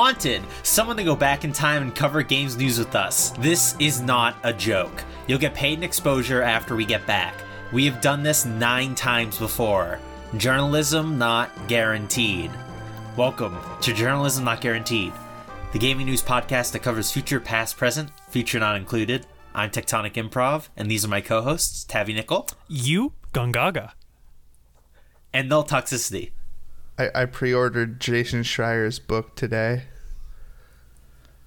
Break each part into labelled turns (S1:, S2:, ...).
S1: Wanted, someone to go back in time and cover games news with us. This is not a joke. You'll get paid in exposure after we get back. We have done this nine times before. Journalism not guaranteed. Welcome to Journalism Not Guaranteed, the gaming news podcast that covers future, past, present, future not included. I'm Tectonic Improv, and these are my co hosts, Tavi Nickel
S2: You, Gungaga.
S1: and Null Toxicity.
S3: I, I pre-ordered Jason Schreier's book today.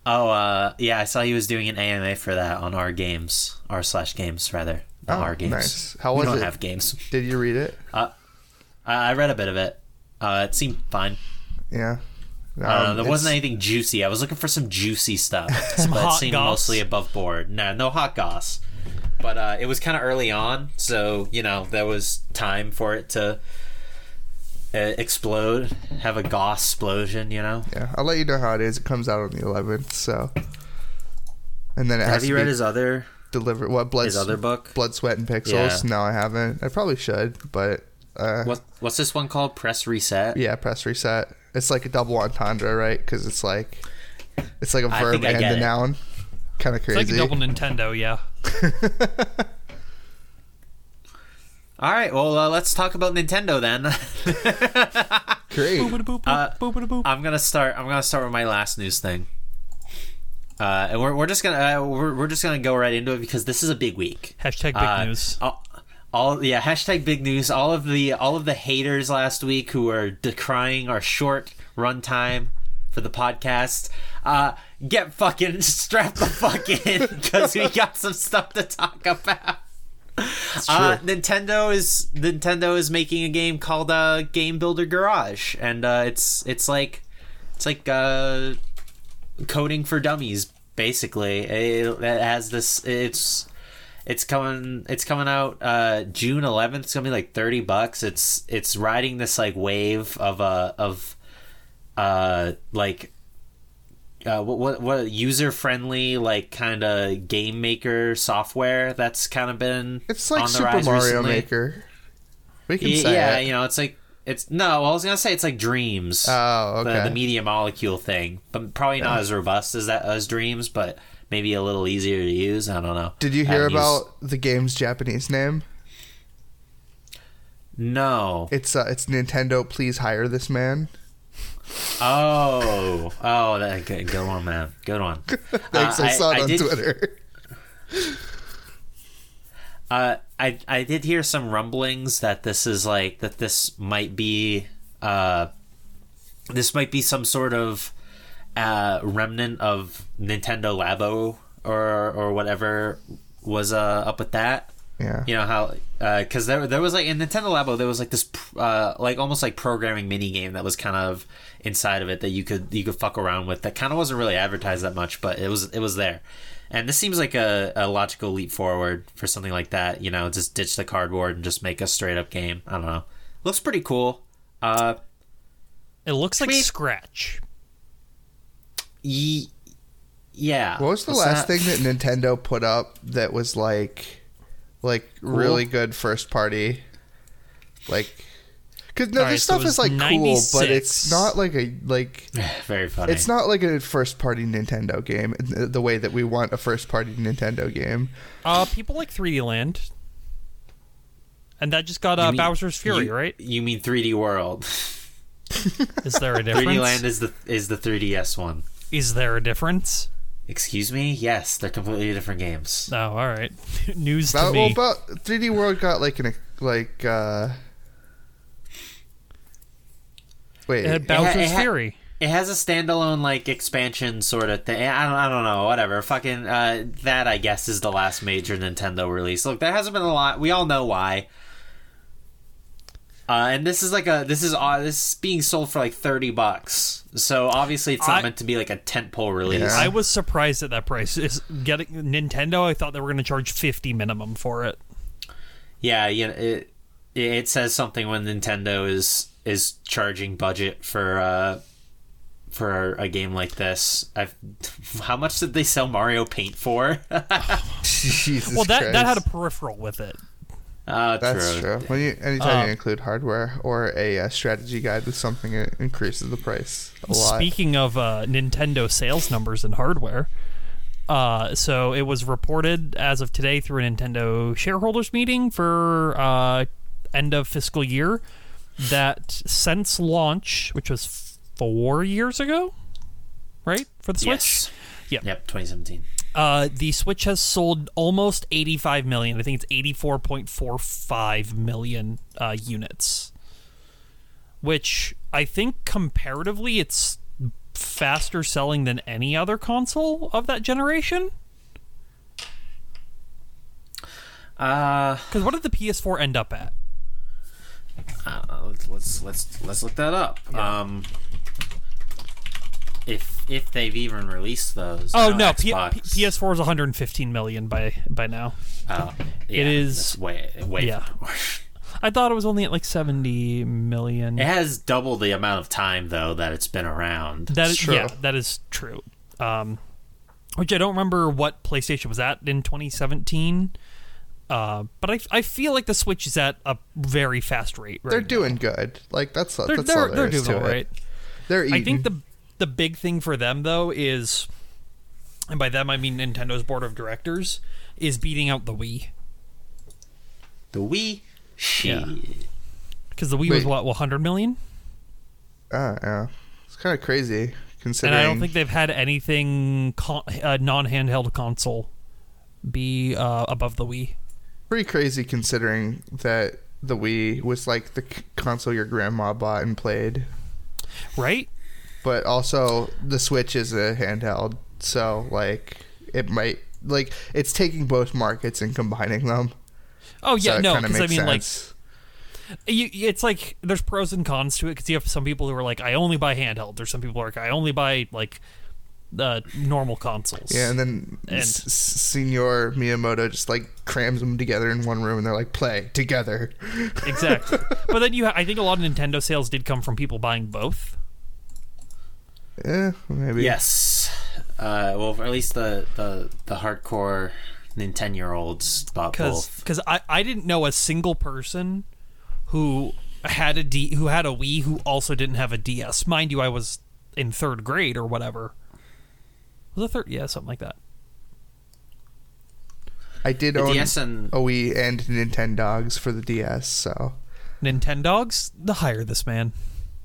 S1: Oh, uh, yeah, I saw he was doing an AMA for that on our games, r slash games rather, not
S3: Oh,
S1: our games.
S3: nice. How
S1: we
S3: was
S1: don't
S3: it?
S1: have games.
S3: Did you read it?
S1: I, I read a bit of it. Uh, it seemed fine.
S3: Yeah.
S1: Uh,
S3: Um,
S1: there
S3: it's-
S1: wasn't anything juicy. I was looking for some juicy stuff,
S2: Some
S1: but it seemed
S2: goss.
S1: mostly above board. No, no hot goss. But uh, it was kind of early on, so you know there was time for it to uh, explode, have a goss explosion. You know.
S3: Yeah, I'll let you know how it is. It comes out on the 11th, so. And then it has
S1: Have
S3: to
S1: you read
S3: be
S1: his other
S3: delivered. What blood?
S1: his other book?
S3: Blood, sweat, and pixels.
S1: Yeah.
S3: No, I haven't. I probably should, but uh,
S1: What what's this one called? Press reset.
S3: yeah, press reset. It's like a double entendre, right? Because it's like, it's like a verb and a
S1: it.
S3: noun. Kind of
S2: It's like
S3: crazy.
S2: a double Nintendo, yeah.
S1: All right. Well, uh, let's talk about Nintendo then.
S3: Great.
S1: Uh. I'm gonna start. I'm gonna start with my last news thing. Uh, and we're, we're just gonna uh, we're, we're just gonna go right into it because this is a big week.
S2: Hashtag big
S1: Uh,
S2: news.
S1: All, all yeah. Hashtag big news. All of the all of the haters last week who were decrying our short runtime for the podcast. Uh, get fucking strap the fuck in because we got some stuff to talk about. Uh, Nintendo is Nintendo is making a game called uh, Game Builder Garage, and uh, it's it's like it's like uh, coding for dummies, basically. It, it has this. It's it's coming. It's coming out uh, June 11th. It's gonna be like 30 bucks. It's it's riding this like wave of uh of uh like uh, what what, what user friendly like kind of game maker software that's kind of been
S3: It's like
S1: the
S3: Super Mario
S1: recently.
S3: Maker. We can
S1: Y-
S3: say
S1: yeah,
S3: it.
S1: you know, it's like it's no. I was gonna say it's like Dreams,
S3: Oh,
S1: the,
S3: okay.
S1: the media molecule thing, but probably not as robust as that as Dreams, but maybe a little easier to use. I don't know.
S3: Did you hear
S1: haven't used-
S3: about the game's Japanese name?
S1: No.
S3: It's uh, it's Nintendo. Please hire this man.
S1: Oh, oh, that good, good one, man. Good one.
S3: Thanks.
S1: Uh,
S3: I,
S1: I-
S3: saw it
S1: I
S3: on
S1: did-
S3: Twitter.
S1: Uh, I I did hear some rumblings that this is like that this might be uh, this might be some sort of uh remnant of Nintendo Labo or or whatever was uh up with that.
S3: Yeah.
S1: You know how because there there was like in Nintendo Labo there was like this uh like almost like programming mini game that was kind of inside of it that you could you could fuck around with that kind of wasn't really advertised that much but it was it was there and this seems like a, a logical leap forward for something like that you know just ditch the cardboard and just make a straight up game I don't know looks pretty cool uh
S2: It looks like
S1: Tweet.
S2: Scratch.
S1: ye- yeah
S3: What was the
S1: What's
S3: last
S1: that?
S3: thing that Nintendo put up that was like, like really good first party, like? Because no,
S2: All right,
S3: this
S2: so
S3: stuff
S2: it
S3: is
S2: was
S3: like cool, but it's not like a like.
S1: very funny
S3: It's not like a first party Nintendo game the the way that we want a first party Nintendo game.
S2: Uh, people like 3D Land. And that just got
S1: You
S2: uh,
S1: mean-
S2: Bowser's Fury,
S1: you-
S2: right?
S1: you mean 3D World
S2: Is there a difference?
S1: 3D Land is the is the 3DS one
S2: Is there a difference?
S1: Excuse me? Yes, they're completely different games.
S2: Oh, all right. News to
S3: About, well,
S2: me.
S3: about 3D World got like an like. uh Wait,
S2: it had
S1: ha- it ha-
S2: Fury.
S1: It has a standalone like expansion sort of thing. I don't, I don't know. Whatever. Fucking uh, that. I guess is the last major Nintendo release. Look, there hasn't been a lot. We all know why. Uh, and this is like a this is uh, this is being sold for like thirty bucks. So obviously it's not
S2: I-
S1: meant to be like a tentpole release.
S3: Yeah.
S2: I was surprised at that price. Is getting Nintendo? I thought they were going to charge fifty minimum for it.
S1: Yeah, you know, it it says something when Nintendo is is charging budget for uh for a game like this. I've how much did they sell Mario Paint for?
S3: Jesus
S2: Well, that that had a peripheral with it.
S1: Uh,
S3: That's
S1: true.
S3: true. When you anytime
S2: Uh,
S3: you include hardware or a uh, strategy guide with something, it increases the price a lot.
S2: Speaking of uh, Nintendo sales numbers and hardware, uh, so it was reported as of today through a Nintendo shareholders meeting for uh, end of fiscal year that since launch, which was four years ago, right for the Switch,
S1: Yes.
S2: Yep.
S1: Yep. 2017.
S2: Uh, the Switch has sold almost 85 million. I think it's 84.45 million uh, units, which I think comparatively it's faster selling than any other console of that generation.
S1: Uh,
S2: Because what did the PS4 end up at?
S1: uh, let's, let's let's let's look that up. Um, if if they've even released those.
S2: Oh no, P- P- PS4 is 115 million by by now.
S1: Oh, yeah,
S2: It is-
S1: way way.
S2: yeah. I thought it was only at like 70 million.
S1: It has double the amount of time though that it's been around.
S2: That is
S3: True.
S2: yeah, that is true. Um, which I don't remember what PlayStation was at in 2017. Uh, but I, I feel like the Switch is at a very fast rate. Right
S3: They're
S2: now.
S3: doing good. Like that's
S2: They're
S3: that's
S2: they're,
S3: all
S2: they're
S3: there is
S2: doing
S3: to it.
S2: right.
S3: They're eating.
S2: I think the the big thing for them though is, and by them I mean Nintendo's board of directors, is beating out the Wii
S1: The Wii. Shit.
S2: Yeah. because the Wii was what 100 million,
S3: Ah, yeah. It's kind of crazy
S2: and
S3: considering.
S2: I don't think they've had anything con- uh, non handheld console be uh, above the Wii.
S3: pretty crazy considering that the Wii was like the console your grandma bought and played,
S2: Right?
S3: But also the Switch is a handheld, so like it might like it's taking both markets and combining them.
S2: Oh yeah,
S3: so
S2: no, because I mean, like, you, it's like there's pros and cons to it because you have some people who are like, I only buy handheld. There's some people who are like, I only buy like the normal consoles.
S3: Yeah, and then
S2: And-
S3: S- S- Senior Miyamoto just like crams them together in one room, and they're like, "Play together."
S2: exactly. but then you, ha- I think a lot of Nintendo sales did come from people buying both.
S3: Eh, maybe.
S1: Yes. Uh, well, at least the the the hardcore Nintendo year olds bought
S2: because
S1: both.
S2: because I, I didn't know a single person who had a D who had a Wii who also didn't have a DS. Mind you, I was in third grade or whatever. Was it third? Yeah, something like that.
S3: I did
S1: The
S3: own
S1: DS and
S3: a Wii and Nintendogs for the DS, so
S2: Nintendogs, the higher this man.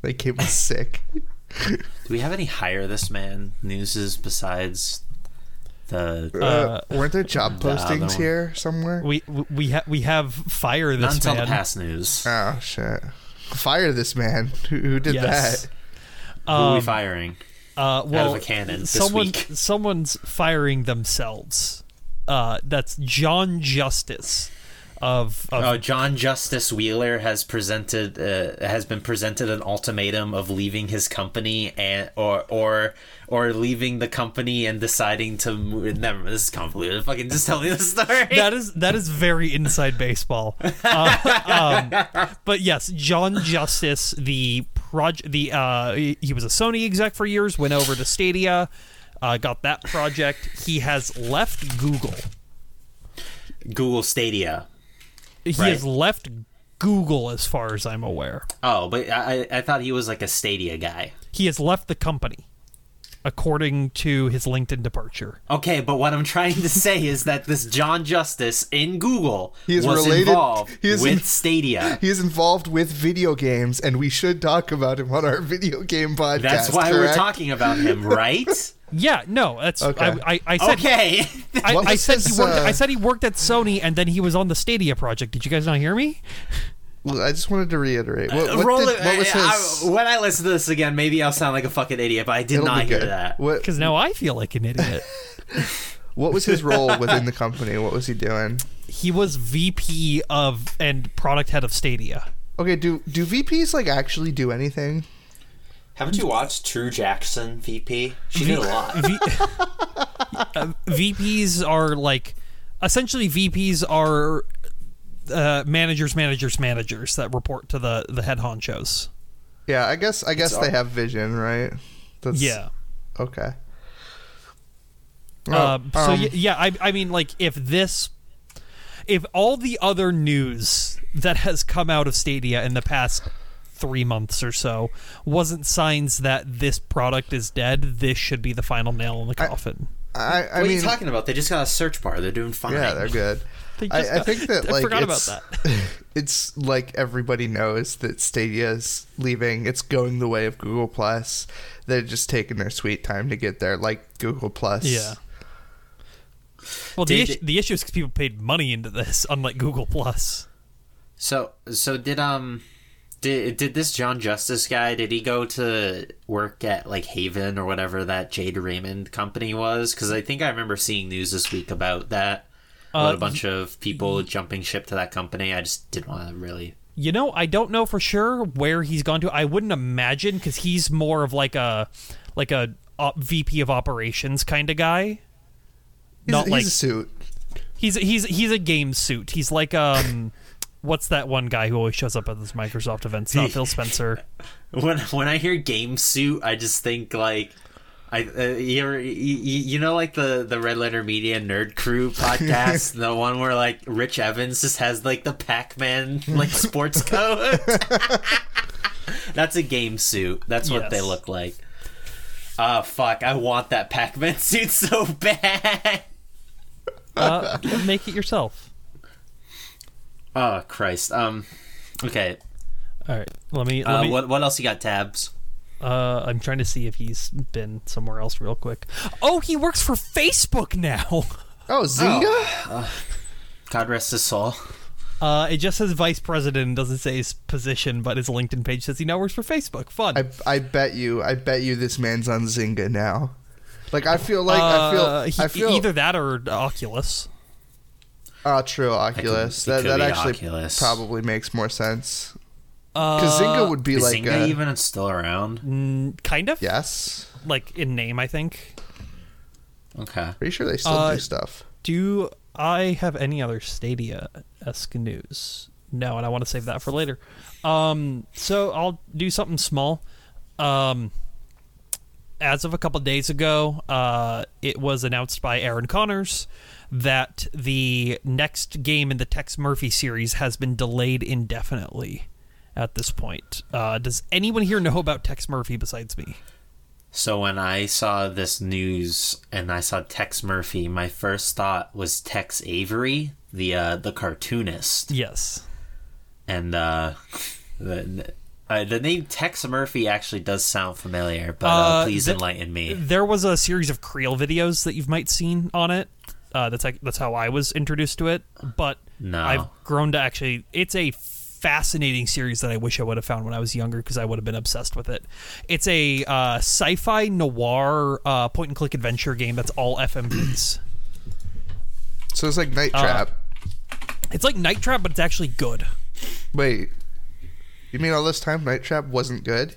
S3: they came with sick.
S1: do we have any hire this man newses besides the
S3: Uh, weren't there job
S1: the
S3: postings
S1: one.
S3: here somewhere?
S2: We we ha- we have fire
S1: not
S2: this
S1: until
S2: man.
S1: the past news?
S3: Oh shit! Fire this man. Who, who did
S2: Yes.
S3: that?
S1: Who are we
S2: Um,
S1: firing?
S2: Uh, well,
S1: a cannon this
S2: someone
S1: week.
S2: someone's firing themselves. Uh, that's John Justice of, of
S1: Oh, John Justice Wheeler has presented uh, has been presented an ultimatum of leaving his company and or or or leaving the company and deciding to move. Never, this is convoluted. Fucking just tell me the story.
S2: that is that is very inside baseball. Uh, um, but yes, John Justice, the project, the uh, he he was a Sony exec for years, went over to Stadia, uh, got that project. He has left Google.
S1: Google Stadia.
S2: He
S1: Right.
S2: has left Google, as far as I'm aware.
S1: Oh, but I I thought he was like a Stadia guy.
S2: He has left the company, according to his LinkedIn departure.
S1: Okay, but what I'm trying to say is that this John Justice in Google
S3: He is
S1: was
S3: related-
S1: involved
S3: he is
S1: with
S3: in-
S1: Stadia.
S3: He is involved with video games, and we should talk about him on our video game podcast.
S1: That's why we're talking about him, right?
S2: Yeah, no, that's
S3: Okay.
S2: I, I, I said.
S1: okay.
S2: I,
S3: What
S2: I said
S3: his,
S2: he worked.
S3: uh,
S2: I said he worked at Sony, and then he was on the Stadia project. Did you guys not hear me?
S3: Well, I just wanted to reiterate. What, what,
S1: Roll
S3: did-
S1: it-
S3: what was his?
S1: I- when I listen to this again, maybe I'll sound like a fucking idiot, but I did
S3: it'll
S1: not hear that.
S2: Because now I feel like an idiot.
S3: what was his role within the company? What was he doing?
S2: he was VP of and product head of Stadia.
S3: Okay, do do VPs like actually do anything?
S1: Haven't you watched True Jackson VP? She
S2: V-
S1: did a lot.
S2: V- uh, VPs are like essentially VPs are uh, managers, managers, managers that report to the the head honchos.
S3: Yeah, I guess I guess
S1: It's
S3: they
S1: all-
S3: have vision, right? That's,
S2: Yeah.
S3: Okay.
S2: Uh, so
S3: um,
S2: y- yeah, I, I mean, like if this, if all the other news that has come out of Stadia in the past three months or so wasn't signs that this product is dead, this should be the final nail in the coffin.
S3: I, I
S1: what are you talking about? They just got a search bar. They're doing fine.
S3: yeah, they're good.
S2: They just
S3: I, I think that
S2: I
S3: like
S2: forgot
S3: it's,
S2: about that.
S3: it's like everybody knows that Stadia is leaving. It's going the way of Google Plus. They're just taking their sweet time to get there, like Google Plus.
S2: Yeah. Well, the,
S1: Did-
S2: issue, the issue is because people paid money into this, unlike Google Plus.
S1: So so did um did did this John Justice guy did he go to work at like Haven or whatever that Jade Raymond company was? Because I think I remember seeing news this week about that. About
S2: Uh,
S1: a bunch of people jumping ship to that company. I just didn't want to really.
S2: You know, I don't know for sure where he's gone to. I wouldn't imagine because he's more of like a like a op- VP of operations kind of guy.
S3: He's,
S2: Not
S3: he's
S2: like
S3: a suit.
S2: he's he's he's a game suit. He's like um, what's that one guy who always shows up at this Microsoft events? Not Phil Spencer.
S1: When when I hear game suit, I just think like. I uh, you, ever, you you know like the the Red Letter Media Nerd Crew podcast, the one where like Rich Evans just has like the Pac Man like sports coat. That's a game suit. That's what they look like. Oh fuck! I want that Pac Man suit so bad.
S2: Uh, make it yourself.
S1: Oh Christ. Um. Okay.
S2: All right, let me. Let
S1: Uh,
S2: me
S1: what what else you got? Tabs.
S2: uh, I'm trying to see if he's been somewhere else real quick. Oh, he works for Facebook now.
S3: Oh, Zynga.
S1: God rest his soul.
S2: Uh, it just says vice president. And doesn't say his position, but his LinkedIn page says he now works for Facebook. Fun.
S3: I I bet you. I bet you this man's on Zynga now. Like I feel like I feel
S2: Uh, he-
S3: I feel
S2: either that or Oculus.
S3: Oh, true. Oculus.
S1: it
S3: that
S1: could
S3: that
S1: be
S3: actually
S1: Oculus.
S3: probably makes more sense.
S2: Uh,
S3: Because Zynga would be
S1: Is
S3: like
S1: Zynga
S3: a,
S1: even still around?
S2: kind of.
S3: yes.
S2: Like in name, I think.
S1: Okay.
S3: Pretty sure they still
S2: Uh,
S3: do stuff.
S2: Do I have any other Stadia esque news? No, and I want to save that for later. Um, so I'll do something small. Um, as of a couple days ago, uh, it was announced by Aaron Conners that the next game in the Tex Murphy series has been delayed indefinitely. At this point, uh, does anyone here know about Tex Murphy besides me?
S1: So when I saw this news and I saw Tex Murphy, my first thought was Tex Avery, the uh, the cartoonist,
S2: Yes.
S1: and uh, the uh, the name Tex Murphy actually does sound familiar. But uh,
S2: Uh,
S1: please
S2: the-
S1: enlighten me.
S2: There was a series of Creel videos that you might seen on it. Uh, that's like, that's how I was introduced to it. But
S1: No.
S2: I've grown to actually. It's a fascinating series that I wish I would have found when I was younger because I would have been obsessed with it. It's a uh, sci-fi noir uh, point and click adventure game that's all FMVs.
S3: So it's like Night
S2: uh,
S3: Trap.
S2: it's like Night Trap, but it's actually good.
S3: Wait, you mean all this time Night Trap wasn't good?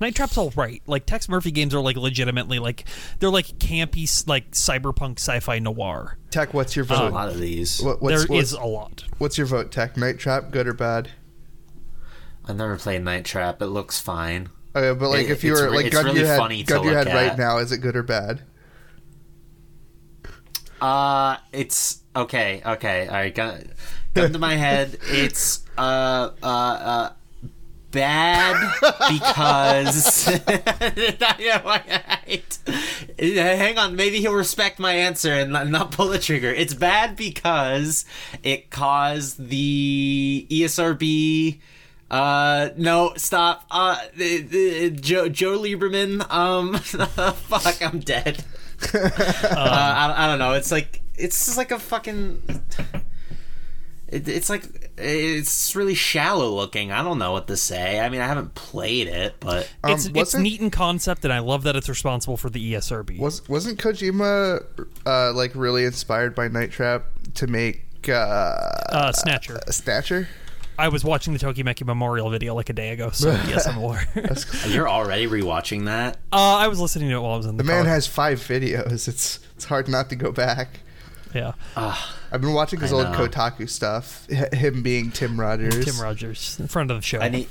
S2: Night Trap's all right. Like Tex Murphy games are like legitimately like they're like campy like cyberpunk sci-fi noir.
S3: Tech, what's your
S1: There's a lot of these.
S3: What,
S2: There
S3: what's,
S2: is a lot.
S3: what's your vote, Tech? Night Trap, good or bad?
S1: I've never played Night Trap. It looks fine.
S3: Okay, but like
S1: It-
S3: if you
S1: it's
S3: were like
S1: it's
S3: gun to
S1: really
S3: your
S1: funny
S3: head,
S1: to
S3: gun to your
S1: look
S3: head right now, is it good or bad?
S1: Uh, it's okay. Okay, all right. Gun, gun to my head. It's uh uh uh bad because. Hang on, maybe he'll respect my answer and not- pull the trigger. It's bad because it caused the ESRB. Uh, no, stop. Uh, Joe Joe Lieberman. Um, fuck, I'm dead. uh, I, I don't know. It's like it's just like a fucking. It, it's like it's really shallow looking. I don't know what to say. I mean, I haven't played it, but
S3: Um,
S2: it's it's neat in concept, and I love that it's responsible for the ESRB.
S3: Was wasn't Kojima uh, like really inspired by Night Trap to make uh,
S2: uh, Snatcher.
S3: Snatcher?
S2: I was watching the Tokimeki Memorial video like a day ago, so yes, I'm aware. uh,
S1: you're already rewatching that.
S2: I was listening to it while I was in the,
S3: The man has five videos. It's it's hard not to go back.
S2: Yeah,
S3: I've been watching his
S1: I
S3: old
S1: know.
S3: Kotaku stuff. H- him being Tim Rogers.
S2: Tim Rogers, in front of the show.
S1: I need.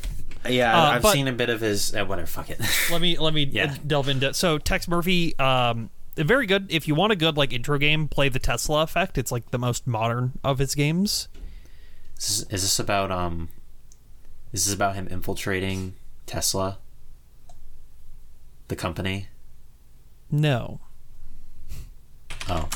S1: Yeah,
S2: Uh,
S1: I've
S2: but-
S1: seen a bit of his. Uh, whatever. Fuck it.
S2: let me let me
S1: Yeah.
S2: delve into so Tex Murphy um very good. If you want a good like intro game, play the Tesla Effect. It's like the most modern of his games.
S1: Is this, is this about um? Is this about him infiltrating Tesla? The company.
S2: No,
S1: Oh,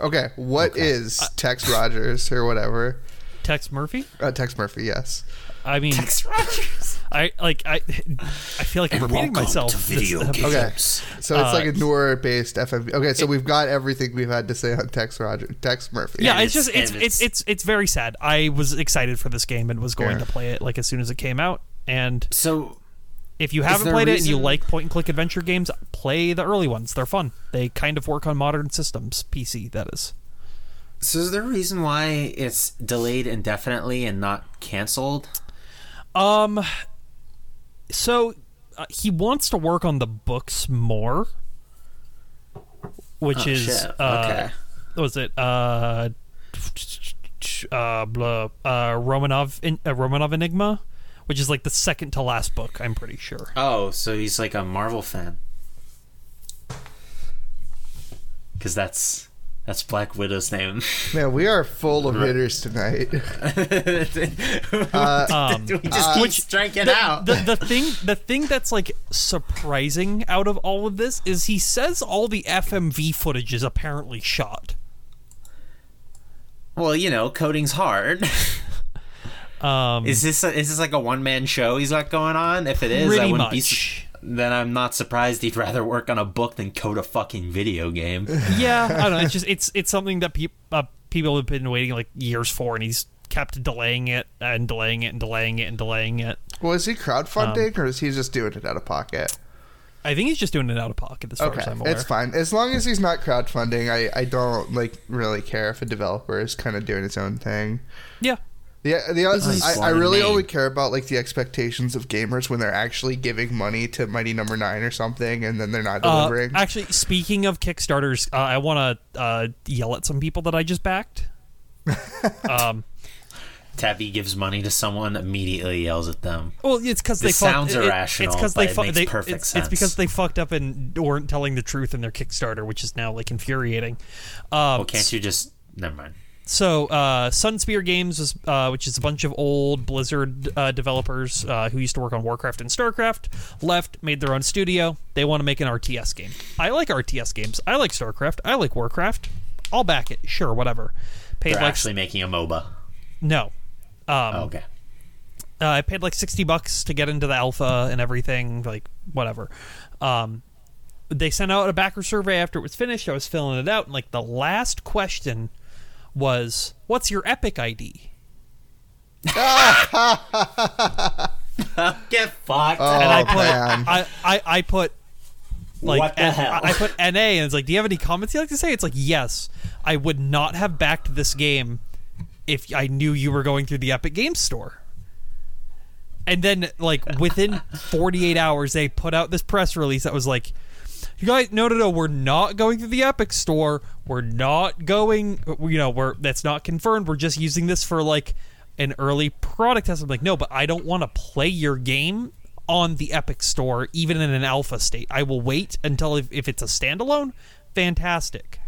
S3: Okay, what
S1: Okay.
S3: is Tex Rogers or whatever?
S2: Tex Murphy.
S3: Uh, Tex Murphy, yes.
S2: I mean,
S1: Tex Rogers.
S2: I like I. I feel like I'm repeating myself. to this episode.
S3: Okay. So it's
S2: Uh,
S3: like a newer based FMV. Okay, so we've got everything we've had to say on Tex Rogers, Tex Murphy.
S2: Yeah,
S1: And
S2: it's just
S1: it's-
S2: it's
S1: and
S2: it's
S1: it's-
S2: it's it's very sad. I was excited for this game and was going
S3: Yeah.
S2: to play it like as soon as it came out. And
S1: So
S2: if you haven't played it and you like point and click adventure games, play the early ones. They're fun. They kind of work on modern systems, PC that is.
S1: So is there a reason why it's delayed indefinitely and not canceled?
S2: Um, so uh, he wants to work on the books more, which
S1: Oh,
S2: is
S1: shit.
S2: uh,
S1: Okay.
S2: what was it uh, uh, blah, uh, Romanov uh, Romanov Enigma, which is like the second to last book. I'm pretty sure.
S1: Oh, so he's like a Marvel fan. Because that's that's Black Widow's name.
S3: Man, we are full of hitters tonight. Uh,
S2: Um,
S1: we just keep striking out.
S2: the, the thing the thing that's like surprising out of all of this is he says all the FMV footage is apparently shot.
S1: well, you know, coding's hard.
S2: Um,
S1: Is this a, is this like a one man show he's got going on? If it is, I wouldn't be. su- Then I'm not surprised he'd rather work on a book than code a fucking video game.
S2: yeah, I don't know. It's just it's it's something that peop uh, people have been waiting like years for, and he's kept delaying it and delaying it and delaying it and delaying it.
S3: well, is he crowdfunding
S2: Um,
S3: or is he just doing it out of pocket?
S2: I think he's just doing it out of pocket, as far as
S3: Okay,
S2: I'm aware.
S3: it's fine. As long as he's not crowdfunding, I, I don't like really care if a developer is kind of doing his own thing.
S2: Yeah,
S3: The the
S1: is
S3: I, I really only care about like the expectations of gamers when they're actually giving money to Mighty Number Nine or something, and then they're not
S2: Uh,
S3: delivering.
S2: actually, speaking of Kickstarters, uh, I want to uh, yell at some people that I just backed. um,
S1: Tabby gives money to someone, immediately yells at them.
S2: well, it's because they
S1: This
S2: fucked-
S1: sounds
S2: it-
S1: irrational,
S2: It's because
S1: but
S2: they,
S1: it
S2: fu-
S1: makes
S2: they
S1: perfect
S2: it's, it's because they fucked up and weren't telling the truth in their Kickstarter, which is now like infuriating. Um,
S1: Well, can't you just? Never mind.
S2: So, uh, Sunspear Games, is, uh, which is a bunch of old Blizzard uh, developers uh, who used to work on Warcraft and Starcraft, left, made their own studio. They want to make an RTS game. I like RTS games. I like Starcraft. I like Warcraft. I'll back it. Sure, whatever. Paid
S1: They're
S2: like
S1: actually making a MOBA.
S2: no. Um,
S1: Oh, okay.
S2: uh, I paid like sixty bucks to get into the alpha and everything, like whatever. Um, they sent out a backer survey after it was finished. I was filling it out, and like the last question was, "What's your Epic ID?"
S1: Get fucked.
S3: oh
S2: and I put
S3: man,
S2: I, I, I put like
S1: What the
S2: N-
S1: hell?
S2: I put NA and it's like, do you have any comments you'd like to say? It's like, yes, I would not have backed this game if I knew you were going through the Epic Games Store. And then like within 48 hours, they put out this press release that was like, you guys, no, no, no, we're not going to the Epic Store. We're not going, you know, we're that's not confirmed. We're just using this for like an early product test. I'm like, no, but I don't want to play your game on the Epic Store, even in an alpha state. I will wait until if, if it's a standalone, fantastic.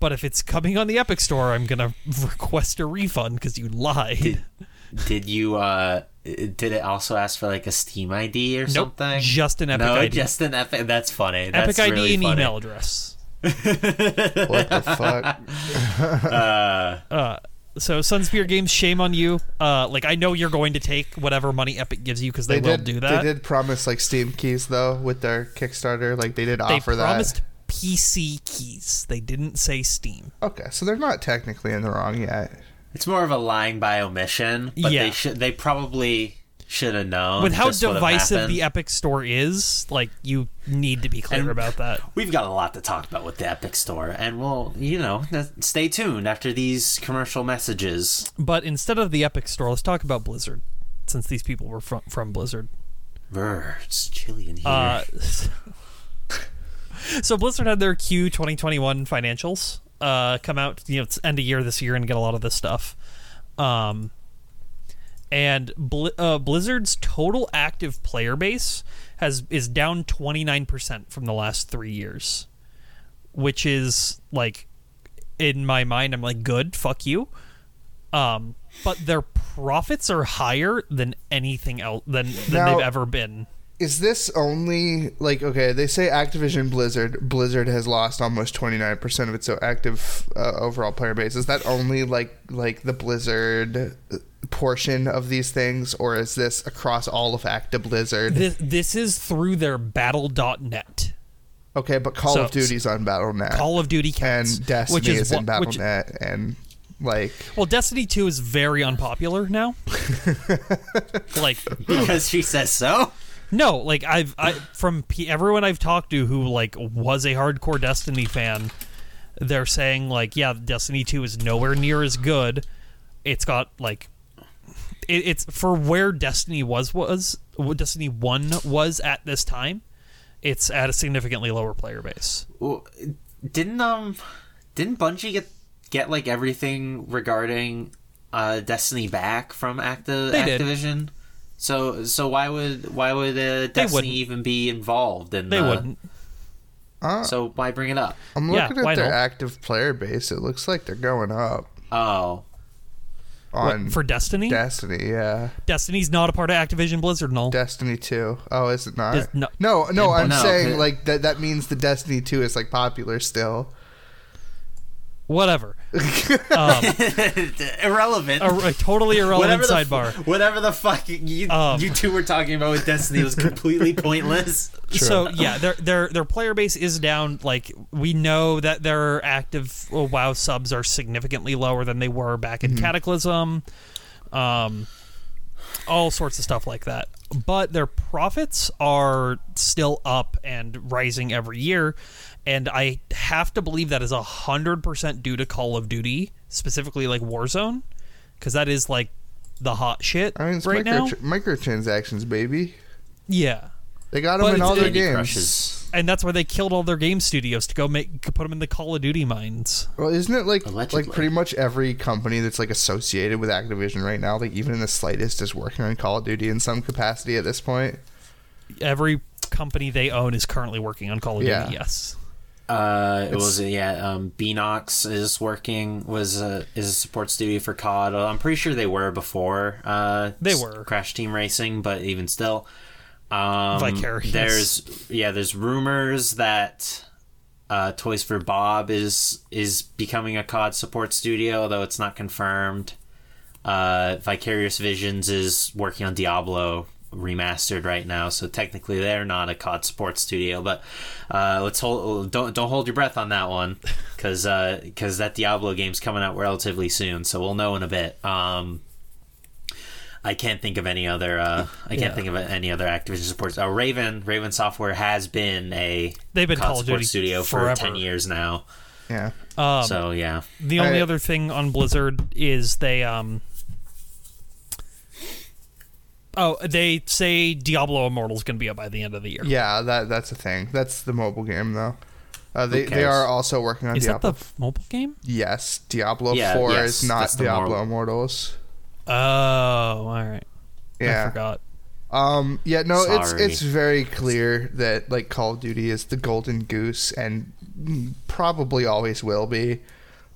S2: But if it's coming on the Epic Store, I'm gonna request a refund because you lied.
S1: Did, did you? uh Did it also ask for like a Steam ID or
S2: nope,
S1: something?
S2: just an Epic
S1: no,
S2: ID.
S1: just an Epic. That's funny.
S2: Epic
S1: That's
S2: ID
S1: really
S2: and
S1: funny.
S2: email address.
S3: what the fuck?
S1: Uh,
S2: So Sunspear Games, shame on you. Uh, like I know you're going to take whatever money Epic gives you because they, will
S3: did
S2: do that.
S3: They did promise like Steam keys though with their Kickstarter. Like they did offer that
S2: They
S3: offer
S2: promised PC keys. They didn't say Steam.
S3: Okay, so they're not technically in the wrong yet.
S1: It's more of a lying by omission, but
S2: Yeah.
S1: they should. They probably should have known.
S2: With how divisive the Epic Store is, like you need to be clear
S1: And-
S2: about that.
S1: We've got a lot to talk about with the Epic Store, and we'll, you know, stay tuned after these commercial messages.
S2: But instead of the Epic Store, let's talk about Blizzard, since these people were from from Blizzard.
S1: Brr, it's chilly in here.
S2: Uh, so Blizzard had their Q 2021 financials uh, come out. You know, it's end of year this year and get a lot of this stuff. Um, and Bli- uh, Blizzard's total active player base has is down 29 percent from the last three years. which is like in my mind, I'm like, good, fuck you. Um, but their profits are higher than anything else than, than
S3: Now-
S2: they've ever been.
S3: Is this only like okay? They say Activision Blizzard Blizzard has lost almost twenty nine percent of its so active uh, overall player base. Is that only like like the Blizzard uh, portion of these things, or is this across all of Active Blizzard?
S2: This, this is through their battle.net.
S3: Okay, but Call
S2: So-
S3: of Duty's on BattleNet,
S2: Call of Duty counts.
S3: and Destiny
S2: which is,
S3: is, in
S2: what- which-
S3: BattleNet, and like
S2: well, Destiny 2 is very unpopular now. like,
S1: because she says so.
S2: No, like I've I from P- everyone I've talked to who like was a hardcore Destiny fan, they're saying like, yeah, Destiny 2 is nowhere near as good. It's got like it, it's for where Destiny was was what Destiny 1 was at this time. It's at a significantly lower player base.
S1: Well, didn't um, didn't Bungie get get like everything regarding uh Destiny back from Acti-
S2: They did.
S1: Activision? So so why would why would uh, Destiny
S2: wouldn't.
S1: even be involved in?
S2: They
S1: the,
S2: wouldn't.
S3: uh,
S1: So why bring it up?
S3: I'm looking
S2: why
S3: at their
S2: not?
S3: active player base. It looks like they're going up
S1: Oh,
S2: What,
S3: on
S2: for Destiny?
S3: Destiny. Yeah.
S2: Destiny's not a part of Activision Blizzard, no.
S3: Destiny 2. Oh, is it not?
S2: Is- no.
S3: no, no, I'm
S1: No,
S3: saying
S1: okay.
S3: like that that means the Destiny 2 is like popular still.
S2: Whatever. um,
S1: irrelevant.
S2: a, a totally irrelevant
S1: whatever the
S2: sidebar.
S1: F- whatever the fuck you
S2: Um.
S1: you two were talking about with Destiny was completely pointless.
S2: So yeah, their their their player base is down. Like we know that their active uh, WoW subs are significantly lower than they were back in Cataclysm. Um, all sorts of stuff like that. But their profits are still up and rising every year, and I have to believe that is a hundred percent due to Call of Duty, specifically like Warzone, because that is like the hot shit
S3: I mean, it's
S2: right
S3: micro-
S2: now.
S3: microtransactions, baby.
S2: Yeah.
S3: They got
S2: But
S3: them in all their
S1: Candy
S3: games.
S1: Crushes.
S2: and that's why they killed all their game studios to go make put them in the Call of Duty mines.
S3: Well, isn't it like
S1: Allegedly.
S3: like pretty much every company that's like associated with Activision right now, like even in the slightest, is working on Call of Duty in some capacity at this point?
S2: Every company they own is currently working on Call of
S3: Yeah.
S2: Duty. Yes.
S1: Uh, it
S3: It's-
S1: was yeah. Um, Beenox is working was a is a support studio for COD. I'm pretty sure they were before. Uh,
S2: They were.
S1: Crash Team Racing, but even still, um,
S2: Vicarious.
S1: There's yeah. There's rumors that uh, Toys for Bob is is becoming a COD support studio, though it's not confirmed. Uh, Vicarious Visions is working on Diablo remastered right now, so technically they're not a COD support studio. But uh, let's hold don't don't hold your breath on that one, because because that Diablo game's coming out relatively soon, so we'll know in a bit. Um, I can't think of any other. Uh, I can't
S2: Yeah.
S1: think of any other Activision supports. Uh, Raven Raven Software has been a
S2: They've been
S1: COD
S2: Call of
S1: support studio
S2: forever.
S1: for ten years now.
S3: Yeah.
S2: Um,
S1: so yeah,
S2: the only
S3: I-
S2: other thing on Blizzard is they um. Oh, they say Diablo Immortal is going to be up by the end of the year.
S3: Yeah, that that's a thing. That's the mobile game though. Uh, they they are also working on
S2: Is that the f- mobile game?
S3: yes, Diablo
S1: Yeah,
S3: Four
S1: yes,
S3: is not
S1: that's the
S3: Diablo
S1: moral.
S3: Immortals.
S2: Oh, all right. I
S3: Yeah.
S2: forgot.
S3: Um. Yeah. No. It's
S1: Sorry.
S3: it's very clear that like Call of Duty is the golden goose and probably always will be.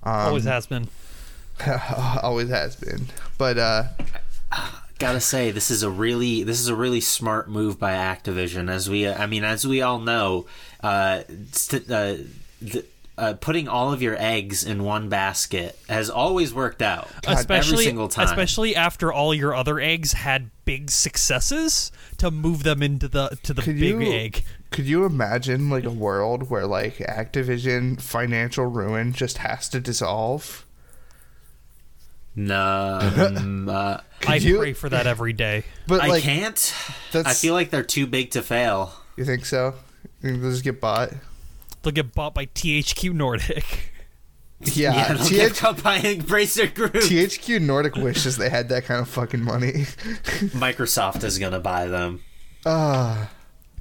S3: Um,
S2: Always has been.
S3: always has been. But uh,
S1: gotta say this is a really this is a really smart move by Activision. As we, I mean, as we all know, uh, st- uh, the, uh, putting all of your eggs in one basket has always worked out.
S2: especially
S1: every single time.
S2: especially after all your other eggs had big successes to move them into the to the
S3: Could
S2: big
S3: you-
S2: egg.
S3: could you imagine like a world where like Activision financial ruin just has to dissolve?
S1: No, um, uh,
S2: I
S3: you-
S2: pray for that every day.
S3: But
S1: I
S3: like,
S1: can't.
S3: that's
S1: I feel like they're too big to fail.
S3: you think so? You think they'll just get bought?
S2: They'll get bought by THQ Nordic.
S3: Yeah.
S1: Yeah, they'll
S3: TH-
S1: get caught by Embracer Group.
S3: THQ Nordic wishes they had that kind of fucking money.
S1: Microsoft is gonna buy them.
S3: Ah.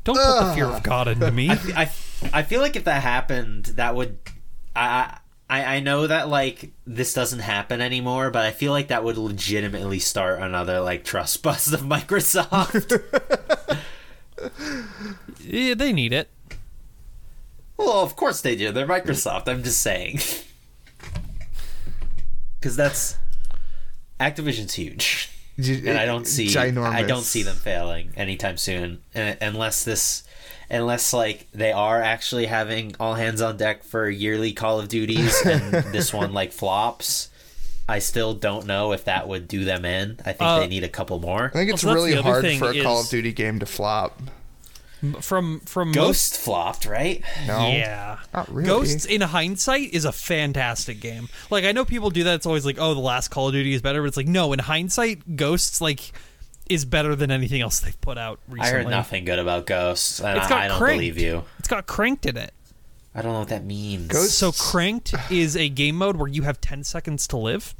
S2: Don't put the fear of God into me.
S1: I, I feel like if that happened, that would. I, I I know that like this doesn't happen anymore, but I feel like that would legitimately start another like trust bust of Microsoft.
S2: yeah, they need it.
S1: Well, of course they do. They're Microsoft. I'm just saying. Because that's Activision's huge, and I don't see
S3: Ginormous.
S1: I don't see them failing anytime soon, uh, unless this, unless like they are actually having all hands on deck for yearly Call of Duties, and this one like flops. I still don't know if that would do them in. I think
S2: Uh,
S1: they need a couple more.
S3: I think it's
S2: Well, so
S3: really hard for a Call of Duty game to flop.
S2: From from
S1: Ghost flopped, right?
S3: No,
S2: Yeah.
S3: not really.
S2: Ghosts in hindsight is a fantastic game. Like I know people do that. It's always like, oh, the last Call of Duty is better, but it's like, no, in hindsight, Ghosts like is better than anything else they've put out recently.
S1: I heard nothing good about Ghosts, and
S2: It's
S1: I,
S2: got
S1: I don't
S2: cranked.
S1: believe you.
S2: It's got cranked in it.
S1: I don't know what that means.
S3: Ghosts-
S2: So cranked is a game mode where you have ten seconds to live.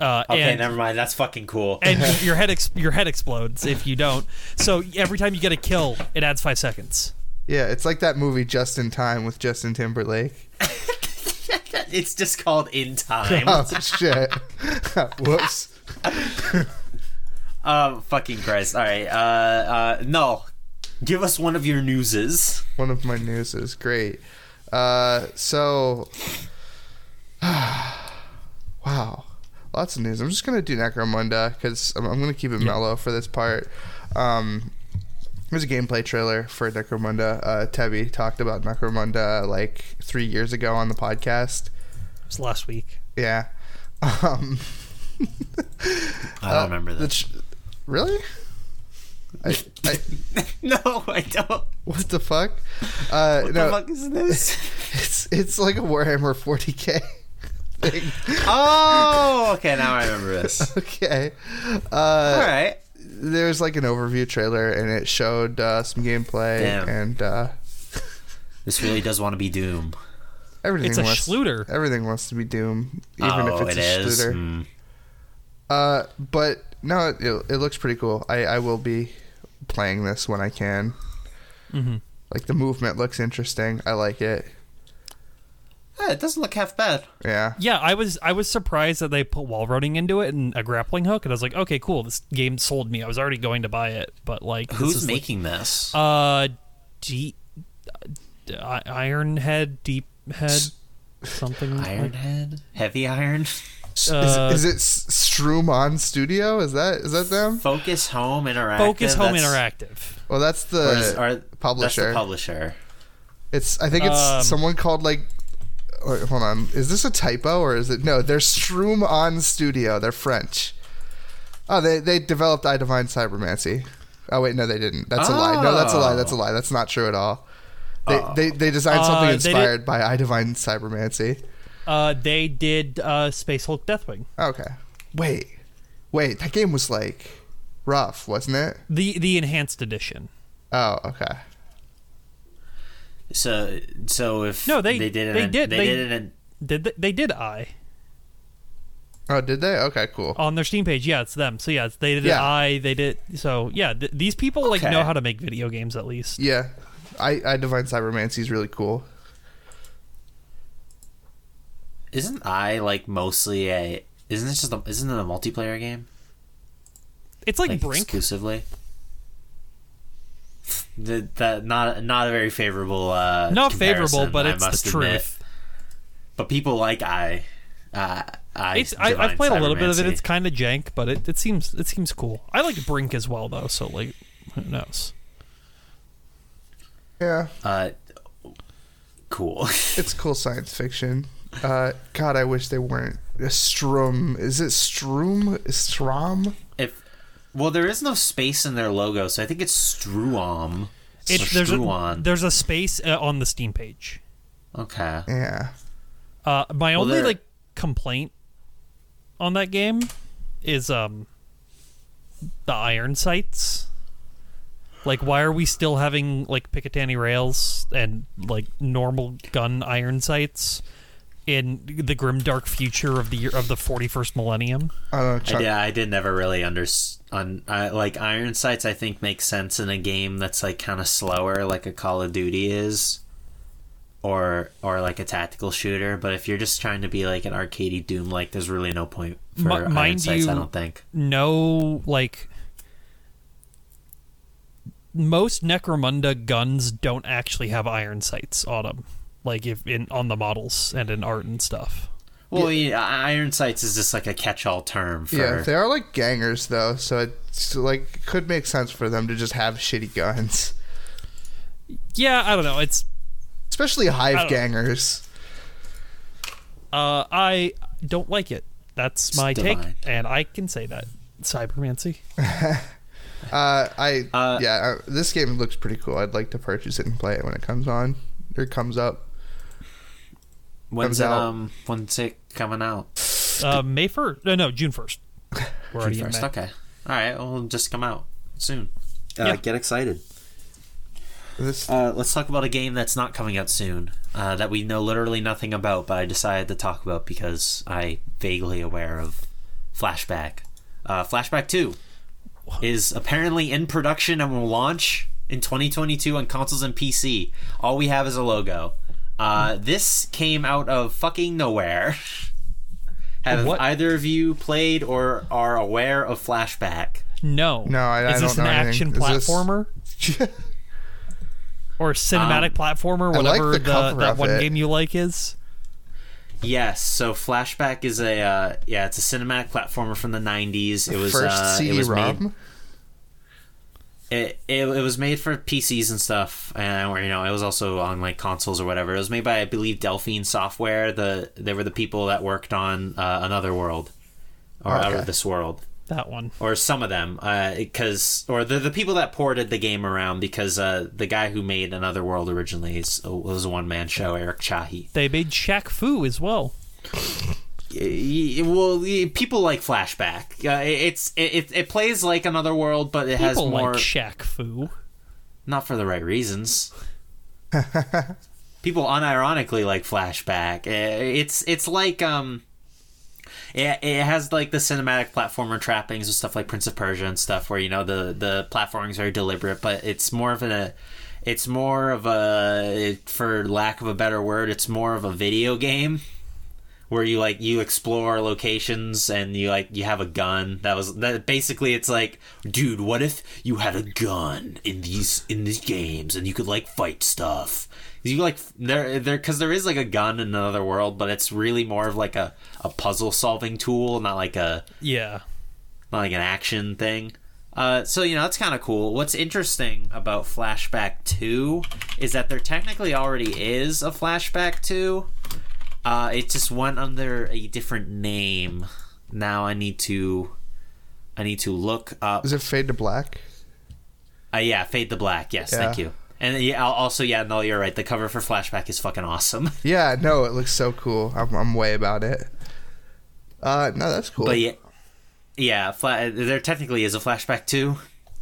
S2: Uh,
S1: Okay,
S2: and,
S1: never mind. That's fucking cool.
S2: and your head ex- your head explodes if you don't. So every time you get a kill, it adds five seconds.
S3: Yeah, it's like that movie Just in Time with Justin Timberlake.
S1: it's just called In Time.
S3: Oh shit! Whoops.
S1: Um, fucking Christ. All right. Uh, uh, no. Give us one of your newses.
S3: One of my news is great. Uh, so, wow, lots of news. I'm just gonna do Necromunda because I'm, I'm gonna keep it mellow for this part. Um, there's a gameplay trailer for Necromunda. Uh, Tebby talked about Necromunda like three years ago on the podcast.
S2: It was last week.
S3: Yeah. Um,
S1: I don't remember that.
S3: tr- really? I, I,
S1: no, I don't.
S3: what the fuck? Uh,
S1: What
S3: no,
S1: the fuck is this?
S3: it's it's like a Warhammer 40k thing.
S1: oh, okay. Now I remember this.
S3: okay. Uh,
S1: All right.
S3: There's like an overview trailer, and it showed uh, some gameplay,
S1: Damn.
S3: and uh,
S1: This really does want to be Doom.
S3: everything.
S2: It's a
S3: wants,
S2: Schluter.
S3: Everything wants to be Doom, even
S1: oh,
S3: if it's
S1: it
S3: a
S1: is.
S3: Schluter.
S1: Hmm.
S3: Uh, but no, it, it looks pretty cool. I, I will be playing this when I can.
S2: Mm-hmm.
S3: Like the movement looks interesting. I like it.
S1: Yeah, it doesn't look half bad.
S3: Yeah.
S2: Yeah, I was I was surprised that they put wall running into it and a grappling hook, and I was like, okay, cool. This game sold me. I was already going to buy it, but like, this
S1: Who's
S2: is like-
S1: making this?
S2: uh, deep, uh, Iron Head, Deep Head, something. like-
S1: Ironhead? Heavy Iron?
S2: Uh,
S3: is, is it S- Streum On Studio? Is that is that them?
S1: Focus Home Interactive.
S2: Focus Home
S1: That's-
S2: Interactive.
S3: Well, that's
S1: or is-
S3: the publisher.
S1: That's the publisher.
S3: It's I think it's
S2: Um,
S3: someone called like. wait, hold on, is this a typo or is it no? They're Streum On Studio. They're French. Oh, they they developed I Divine Cybermancy. Oh wait, no, they didn't. That's a lie. No, that's a lie. That's a lie. That's not true at all. They they, they designed something
S2: Uh, they
S3: inspired by I Divine Cybermancy.
S2: Uh, they did uh, Space Hulk Deathwing.
S3: Okay. Wait, wait. That game was like rough, wasn't it?
S2: The the enhanced edition.
S3: Oh, okay.
S1: So, so if
S2: No, they-
S1: they did it,
S2: they
S1: in-
S2: did-
S1: they,
S2: they-
S1: did it. In,
S2: Did they, they did I
S3: Oh, did they? Okay, cool.
S2: on their Steam page? Yeah, it's them. So yeah, they did
S3: Yeah.
S2: I. They did. So yeah, th- these people like know how to make video games at least.
S3: Yeah, I I Divine Cybermancy is really cool.
S1: Isn't I like mostly a? Isn't this just a? Isn't it a multiplayer game?
S2: It's like,
S1: Like
S2: Brink.
S1: exclusively. The, that not not a very favorable. Uh,
S2: Not favorable, but
S1: I
S2: it's the
S1: must
S2: truth.
S1: admit. But people like I. Uh, I
S2: It's, I, I've played a little bit of it. It's kind of jank, but it, it seems it seems cool. I like Brink as well though, so like who knows?
S3: Yeah,
S1: uh, cool.
S3: it's cool science fiction. Uh, God, I wish they weren't a Strum. Is it Strum? Strom?
S1: if well, there is no space in their logo, so I think it's Struom.
S2: It,
S1: or
S2: there's a, there's a space uh, on the Steam page.
S1: okay.
S3: Yeah.
S2: Uh, my
S1: Well,
S2: only
S1: there-
S2: like complaint on that game is um the iron sights. Like, why are we still having like Picatinny rails and like normal gun iron sights in the grim dark future of the year of the 41st millennium?
S3: I don't.
S1: I,
S3: Chuck,
S1: yeah, I did never really understand. I, like Iron Sights, I think makes sense in a game that's like kind of slower, like a Call of Duty is, or or like a tactical shooter. But if you're just trying to be like an arcadey Doom, like there's really no point for
S2: Mi-
S1: Iron
S2: mind
S1: Sights. I don't think.
S2: no like most Necromunda guns don't actually have iron sights on them, like if in on the models and in art and stuff.
S1: Well, yeah, iron sights is just like a catch-all term for.
S3: Yeah, they are like gangers though, so it's like could make sense for them to just have shitty guns,
S2: Yeah, I don't know. It's
S3: especially hive gangers.
S2: uh, I don't like it. That's my
S1: It's
S2: take,
S1: divine.
S2: and I can say that. Cybermancy.
S3: Uh, I
S1: Uh,
S3: yeah, uh, this game looks pretty cool. I'd like to purchase it and play it when it comes on or comes up.
S1: When's it? Um, when's it coming out?
S2: Uh, May first? No, no, June first.
S1: June first. Okay. All right. Well, it'll just come out soon. Uh,
S2: Yeah.
S1: Get excited.
S3: This
S1: Uh, let's talk about a game that's not coming out soon. Uh, that we know literally nothing about, but I decided to talk about because I vaguely aware of Flashback. Uh, Flashback Two is apparently in production and will launch in 2022 on consoles and PC. All we have is a logo. Uh, this came out of fucking nowhere. Have
S2: What?
S1: either of you played or are aware of Flashback?
S2: No,
S3: No, I- I
S2: is this an
S3: know
S2: action
S3: anything. This-
S2: platformer or cinematic
S1: Um,
S2: platformer?
S3: I like
S2: Whatever
S3: the
S2: the, that one
S3: it.
S2: game you like is.
S1: Yes, so Flashback is a uh, yeah, it's a cinematic platformer from the '90s. It was
S3: first
S1: uh, it
S3: CD
S1: was made
S3: ROM.
S1: It, it, it was made for PCs and stuff, and or, you know it was also on like consoles or whatever. It was made by I believe Delphine Software. The they were the people that worked on uh, Another World or Out of This World,
S2: That one.
S1: or some of them, because or the the people that ported the game around because uh, the guy who made Another World originally is, was a one man show, Eric Chahi.
S2: They made Shaq Fu as well.
S1: Y- y- well, people like Flashback. Uh, it's it, it it plays like Another World, but it has more
S2: like Shaq Fu.
S1: not for the right reasons. People unironically like Flashback. Uh, It's it's like um, it, it has like the cinematic platformer trappings and stuff like Prince of Persia and stuff, where you know the the platforming is very deliberate, but it's more of a it's more of a for lack of a better word, it's more of a video game where you like you explore locations and you like you have a gun that was that basically it's like dude what if you had a gun in these in these games and you could like fight stuff you like there there because there is like a gun in another world but it's really more of like a, a puzzle solving tool not like a
S2: Yeah.
S1: not like an action thing. Uh, so you know that's kind of cool. What's interesting about Flashback Two is that there technically already is a Flashback Two. Uh, it just went under a different name. Now I need to, I need to look up.
S3: Is it Fade to Black?
S1: Uh, yeah, Fade to Black. Yes, thank you. And yeah, also yeah, no, you're right. The cover for Flashback is fucking awesome.
S3: Yeah, no, it looks so cool. I'm, I'm way about it. Uh, no, that's cool.
S1: But yeah, yeah, fla- there technically is a Flashback too,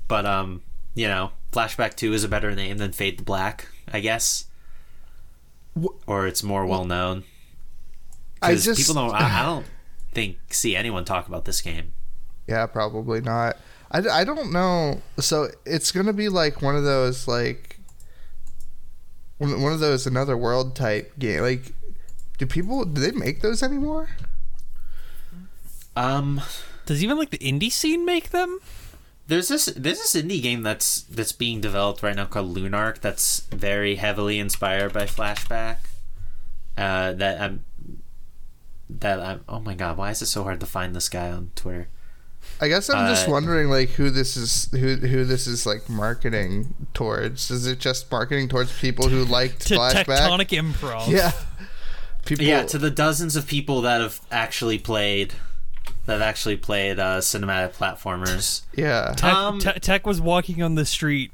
S1: but um, you know, Flashback Two is a better name than Fade to Black, I guess,
S3: Wh-
S1: or it's more well known.
S3: I
S1: Because
S3: just
S1: people don't. I, I don't think see anyone talk about this game.
S3: Yeah, probably not. I, I don't know. So it's gonna be like one of those like one one of those another world type game. Like, do people do they make those anymore?
S1: Um,
S2: Does even like the indie scene make them?
S1: there's this there's this indie game that's that's being developed right now called Lunark that's very heavily inspired by Flashback. Uh, that I'm. That I'm. Oh my god! Why is it so hard to find this guy on Twitter?
S3: I guess I'm just
S1: Uh,
S3: wondering like who this is who who this is like marketing towards. Is it just marketing towards people who liked
S2: To
S3: flashback?
S2: Tectonic Improv.
S3: Yeah. People
S1: Yeah, to the dozens of people that have actually played, that have actually played uh, cinematic platformers.
S3: yeah.
S2: Tech,
S1: Um,
S2: Te- Tech was walking on the street,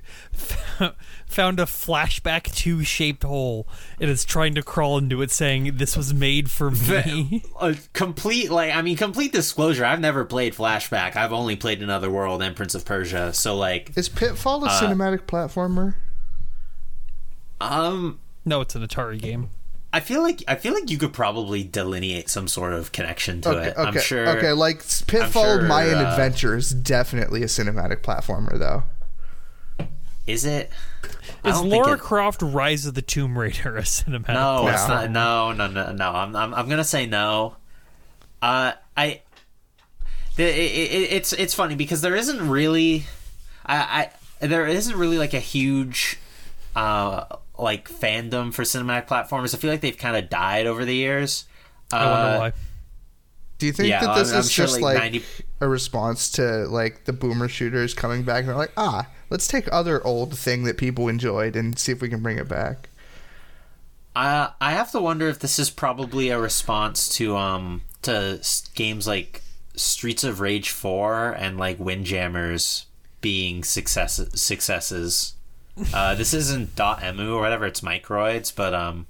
S2: found a flashback two shaped hole, and is trying to crawl into it, saying, "This was made for me."
S1: A complete, like, I mean, complete disclosure. I've never played Flashback. I've only played Another World and Prince of Persia. So, like,
S3: Is Pitfall a
S1: Uh,
S3: cinematic platformer?
S1: um,
S2: no, it's an Atari game.
S1: I feel like I feel like you could probably delineate some sort of connection to
S3: Okay,
S1: it.
S3: okay,
S1: I'm sure.
S3: okay. Like Pitfall
S1: sure,
S3: Mayan
S1: uh,
S3: Adventure is definitely a cinematic platformer, though.
S1: Is it? I
S2: Is
S1: don't think
S2: Laura
S1: it-
S2: Croft Rise of the Tomb Raider a cinematic?
S1: No, it's
S3: No.
S1: not. No, no, no, no. I'm, I'm, I'm gonna say no. Uh, I. The, it, it, it's it's funny because there isn't really. I, I there isn't really like a huge uh like fandom for cinematic platformers. I feel like they've kind of died over the years.
S2: I wonder
S1: Uh,
S2: why.
S3: Do you think
S1: Yeah,
S3: that this
S1: I'm- I'm
S3: is
S1: sure,
S3: just
S1: like,
S3: like
S1: 90
S3: a response to like the boomer shooters coming back and they're like, ah, let's take other old thing that people enjoyed and see if we can bring it back.
S1: I I have to wonder if this is probably a response to um to games like Streets of Rage 4 and like Windjammers being success successes. Uh, this isn't dot .emu or whatever; it's Microids, but um,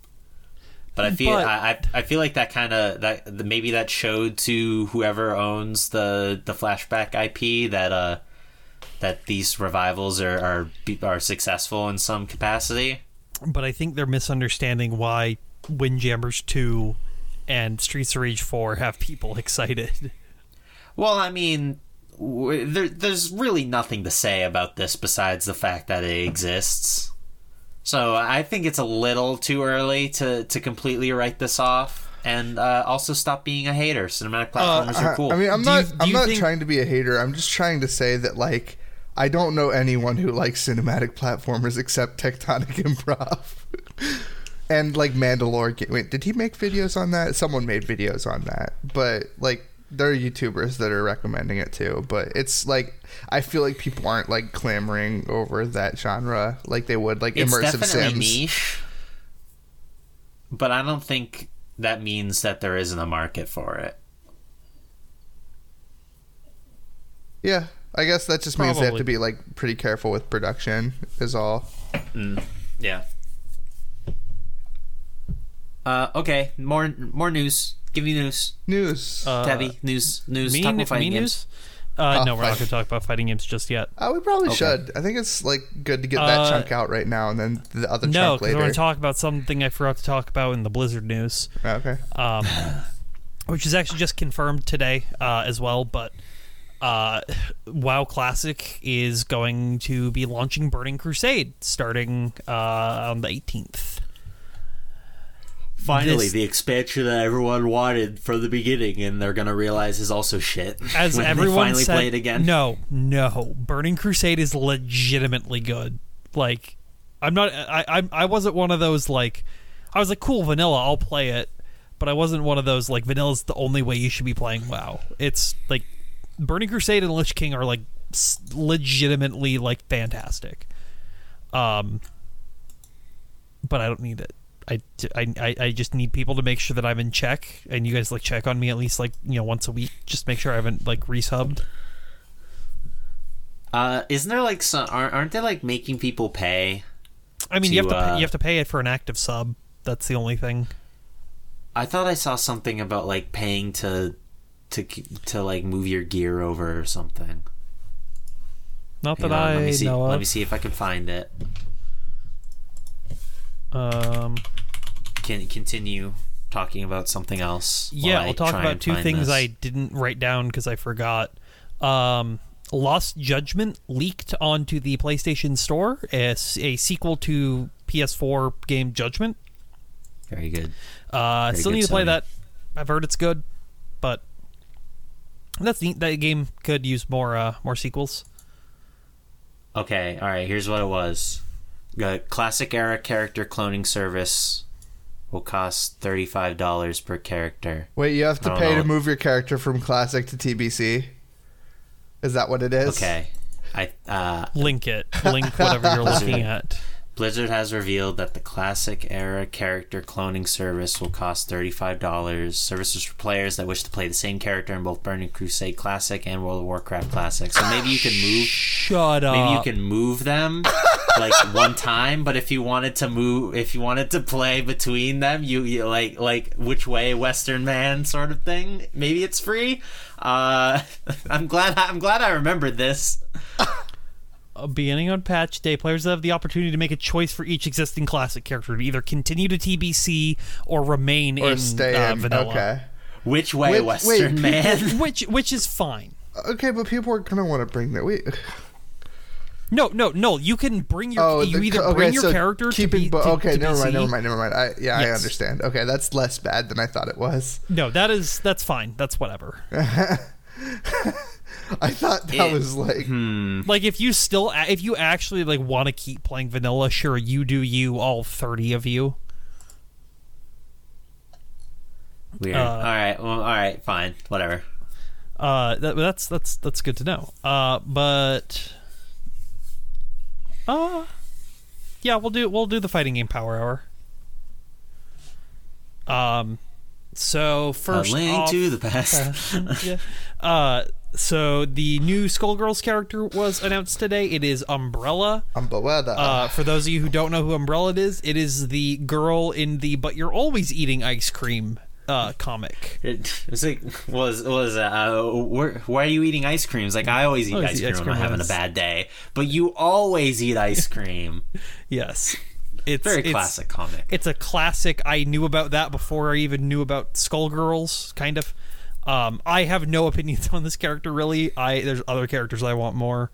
S1: but I feel
S2: But-
S1: I, I feel like that kind of that maybe that showed to whoever owns the the flashback IP that uh that these revivals are are are successful in some capacity.
S2: But I think they're misunderstanding why Windjammers 2 and Streets of Rage 4 have people excited.
S1: Well, I mean, there, there's really nothing to say about this besides the fact that it exists. So I think it's a little too early to, to completely write this off, and uh, also stop being a hater. Cinematic platformers are cool.
S3: Uh, I mean, I'm
S2: Do
S3: not.
S2: do
S3: I'm not
S2: think-
S3: trying to be a hater. I'm just trying to say that like I don't know anyone who likes cinematic platformers except Tectonic Improv. and like Mandalore. Wait, did he make videos on that? Someone made videos on that, but like there are YouTubers that are recommending it too. But it's like I feel like people aren't like clamoring over that genre like they would like
S1: it's
S3: immersive
S1: definitely
S3: sims.
S1: niche, but I don't think that means that there isn't a market for it.
S3: Yeah, I guess that just means they have to be like pretty careful with production. Is all.
S1: Yeah. Uh, okay, more more news. Give me news.
S3: News.
S2: Uh,
S1: Tabby, news, news.
S2: me,
S1: Talk about
S2: me
S1: fighting games.
S2: news? Uh,
S3: Oh,
S2: no, we're not going to talk about fighting games just yet.
S3: Uh, we probably
S1: Okay.
S3: should. I think it's like good to get that
S2: Uh,
S3: chunk out right now, and then the other
S2: No,
S3: chunk
S2: because
S3: we're
S2: going to talk about something I forgot to talk about in the Blizzard news.
S3: okay.
S2: um, which is actually just confirmed today uh, as well. But uh, WoW Classic is going to be launching Burning Crusade starting uh, on the 18th.
S1: Finally, the expansion that everyone wanted from the beginning, and they're gonna realize is also shit.
S2: As everyone
S1: finally
S2: said,
S1: play it again.
S2: no, no, Burning Crusade is legitimately good. Like, I'm not. I I, I wasn't one of those like. I was like, cool, vanilla. I'll play it. But I wasn't one of those like vanilla's the only way you should be playing WoW. It's like Burning Crusade and Lich King are like s- legitimately like fantastic. Um, but I don't need it. I, I, I- I just need people to make sure that I'm in check, and you guys like check on me at least like you know once a week, just make sure I haven't like resubbed.
S1: Uh, isn't there like some? Aren't, aren't they like making people pay?
S2: I mean, you have
S1: To,
S2: to pay,
S1: uh,
S2: you have to pay it for an active sub. That's the only thing.
S1: I thought I saw something about like paying to to to like move your gear over or something.
S2: Not that
S1: on,
S2: I
S1: let me see.
S2: know
S1: Let me see if I can find it.
S2: Um,
S1: Can continue talking about something else.
S2: yeah,
S1: I
S2: we'll talk about two things
S1: this.
S2: I didn't write down because I forgot. Um, Lost Judgment leaked onto the PlayStation Store as a sequel to PS4 game Judgment.
S1: Very good.
S2: Uh,
S1: Very
S2: still
S1: good,
S2: need to play
S1: Sony.
S2: that. I've heard it's good, but that's neat. That game could use more uh, more sequels.
S1: Okay, all right. Here's what it was. The classic era character cloning service will cost thirty five dollars per character.
S3: Wait, you have to pay
S1: know.
S3: to move your character from classic to TBC. Is that what it is?
S1: Okay. I uh,
S2: Link it. Link whatever you're looking at.
S1: Blizzard has revealed that the classic era character cloning service will cost $35. Services for players that wish to play the same character in both Burning Crusade Classic and World of Warcraft Classic. So maybe you can move
S2: Shut up.
S1: maybe you can move them like one time, but if you wanted to move if you wanted to play between them, you, you like like which way Western man sort of thing, maybe it's free. Uh I'm glad I'm glad I remembered this.
S2: Beginning on patch day, players have the opportunity to make a choice for each existing classic character to either continue to TBC or remain
S3: Or
S2: in
S3: stay
S2: uh,
S3: in.
S2: vanilla.
S3: Okay.
S1: Which way
S3: Wait,
S1: Western
S3: wait,
S1: man?
S2: Which which is fine.
S3: Okay, but people are gonna want to bring that. Wait.
S2: No, no, no. You can bring your
S3: Oh,
S2: you
S3: the-
S2: either
S3: okay,
S2: bring your
S3: so
S2: character
S3: keeping,
S2: to be
S3: bo-
S2: to,
S3: okay,
S2: to
S3: never mind,
S2: BC.
S3: never mind, never mind. I yeah, I understand. Okay, that's less bad than I thought it was.
S2: No, that is that's fine. That's whatever.
S3: I thought that
S1: It-
S3: was like
S2: Like if you still if you actually like want to keep playing vanilla, sure you do you all 30 of you.
S1: Weird.
S2: Uh,
S1: all right. Well, all right. Fine. Whatever.
S2: Uh that, that's that's that's good to know. Uh but uh yeah, we'll do we'll do the fighting game power hour. Um so
S1: A
S2: first
S1: link
S2: off,
S1: to the past.
S2: yeah. Uh, so the new Skullgirls character was announced today. It is Umbrella.
S3: umbrella.
S2: Uh, for those of you who don't know who Umbrella is, it is the girl in the "But You're Always Eating Ice Cream" uh, comic.
S1: It was like was was uh, where, why are you eating ice creams? Like I always eat
S2: Always
S1: ice
S2: eat
S1: cream
S2: ice
S1: when I'm having a bad day, but you always eat ice cream.
S2: Yes, it's
S1: Very
S2: it's-
S1: classic comic.
S2: It's a classic. I knew about that before I even knew about Skullgirls. Kind of. Um, I have no opinions on this character really. I there's other characters I want more.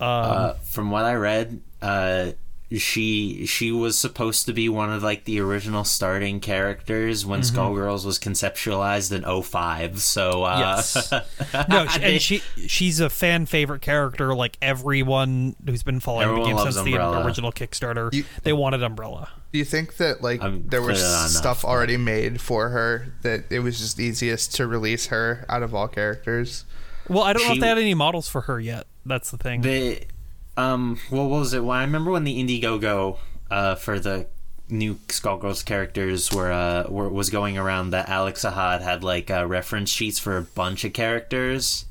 S2: Um,
S1: Uh, from what I read, uh, she she was supposed to be one of like the original starting characters when
S2: Mm-hmm.
S1: Skullgirls was conceptualized in 05. So uh,
S2: Yes. no, she, and she she's a fan favorite character. Like everyone who's been following
S1: Everyone
S2: the game since
S1: Umbrella.
S2: the original Kickstarter,
S3: You-
S2: they wanted Umbrella.
S3: Do you think that like
S1: I'm
S3: there was
S1: clear on that.
S3: stuff already made for her that it was just easiest to release her out of all characters?
S2: Well, I don't know if they had any models for her yet. That's the thing.
S1: the um what was it? Well, I remember when the Indiegogo uh for the new Skullgirls characters were uh were, was going around that Alex Ahad had like uh, reference sheets for a bunch of characters,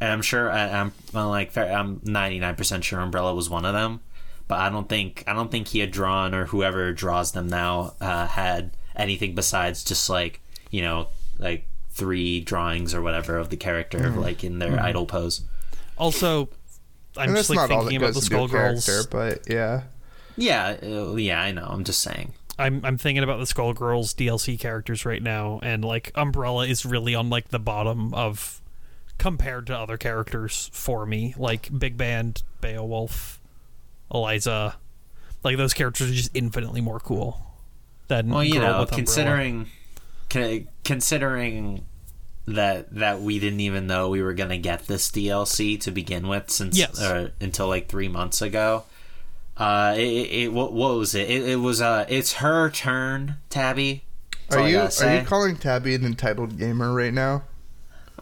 S1: and I'm sure I, I'm I'm like I'm 99 percent sure Umbrella was one of them, but I don't think I don't think he had drawn or whoever draws them now uh, had anything besides just like you know like three drawings or whatever of the character like in their idle pose.
S2: also, I'm
S3: And
S2: just like
S3: not all
S2: thinking about the
S3: goes into a character,
S2: Skullgirls.
S3: but yeah.
S1: Yeah, uh, yeah, I know. I'm just saying.
S2: I'm I'm thinking about the Skullgirls DLC characters right now, and like Umbrella is really on like the bottom of compared to other characters for me, like Big Band, Beowulf, Eliza. Like those characters are just infinitely more cool than
S1: Well, you know,
S2: with Umbrella.
S1: considering considering that that we didn't even know we were gonna get this DLC to begin with since
S2: Yes.
S1: uh, until like three months ago. Uh, it, it, it what, what was it? it? It was uh, it's her turn, Tabby. That's
S3: Are you are you calling Tabby an entitled gamer right now?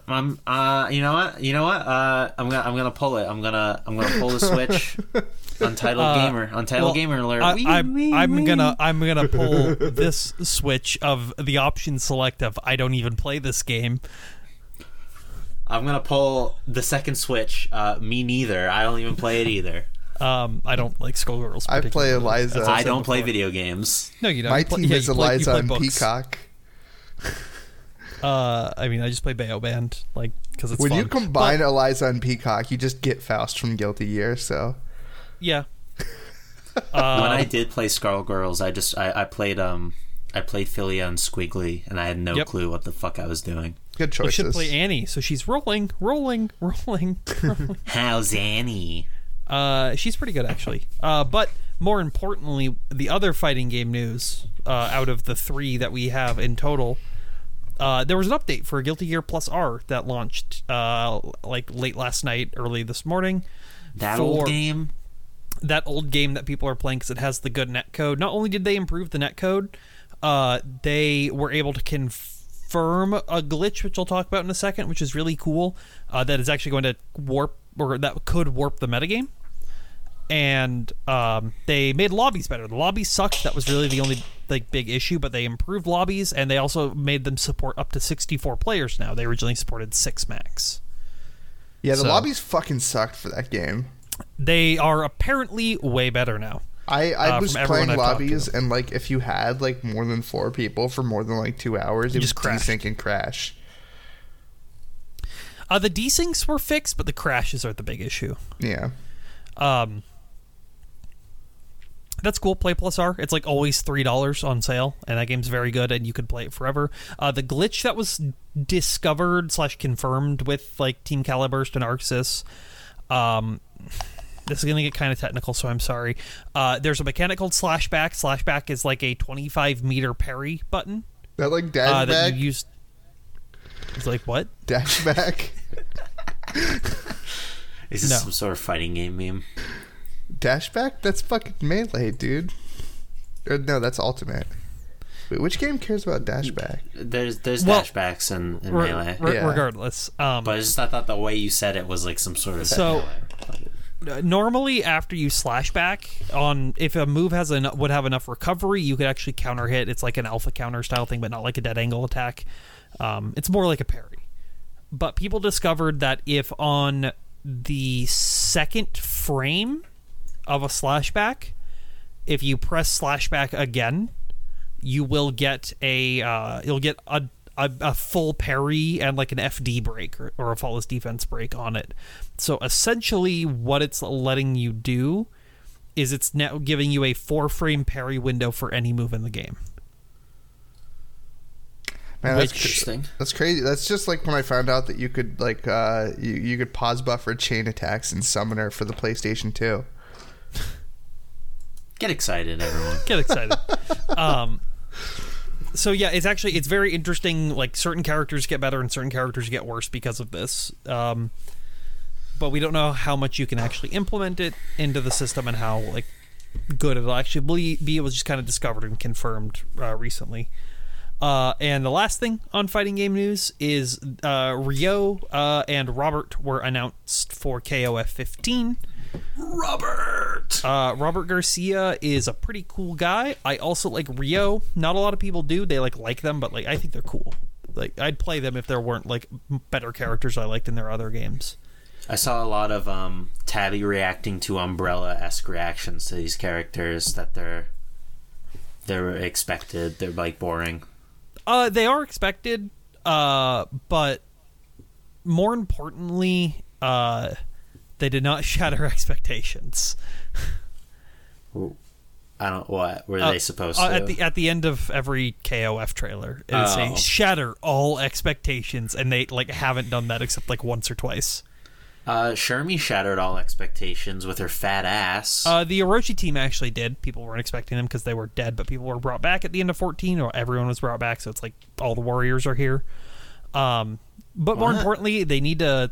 S1: I'm uh, you know what? You know what? Uh, I'm gonna I'm gonna pull it. I'm gonna I'm gonna pull the switch. Untitled
S2: Uh,
S1: gamer, Untitled
S2: well,
S1: gamer alert.
S2: I,
S1: Wee,
S2: I'm,
S1: wee,
S2: I'm
S1: wee.
S2: gonna I'm gonna pull this switch of the option select of I don't even play this game.
S1: I'm gonna pull the second switch. Uh, me neither. I don't even play it either.
S2: Um, I don't like Skullgirls.
S3: I play. Eliza.
S1: I don't play video games.
S2: No, you don't.
S3: My
S2: You play-
S3: team
S2: yeah,
S3: is
S2: you play- you
S3: Eliza
S2: play
S3: and. Peacock.
S2: Uh, I mean, I just play Big Band, like, because it's
S3: When
S2: fun.
S3: you combine Eliza and Peacock, you just get Faust from Guilty Gear. So
S2: But, yeah.
S1: when
S2: Uh,
S1: I did play Skullgirls, I just I, I played um I played Filia and Squiggly, and I had no
S2: Yep.
S1: clue what the fuck I was doing.
S3: good
S2: we
S3: choices.
S2: should play Annie, so she's rolling, rolling, rolling. rolling.
S1: How's Annie?
S2: Uh, she's pretty good actually. Uh, but more importantly, the other fighting game news uh, out of the three that we have in total, uh, there was an update for Guilty Gear Plus R that launched uh, like late last night, early this morning.
S1: That old game.
S2: that old game that people are playing because it has the good net code. Not only did they improve the net code, uh, they were able to confirm a glitch, which I'll talk about in a second, which is really cool. Uh, that is actually going to warp, or that could warp the metagame. And um, they made lobbies better. The lobbies sucked. That was really the only like big issue. But they improved lobbies, and they also made them support up to 64 players now. They originally supported six max.
S3: Yeah, the
S2: So-
S3: lobbies fucking sucked for that game.
S2: They are apparently way better now.
S3: I, I
S2: Uh,
S3: was playing
S2: I've
S3: lobbies, and like if you had like more than four people for more than like two hours, it was
S2: just crashed.
S3: desync and crash.
S2: Uh, the desyncs were fixed, but the crashes are the big issue.
S3: Yeah,
S2: Um, that's cool. Play Plus R. It's like always three dollars on sale, and that game's very good, and you could play it forever. Uh, the glitch that was discovered slash confirmed with like Team Caliburst and Arxis. Um, this is gonna get kind of technical, so I'm sorry. Uh, there's a mechanic called slashback. Slashback is like a 25 meter parry button
S3: that like
S2: uh,
S3: dash
S2: that
S3: back,
S2: you use. It's like what?
S3: dash back.
S1: Is this
S2: No.
S1: some sort of fighting game meme?
S3: Dashback? That's fucking melee, dude. Or, no, that's ultimate. Wait, which game cares about dashback?
S1: There's there's
S2: Well,
S1: dashbacks in, in
S2: Re-
S1: melee,
S2: re-
S3: Yeah.
S2: Regardless, um,
S1: but I just I thought the way you said it was like some sort of
S2: So-
S1: melee.
S2: Uh, normally after you slash back on if a move has en- would have enough recovery you could actually counter hit it's like an alpha counter style thing but not like a dead angle attack um, it's more like a parry but people discovered that if on the second frame of a slashback, if you press slashback again you will get a uh, you'll get a, a, a full parry and like an FD break or, or a flawless defense break on it. So essentially, what it's letting you do is it's now giving you a four frame parry window for any move in the game.
S3: Man, that's, cr-
S1: Interesting.
S3: that's crazy. That's just like when I found out that you could like uh you, you could pause buffer chain attacks in Summoner for the PlayStation 2.
S1: Get excited, everyone.
S2: Get excited. um, so yeah, it's actually it's very interesting. Like certain characters get better and certain characters get worse because of this. Um, but we don't know how much you can actually implement it into the system and how like good it'll actually be. It was just kind of discovered and confirmed uh, recently. Uh, and the last thing on fighting game news is uh, Ryo uh, and Robert were announced for KOF 15.
S1: Robert.
S2: Uh, Robert Garcia is a pretty cool guy. I also like Ryo. Not a lot of people do. They like like them, but like I think they're cool. Like I'd play them if there weren't like better characters I liked in their other games.
S1: I saw a lot of um, Tabby reacting to Umbrella esque reactions to these characters that they're they're expected. They're like boring.
S2: Uh, they are expected, uh, but more importantly, uh, they did not shatter expectations.
S1: I don't what were
S2: Uh,
S1: they supposed
S2: uh,
S1: to?
S2: at the at the end of every KOF trailer? It would say
S1: Oh.
S2: shatter all expectations, and they like haven't done that except like once or twice.
S1: uh, Shermie shattered all expectations with her fat ass.
S2: Uh, the Orochi team actually did. People weren't expecting them because they were dead, but people were brought back at the end of 14, or everyone was brought back. So it's like all the warriors are here. Um, but more importantly, they need to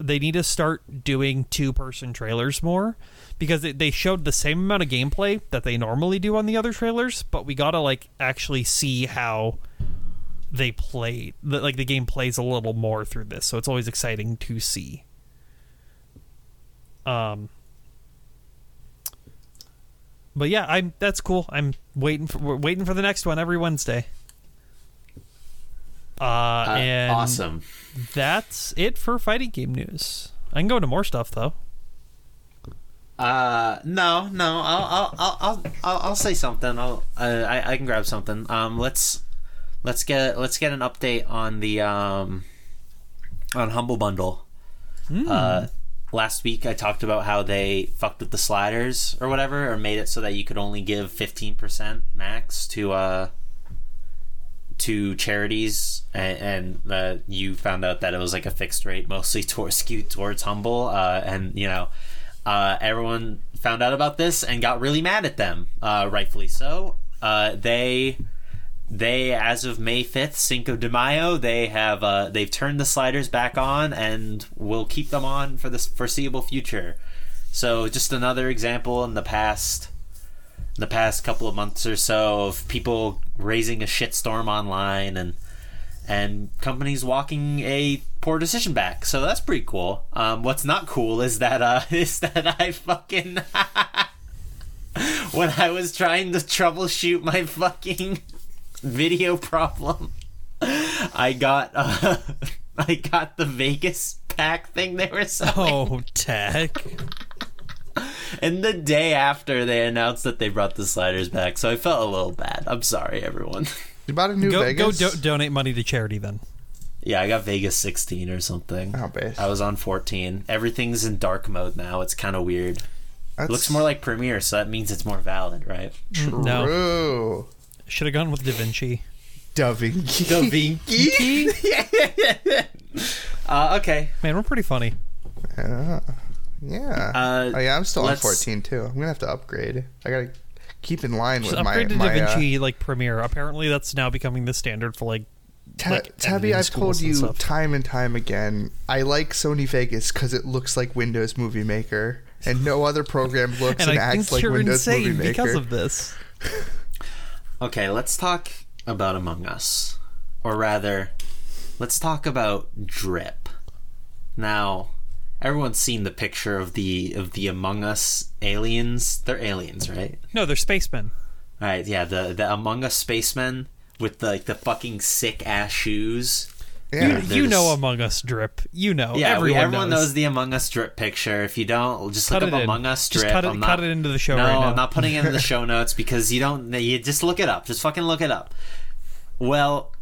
S2: they need to start doing two person trailers more because they, showed the same amount of gameplay that they normally do on the other trailers, but we gotta like actually see how they play like the game plays a little more through this so it's always exciting to see. Um but yeah i'm that's cool. I'm waiting for we're waiting for the next one every wednesday uh,
S1: Uh,
S2: and
S1: awesome.
S2: that's it for fighting game news i can go into more stuff though
S1: Uh, no, no. I'll, I'll, I'll, I'll, I'll, I'll say something. I'll, uh, I, I can grab something. Um, let's, let's get, let's get an update on the, um, on Humble Bundle. Uh, last week I talked about how they fucked with the sliders or whatever, or made it so that you could only give fifteen percent max to, uh, to charities, and, and uh, you found out that it was like a fixed rate, mostly towards skewed towards Humble, uh, and you know uh, everyone found out about this and got really mad at them, uh, rightfully so. Uh, they, they as of May fifth, Cinco de Mayo, they have uh, they've turned the sliders back on and will keep them on for the foreseeable future. So just another example in the past, the past couple of months or so of people raising a shitstorm online and and companies walking a poor decision back. So that's pretty cool. Um, what's not cool is that uh, is that I fucking when I was trying to troubleshoot my fucking video problem, I got uh, I got the Vegas pack thing they were selling.
S2: oh tech
S1: And the day after they announced that they brought the sliders back, so I felt a little bad. I'm sorry, everyone.
S3: You bought a new
S2: go, go do- donate money to charity then
S1: Yeah, I got Vegas 16 or something.
S3: Oh, base.
S1: I was on 14. Everything's in dark mode now. It's kind of weird. It looks more like Premiere, so that means it's more valid, right?
S3: true.
S2: no should have gone with da vinci
S3: Da Vinci.
S1: Da Vinci. uh, okay.
S2: man we're pretty funny
S3: Yeah. Yeah.
S1: Uh,
S3: oh, yeah, I'm still on 14 too. I'm gonna have to upgrade. I gotta keep in line
S2: Just
S3: with my
S2: upgrade to
S3: my. uh,
S2: like Premiere. Apparently, that's now becoming the standard for like
S3: Ta-
S2: like,
S3: Tabby, I've told you
S2: stuff.
S3: time and time again, I like Sony Vegas because it looks like Windows Movie Maker, and no other program looks
S2: and
S3: and,
S2: I
S3: acts
S2: think
S3: like
S2: you're
S3: Windows Movie Maker.
S2: because of this.
S1: Okay, let's talk about Among Us. Or rather, let's talk about Drip. Now, everyone's seen the picture of the of the Among Us aliens. They're aliens, right?
S2: No, they're spacemen.
S1: All right, yeah, the the Among Us spacemen with the, like the fucking sick ass shoes.
S3: yeah.
S2: you
S1: they're
S2: you know Among Us drip. You know.
S1: Yeah,
S2: everyone,
S1: we, everyone
S2: knows.
S1: knows. the Among Us drip picture. If you don't, just
S2: Cut
S1: look
S2: it
S1: up
S2: in.
S1: Among Us
S2: Just
S1: drip.
S2: cut it-
S1: I'm
S2: cut it into the show
S1: no,
S2: right now.
S1: I'm not putting it in the show notes because you don't. You just look it up. Just fucking look it up. Well,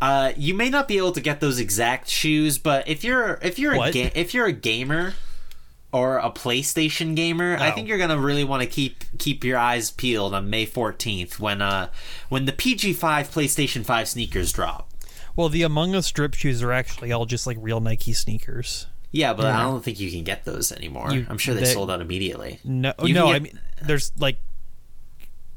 S1: uh, you may not be able to get those exact shoes, but if you're if you're a ga- if you're a gamer or a PlayStation gamer, I
S2: Oh.
S1: think you're gonna really want to keep keep your eyes peeled on May 14th when uh when the PG5 PlayStation 5 sneakers drop.
S2: Well, the Among Us drip shoes are actually all just like real Nike sneakers.
S1: Yeah, but I don't think you can get those anymore.
S2: You-
S1: I'm sure they,
S2: they-
S1: sold out immediately.
S2: No,
S1: You
S2: no.
S1: can
S2: I mean, there's like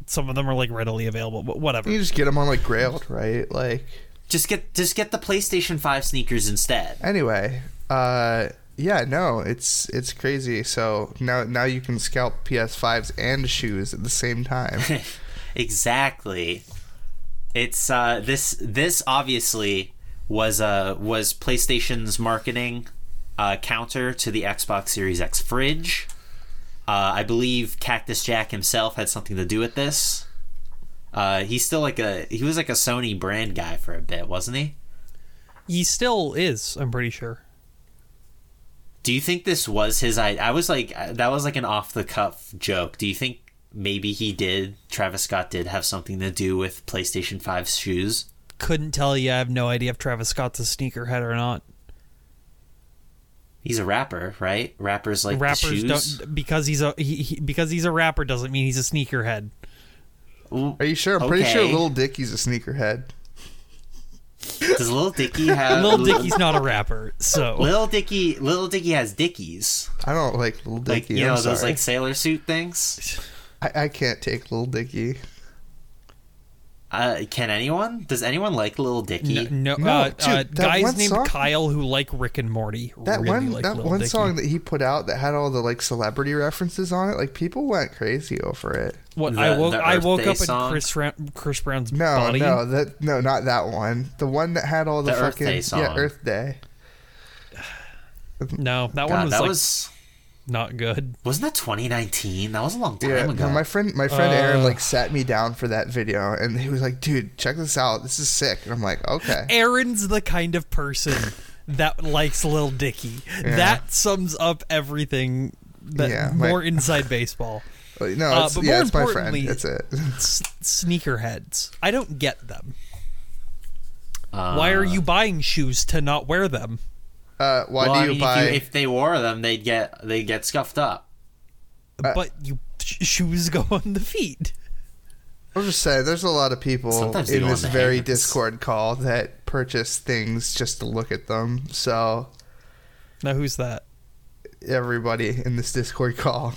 S2: some of them are like readily available, but whatever.
S3: You just get them on like Grailed, right? Like
S1: Just get just get the PlayStation 5 sneakers instead.
S3: anyway, uh, yeah, no, it's it's crazy. So now now you can scalp PS5s and shoes at the same time.
S1: exactly. It's uh this this obviously was uh was PlayStation's marketing uh counter to the Xbox Series X fridge. Uh, I believe Cactus Jack himself had something to do with this. Uh, he's still like a he was like a Sony brand guy for a bit, wasn't he?
S2: He still is. I'm pretty sure.
S1: Do you think this was his I I was like, that was like an off the cuff joke. Do you think maybe he did, Travis Scott did have something to do with PlayStation 5's shoes?
S2: Couldn't tell you. I have no idea if Travis Scott's a sneakerhead or not.
S1: He's a rapper, right? Rappers like
S2: Rappers
S1: shoes.
S2: don't because he's a he, he, because he's a rapper doesn't mean he's a sneakerhead.
S1: Ooh,
S3: Are you sure? I'm pretty sure Little Dicky's a sneakerhead.
S1: Does Lil Dicky have
S2: Lil Dicky's not a rapper, so
S1: Little Dicky, Lil Dicky has Dickies,
S3: I don't like Little
S1: like you know
S3: I'm
S1: those
S3: sorry.
S1: like sailor suit things.
S3: I, I can't take Little Dicky.
S1: Uh, can anyone? Does anyone like Lil Dicky?
S2: no,
S3: No,
S2: uh,
S3: dude,
S2: uh, guys named
S3: song-
S2: Kyle who like Rick and Morty.
S3: That
S2: really
S3: one
S2: like
S3: that
S2: Lil
S3: one
S2: Dicky.
S3: song that he put out that had all the like celebrity references on it, like people went crazy over it.
S2: What
S1: The-
S2: I woke I woke
S1: Day
S2: up in? Chris Ra- Chris Brown's
S3: No,
S2: body.
S3: no, that no, not that one. The one that had all the,
S1: The Earth
S3: fucking
S1: Day
S3: yeah
S1: song.
S3: Earth Day.
S2: No, that one was
S1: that
S2: like
S1: was
S2: not good.
S1: wasn't that 2019? That was a long time
S3: Yeah,
S1: ago.
S3: no, my friend, my friend Aaron
S2: Uh.
S3: like sat me down for that video, and he was like, "Dude, check this out. This is sick." And I'm like, "Okay."
S2: Aaron's the kind of person that likes Lil Dicky. That sums up everything that
S3: Yeah, my-
S2: more inside baseball.
S3: No,
S2: Uh,
S3: it's,
S2: but
S3: yeah,
S2: more
S3: it's my friend.
S2: importantly-
S3: That's it.
S2: S- sneakerheads. I don't get them.
S1: Uh,
S2: Why are you buying shoes to not wear them?
S3: Uh, why
S1: well,
S3: do
S1: I
S3: you
S1: mean,
S3: buy?
S1: If, you, if they wore them, they'd get they would get scuffed up.
S3: Uh,
S2: but you sh- shoes go on the feet.
S3: I'm just saying, there's a lot of people in this very
S1: hands.
S3: Discord call that purchase things just to look at them. So
S2: Now who's that?
S3: everybody in this Discord call,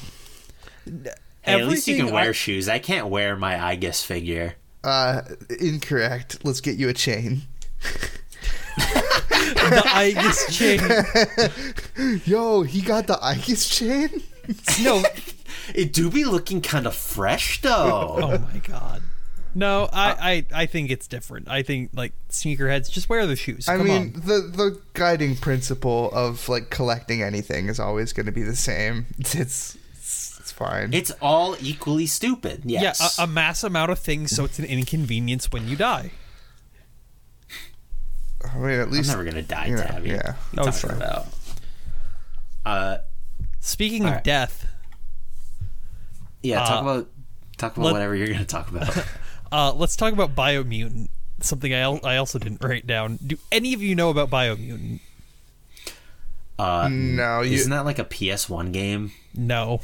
S1: Hey, at least you can wear
S2: I-
S1: shoes. I can't wear my Igus figure.
S3: uh, incorrect. Let's get you a chain.
S2: the Igus chain.
S3: Yo, he got the Igus chain.
S2: No.
S1: It do be looking kind of fresh though.
S2: Oh my god. No, I, I, I think it's different. I think like sneakerheads just wear the shoes.
S3: I
S2: Come
S3: mean,
S2: on.
S3: the the guiding principle of like collecting anything is always going to be the same. It's it's, it's fine.
S1: It's all equally stupid. Yes.
S2: Yeah, a, a mass amount of things, so it's an inconvenience when you die.
S3: I mean, at
S1: I'm
S3: least
S1: never gonna die,
S3: you know,
S1: Tabby.
S3: yeah.
S1: What are you
S2: Oh, sure.
S1: about? Uh,
S2: Speaking of
S1: Alright.
S2: death,
S1: yeah. Talk
S2: Uh,
S1: about talk about
S2: let-
S1: whatever you're gonna talk about.
S2: uh, let's talk about Biomutant. Something I, al- I also didn't write down. Do any of you know about Biomutant?
S1: Uh,
S3: No, you.
S1: isn't that like a PS1 game?
S2: No.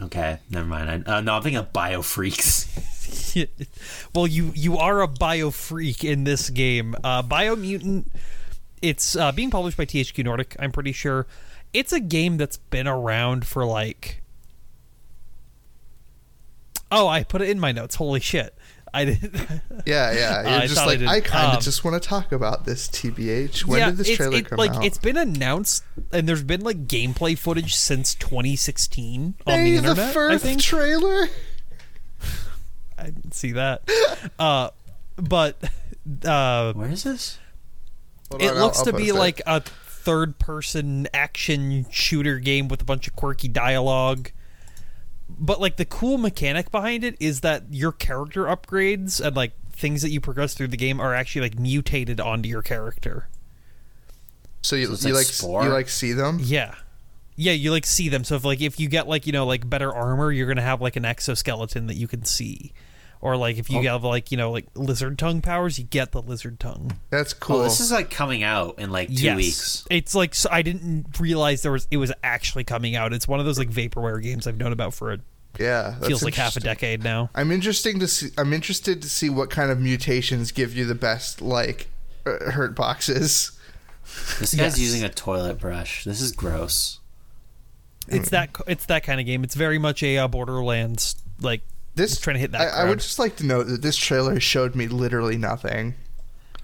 S1: Okay, never mind. I, uh, no, I'm thinking of Biofreaks.
S2: well, you you are a bio freak in this game. Uh, Biomutant. It's uh, being published by THQ Nordic. I'm pretty sure. It's a game that's been around for like. Oh, I put it in my notes. Holy shit! I didn't.
S3: Yeah, yeah. You're
S2: I
S3: just
S2: I
S3: like
S2: did.
S3: I, kind of
S2: Um,
S3: just want to talk about this. Tbh. When
S2: yeah,
S3: did this trailer
S2: it,
S3: come
S2: like
S3: out?
S2: it's been announced, and there's been like gameplay footage since 2016 on the internet. I
S3: first
S2: think
S3: trailer.
S2: I didn't see that. Uh, but uh,
S1: Where is this?
S3: Hold
S2: it
S3: on, I'll-
S2: looks
S3: I'll
S2: to
S3: post
S2: be
S3: it.
S2: like a third-person action shooter game with a bunch of quirky dialogue. But like the cool mechanic behind it is that your character upgrades and like things that you progress through the game are actually like mutated onto your character.
S3: So you,
S1: So it's
S3: you
S1: like
S3: like
S1: Spore?
S3: you like see them?
S2: Yeah. Yeah, you like see them. So if like if you get like, you know, like better armor, you're gonna have like an exoskeleton that you can see. Or like if you
S3: Oh.
S2: have like, you know, like lizard tongue powers, you get the lizard tongue.
S3: That's cool.
S1: Oh, this is like coming out in like two
S2: yes.
S1: weeks.
S2: It's like so I didn't realize there was it was actually coming out. It's one of those like vaporware games I've known about for a
S3: yeah,
S2: feels like half a decade now.
S3: I'm interesting to see. I'm interested to see what kind of mutations give you the best like uh, hurt boxes.
S1: This
S2: Yes.
S1: guy's using a toilet brush. This is gross.
S2: It's that it's that kind of game. It's very much a uh, Borderlands like
S3: This
S2: trying to hit that
S3: I, I would just like to note that this trailer showed me literally nothing.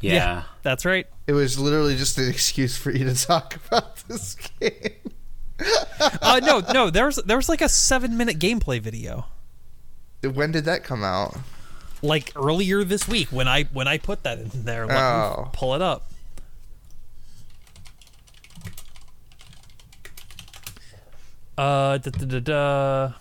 S1: Yeah.
S2: That's right.
S3: It was literally just an excuse for you to talk about this game.
S2: Uh no, no, there was there was like a 7-minute gameplay video.
S3: When did that come out?
S2: like earlier this week when I when I put that in there. Let me
S3: Oh.
S2: pull it up. Uh, da, da, da, da.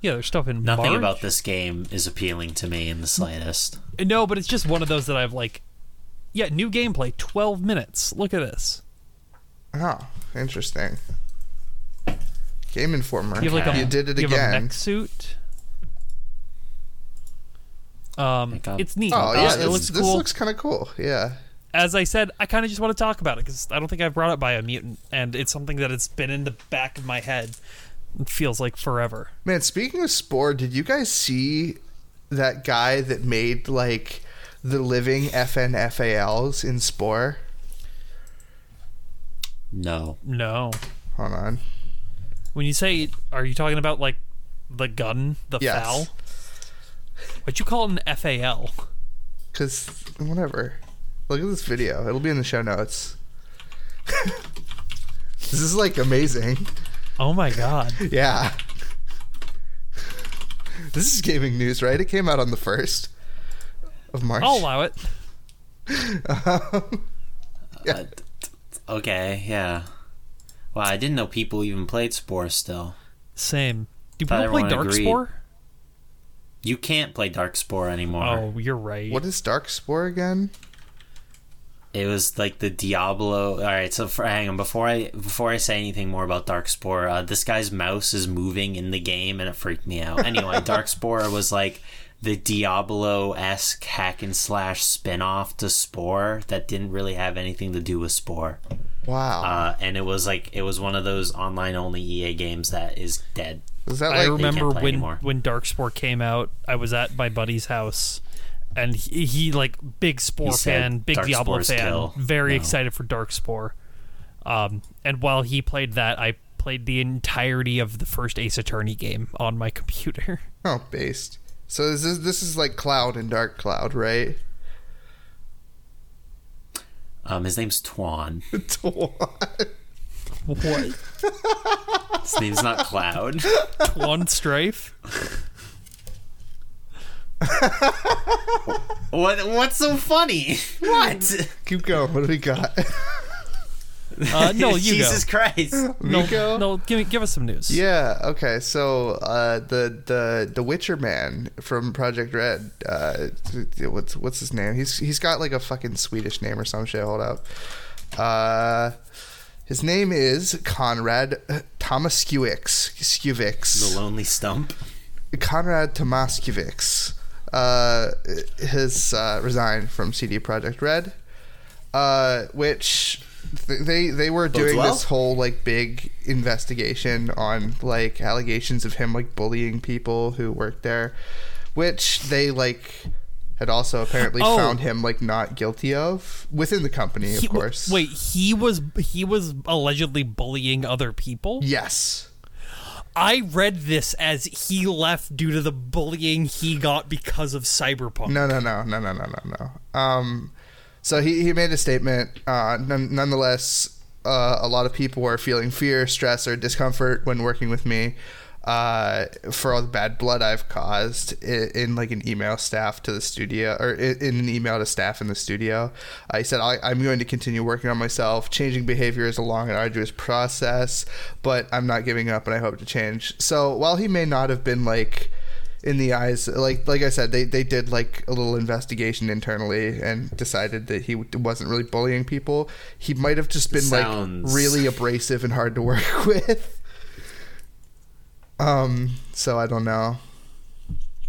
S2: Yeah, there's stuff in
S1: Nothing
S2: March.
S1: about this game is appealing to me in the slightest.
S2: No, but it's just one of those that I've like. Yeah, new gameplay, 12 minutes. Look at this.
S3: Oh, interesting. Game Informer.
S2: You have like a
S3: you did it
S2: you have a
S3: again.
S2: mech suit. Um, it's neat.
S3: Oh
S2: Uh,
S3: yeah,
S2: it
S3: this,
S2: looks
S3: this
S2: cool.
S3: looks kind of cool. Yeah.
S2: as I said, I kind of just want to talk about it because I don't think I've brought it up Biomutant, and it's something that it's been in the back of my head. It feels like forever.
S3: Man, speaking of Spore, did you guys see that guy that made like the living FNFALs in Spore?
S1: No.
S2: No,
S3: Hold on.
S2: when you say, are you talking about like the gun, the
S3: Yes.
S2: FAL? What'd you call it an FAL?
S3: Cause whatever. Look at this video. It'll be in the show notes. this is like amazing.
S2: Oh my god!
S3: Yeah. This is gaming news, right? It came out on the first of March.
S2: I'll allow it.
S1: Uh, t- t- okay, yeah. Wow, I didn't know people even played Spore still.
S2: Same. Do
S1: Thought
S2: people play
S1: everyone agreed.
S2: Darkspore?
S1: You can't play Darkspore anymore.
S2: Oh, you're right.
S3: What is Darkspore again?
S1: It was like the Diablo. All right, so for, hang on before I before I say anything more about Darkspore, uh, this guy's mouse is moving in the game and it freaked me out. Anyway, Darkspore was like the Diablo esque hack and slash spin off to Spore that didn't really have anything to do with Spore.
S3: Wow.
S1: Uh, and it was like it was one of those online only EA games that is dead.
S3: is that
S2: I remember
S1: play
S2: when
S1: anymore.
S2: when Darkspore came out. I was at my buddy's house, and he, he like big Spore
S1: He said
S2: fan, big Diablo
S1: Darkspore's
S2: fan,
S1: kill.
S2: very
S1: No.
S2: excited for Darkspore. Um, and while he played that, I played the entirety of the first Ace Attorney game on my computer.
S3: Oh, based. So this is this is like Cloud and Dark Cloud, right?
S1: Um, his name's Twan. Twan.
S2: what?
S1: His name's not Cloud.
S2: One Strife?
S1: What? What's so funny? What?
S3: Keep going. What do we got?
S2: Uh, no, you
S1: Jesus
S2: go.
S1: Christ.
S2: No,
S3: Miko?
S2: no, give me give us some news.
S3: Yeah. Okay. So uh, the the the Witcher man from Projekt Red. Uh, what's what's his name? He's he's got like a fucking Swedish name or some shit. Hold up. Uh, his name is Konrad Tomaszkiewicz.
S1: The Lonely Stump.
S3: Konrad Tomaszkiewicz. Uh, has uh, resigned from CD Projekt Red. Uh, which th- they they were
S1: Bodes
S3: doing
S1: well.
S3: this whole like big investigation on like allegations of him like bullying people who worked there, which they like had also apparently
S2: Oh.
S3: found him like not guilty of within the company, of
S2: He- w-
S3: course.
S2: Wait, he was he was allegedly bullying other people.
S3: Yes.
S2: I read this as he left due to the bullying he got because of Cyberpunk.
S3: No, no, no, no, no, no, no, no. Um, so he, he made a statement. Uh, none, nonetheless, uh, a lot of people were feeling fear, stress, or discomfort when working with me uh, for all the bad blood I've caused in, in, like an email staff to the studio or in, in an email to staff in the studio. I said I, I'm going to continue working on myself. Changing behavior is a long and arduous process, but I'm not giving up, and I hope to change. So while he may not have been like in the eyes like like I said they they did like a little investigation internally and decided that he wasn't really bullying people he might have just been
S1: Sounds-
S3: like really abrasive and hard to work with um so I don't know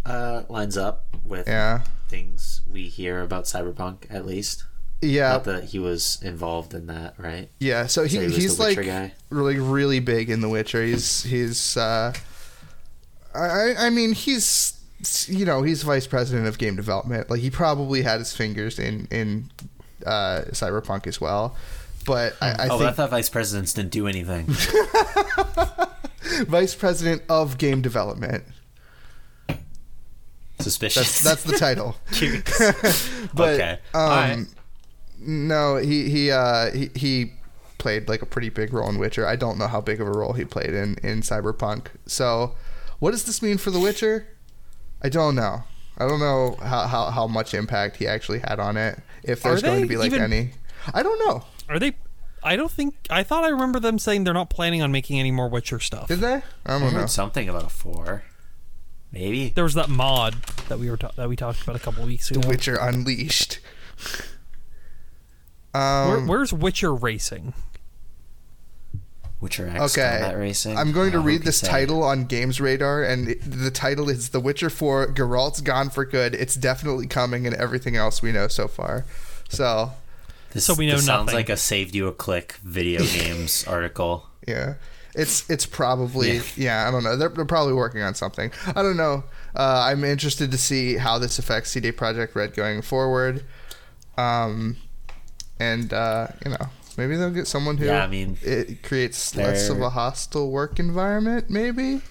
S1: Uh, lines up with
S3: yeah
S1: things we hear about Cyberpunk, at least.
S3: yeah
S1: Not that he was involved in that, right?
S3: yeah so he,
S1: So he
S3: he's like
S1: guy?
S3: really really big in The Witcher he's he's uh I I mean he's you know he's vice president of game development like he probably had his fingers in in uh cyberpunk as well but I, I
S1: oh,
S3: think
S1: I thought vice presidents didn't do anything.
S3: vice president of game development
S1: Suspicious.
S3: that's that's the title but
S1: Okay.
S3: um
S1: Alright.
S3: no he he uh he, he played like a pretty big role in witcher i don't know how big of a role he played in in cyberpunk so what does this mean for the witcher i don't know i don't know how how, how much impact he actually had on it if there's
S2: Are
S3: going to be like
S2: even-
S3: any i don't know
S2: Are they? I don't think. I thought I remember them saying they're not planning on making any more Witcher stuff.
S3: did they i
S1: I
S3: don't know
S1: heard something about a four. Maybe.
S2: There was that mod that we were ta- that we talked about a couple weeks ago.
S3: the witcher unleashed um
S2: Where, where's Witcher Racing?
S1: Witcher X
S3: Okay,
S1: Combat Racing.
S3: I'm going to
S1: Oh,
S3: read this title on Games Radar, and it- the title is "The Witcher 4: Geralt's Gone for Good." It's definitely coming, and everything else we know so far. So,
S1: This,
S2: So we know
S1: this sounds like a saved you a click video games article.
S3: yeah, it's it's probably yeah. I don't know. They're, they're probably working on something. I don't know. Uh, I'm interested to see how this affects CD Projekt Red going forward. Um, and uh, you know, maybe they'll get someone who
S1: Yeah, I mean,
S3: it creates less of a hostile work environment. Maybe.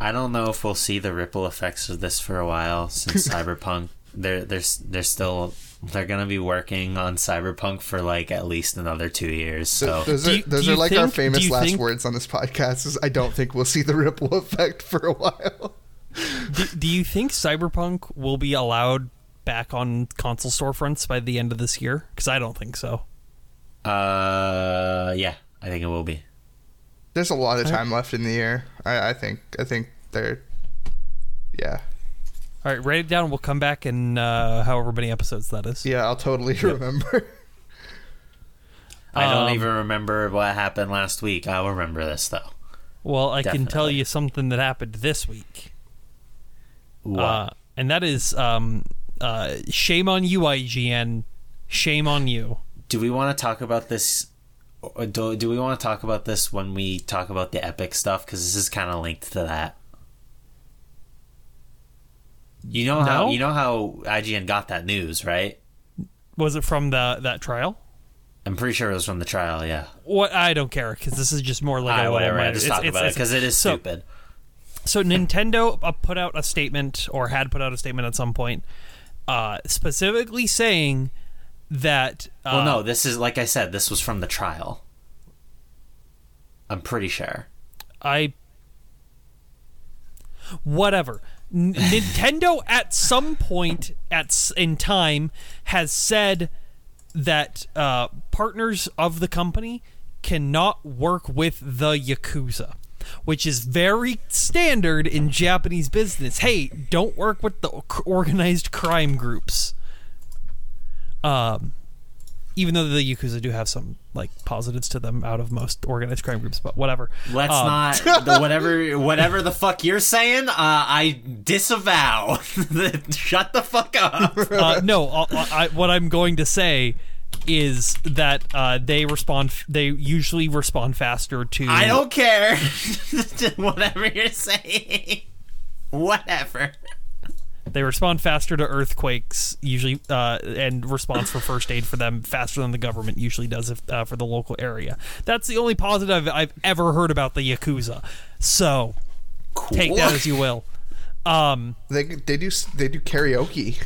S1: I don't know if we'll see the ripple effects of this for a while since Cyberpunk. They're they're s- they're still they're gonna be working on Cyberpunk for like at least another two years. So
S3: those
S2: Do
S3: are
S2: you-
S3: those are like our
S2: think- do
S3: famous last
S2: think-
S3: words on this podcast. Is I don't think we'll see the ripple effect for a while.
S2: do, do you think Cyberpunk will be allowed back on console storefronts by the end of this year? Because I don't think so.
S1: uh, yeah, I think it will be.
S3: There's a lot of time left in the year. I, I think I think they're yeah
S2: All right, write it down. We'll come back in uh, however many episodes that is.
S3: yeah. I'll totally remember.
S1: I don't
S2: Um,
S1: even remember what happened last week. I'll remember this though.
S2: Well, I can tell
S1: Definitely.
S2: you something that happened this week.
S1: What?
S2: Uh, and that is um, uh, shame on you, IGN. Shame on you.
S1: do we want to talk about this? or Do, do we want to talk about this when we talk about the Epic stuff? Because this is kind of linked to that. You know how
S2: No?
S1: you know how IGN got that news, right?
S2: Was it from the that trial?
S1: I'm pretty sure it was from the trial. Yeah.
S2: What I don't care because this is just more like a little
S1: whatever. I
S2: minor-
S1: just
S2: it's-
S1: talk
S2: it's-
S1: about it because it is
S2: so-
S1: stupid.
S2: So Nintendo uh, put out a statement, or had put out a statement at some point, uh, specifically saying that. Uh,
S1: well, no, this is like I said. This was from the trial. I'm pretty sure.
S2: I. Whatever. Nintendo at some point at in time has said that uh, partners of the company cannot work with the yakuza, which is very standard in Japanese business. Hey, don't work with the organized crime groups. Um, even though the yakuza do have some like positives to them out of most organized crime groups, but whatever.
S1: Let's
S2: Um,
S1: not the, whatever whatever the fuck you're saying. Uh, I disavow. Shut the fuck up.
S2: uh, no, I, I, what I'm going to say is that uh, they respond. They usually respond faster to.
S1: I don't care. whatever you're saying. Whatever.
S2: They respond faster to earthquakes, usually, uh, and response for first aid for them faster than the government usually does if, uh, for the local area. That's the only positive I've ever heard about the Yakuza. So
S1: Cool.
S2: take that as you will. Um,
S3: They they do they do karaoke,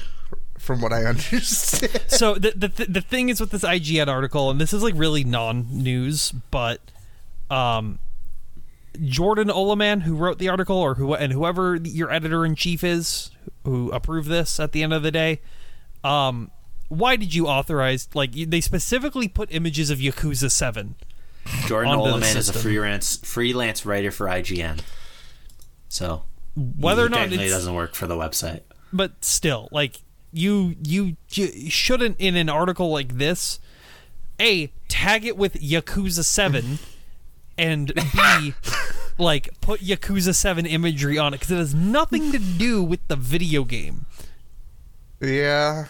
S3: from what I understand.
S2: so the, the the thing is with this IGN article, and this is like really non-news, but um, Jordan Oloman, who wrote the article, or who and whoever your editor in chief is, who approved this at the end of the day, um, why did you authorize? Like they specifically put images of Yakuza Seven.
S1: Jordan Oloman is a freelance freelance writer for IGN. So
S2: Whether
S1: he
S2: or not it's
S1: doesn't work for the website.
S2: but still like you you you shouldn't in an article like this a tag it with yakuza 7 and b like put yakuza 7 imagery on it because it has nothing to do with the video game.
S3: Yeah,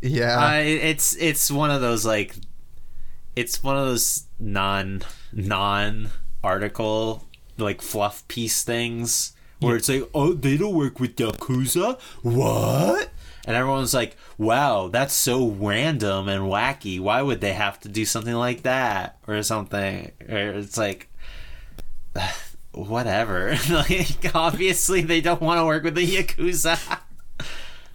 S3: yeah.
S1: Uh, it's it's one of those like it's one of those non non article like fluff piece things where it's like oh they don't work with yakuza? What? And everyone's like wow that's so random and wacky. Why would they have to do something like that or something? Or it's like whatever like obviously they don't want to work with the yakuza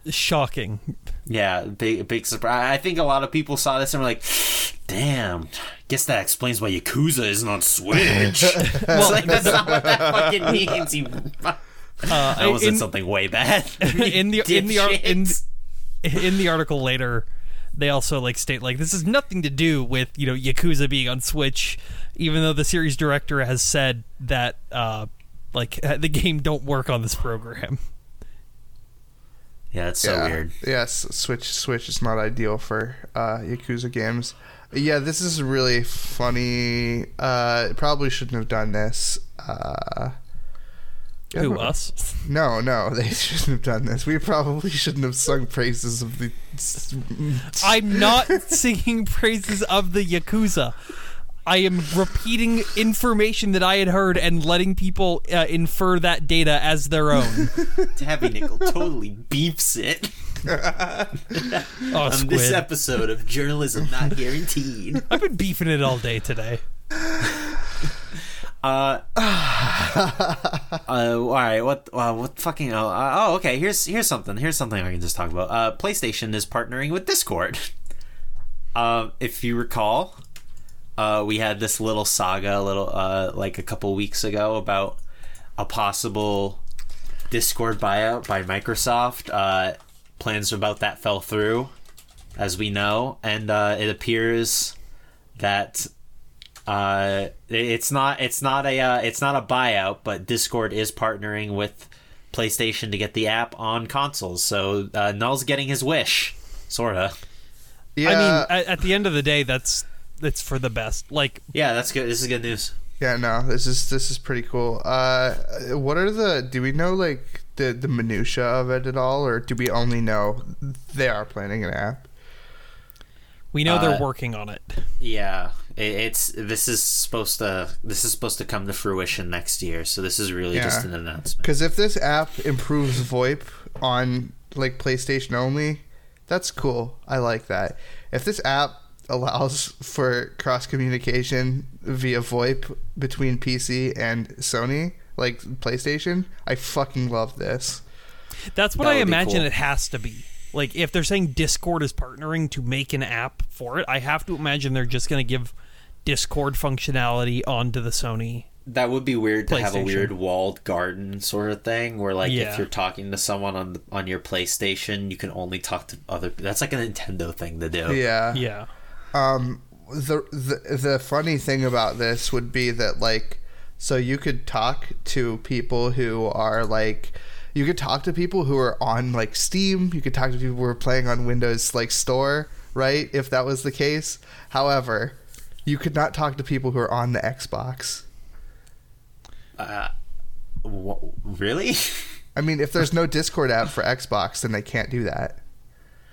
S2: shocking
S1: Yeah, big big surprise. I think a lot of people saw this and were like, "Damn, guess that explains why Yakuza isn't on Switch." well, like that's not what that fucking means. You, that
S2: uh,
S1: wasn't
S2: in,
S1: something way bad.
S2: in the in the in, in the article later they also like state like this has nothing to do with you know yakuza being on switch even though the series director has said that uh like the game don't work on this program
S1: yeah, it's so
S3: yeah.
S1: weird.
S3: Yes, Switch Switch is not ideal for uh, Yakuza games. Yeah, this is really funny. Uh, probably shouldn't have done this. Uh, yeah,
S2: who
S3: no-
S2: us
S3: No, no, they shouldn't have done this. We probably shouldn't have sung praises of the.
S2: i'm not singing praises of the yakuza I am repeating information that I had heard and letting people uh, infer that data as their own.
S1: Tabby Nickel totally beefs it
S2: Oh,
S1: on this episode of Journalism Not Guaranteed.
S2: I've been beefing it all day today.
S1: Uh, uh, all right. What? Uh, what fucking? Oh, uh, oh, okay. Here's here's something. Here's something I can just talk about. Uh, PlayStation is partnering with Discord. Uh, if you recall, uh, we had this little saga, a little uh, like a couple weeks ago about a possible Discord buyout by Microsoft. Uh, plans about that fell through, as we know, and uh, it appears that uh, it's not it's not a uh, it's not a buyout, but Discord is partnering with PlayStation to get the app on consoles. So uh, Null's getting his wish, sorta.
S3: Yeah,
S2: I mean, at, at the end of the day, that's it's for the best. Like,
S1: Yeah, that's good. This is good news.
S3: yeah, no, this is this is pretty cool. Uh, what are the? Do we know like the the minutia of it at all, or do we only know they are planning an app?
S2: we know
S1: Uh,
S2: they're working on it.
S1: Yeah, it, it's this is supposed to this is supposed to come to fruition next year. So this is really just an announcement.
S3: Because if this app improves VoIP on like PlayStation only, that's cool. I like that. If this app allows for cross communication via VoIP between PC and Sony, like PlayStation, I fucking love this.
S2: That's what
S1: That
S2: I imagine
S1: cool.
S2: it has to be. Like, if they're saying Discord is partnering to make an app for it, I have to imagine they're just going to give Discord functionality onto the Sony.
S1: That would be weird to have a weird walled garden sort of thing, where like
S2: Yeah.
S1: if you're talking to someone on the, on your PlayStation, you can only talk to other. That's like a Nintendo thing to do.
S3: Yeah.
S2: Yeah.
S3: Um, the, the the funny thing about this would be that like, so you could talk to people who are like, you could talk to people who are on like Steam. You could talk to people who are playing on Windows like Store, right? If that was the case. However, you could not talk to people who are on the Xbox.
S1: Uh, wha- really?
S3: I mean, if there's no Discord app for Xbox, then they can't do that.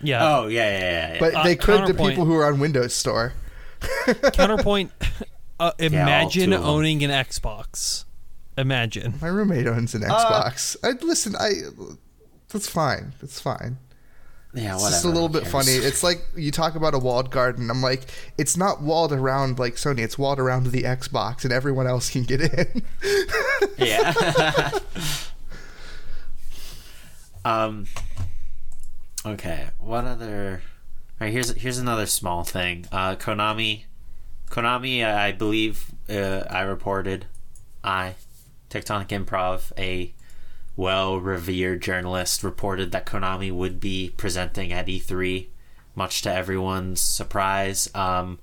S2: Yeah.
S1: oh yeah, yeah, yeah. yeah.
S3: But
S2: Uh,
S3: they could to people who are on Windows Store.
S2: Counterpoint uh, imagine
S1: two of them.
S2: owning an Xbox. Imagine.
S3: My roommate owns an Xbox. I listen. I That's fine. That's fine.
S1: Yeah,
S3: It's just a little bit funny. It's like you talk about a walled garden. I'm like, it's not walled around like Sony. It's walled around the Xbox, and everyone else can get in.
S1: yeah. um. Okay. What other? All right. Here's here's another small thing. Uh, Konami. Konami. I believe uh, I reported. I, Tectonic Improv, a well-revered journalist, reported that Konami would be presenting at E3, much to everyone's surprise. Um,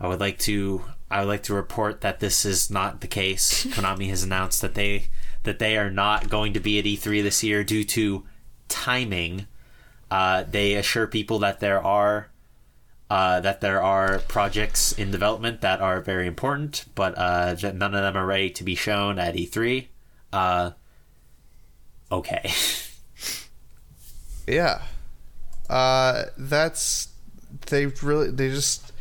S1: I would like to I would like to report that this is not the case. Konami has announced that they that they are not going to be at E3 this year due to timing. Uh, they assure people that there are uh, that there are projects in development that are very important, but uh, that none of them are ready to be shown at E3. Uh, okay.
S3: yeah, uh, that's they really they just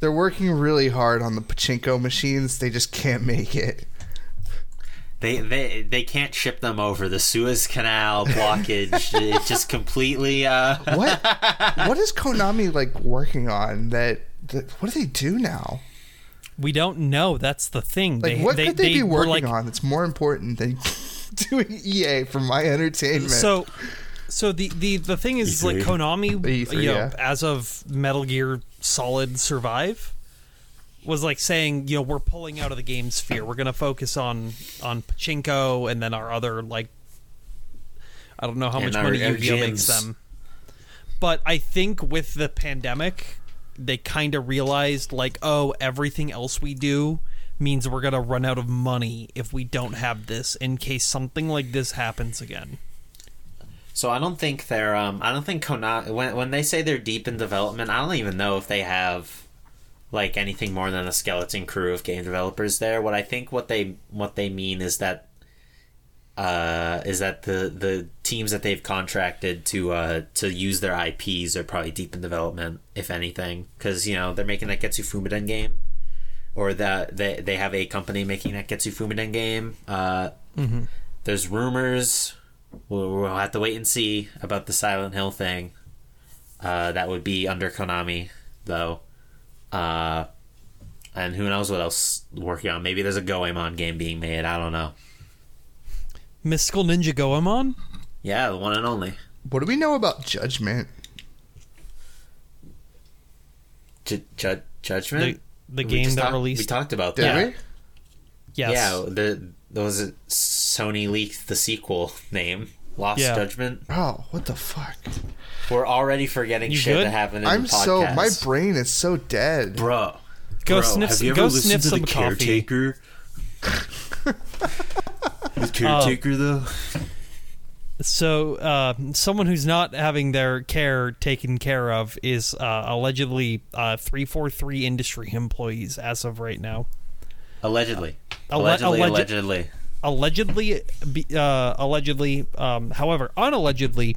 S3: they're working really hard on the pachinko machines. They just can't make it.
S1: They, they they can't ship them over the Suez Canal blockage. it just completely uh,
S3: What what is Konami like working on that? that what do they do now?
S2: We don't know. That's the thing.
S3: Like,
S2: they,
S3: what
S2: they,
S3: could they, be
S2: were
S3: working
S2: like,
S3: on that's more important than doing EA for my entertainment?
S2: So, so the the the thing is like
S1: E3.
S2: Konami,
S3: E3,
S2: you know,
S3: yeah.
S2: as of Metal Gear Solid Survive, was like saying, you know, we're pulling out of the game sphere. We're gonna focus on on pachinko and then our other like, I don't know how
S1: And
S2: much
S1: our-
S2: money
S1: our
S2: Yu-Gi-Oh makes
S1: gyms.
S2: them. But I think with the pandemic, they kind of realized like, oh, everything else we do means we're gonna run out of money if we don't have this in case something like this happens again.
S1: So I don't think they're. Um, I don't think Konami. When when they say they're deep in development, I don't even know if they have like anything more than a skeleton crew of game developers there. What I think what they what they mean is that uh, is that the the teams that they've contracted to uh, to use their IPs are probably deep in development, if anything, because you know they're making that Getsu Fuma Den game, or that they they have a company making that Getsu Fuma Den game. Uh, There's rumors. We'll, we'll have to wait and see about the Silent Hill thing. Uh, that would be under Konami, though. Uh, and who knows what else working on? Maybe there's a Goemon game being made. I don't know.
S2: Mystical Ninja Goemon?
S1: Yeah, the one and only.
S3: what do we know about Judgment?
S1: Ju- ju- Judgment.
S2: The the
S1: We
S2: game that
S1: talked-
S2: released.
S1: We talked about
S3: Did
S1: that.
S3: we?
S2: yes.
S1: Yeah, the was it Sony leaked the sequel name, Lost
S2: Yeah.
S1: Judgment.
S3: Oh, what the fuck?
S1: We're already forgetting
S2: You
S1: shit
S2: good?
S1: that happened in
S3: I'm
S1: the
S3: so my brain is so dead.
S1: bro.
S2: Go
S1: bro,
S2: sniff
S1: have
S2: some-
S1: you ever
S2: go
S1: listened
S2: sniff
S1: to
S2: some
S1: the
S2: coffee.
S1: caretaker? the
S2: Uh,
S1: caretaker, though.
S2: So, uh, someone who's not having their care taken care of is uh, allegedly uh, 343 industry employees as of right now.
S1: Allegedly.
S2: Alle-
S1: allegedly.
S2: alleged-
S1: allegedly.
S2: Allegedly, uh, allegedly, um, however, unallegedly,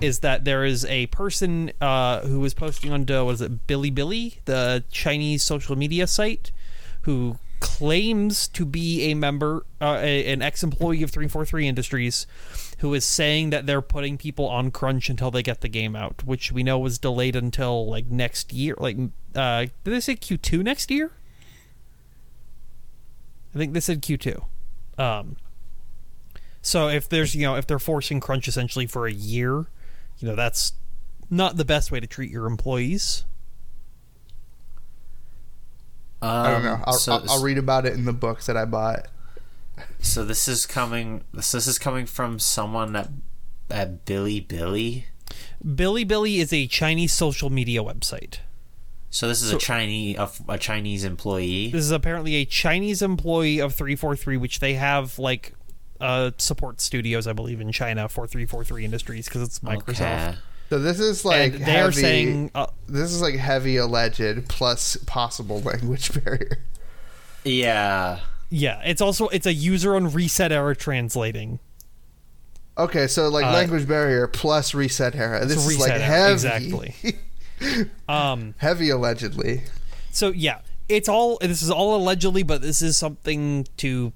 S2: is that there is a person uh, who was posting on, uh, what is it, Bilibili the Chinese social media site, who claims to be a member, uh, a, an ex-employee of 343 Industries, who is saying that they're putting people on crunch until they get the game out, which we know was delayed until like next year. Like, uh, did they say Q2 next year? I think they said Q2. Um, so if there's you know if they're forcing crunch essentially for a year, you know that's not the best way to treat your employees.
S3: I don't know.
S1: Um,
S3: I'll,
S1: so,
S3: I'll, I'll read about it in the books that I bought.
S1: So this is coming. This, this is coming from someone at at Bilibili. Billy
S2: is a Chinese social media website.
S1: So this is
S2: So-
S1: a Chinese a, a Chinese employee.
S2: This is apparently a Chinese employee of 343, which they have like uh, support studios, I believe, in China for 343 Industries because it's Microsoft.
S1: Okay.
S3: So this is like
S2: and they
S3: heavy,
S2: are saying uh,
S3: this is like heavy alleged plus possible language barrier.
S1: Yeah.
S2: Yeah, it's also it's a user on ResetEra translating.
S3: Okay, so like
S2: Uh,
S3: language barrier plus ResetEra. This is like heavy,
S2: exactly. Um,
S3: heavy allegedly.
S2: So yeah, it's all this is all allegedly, but this is something to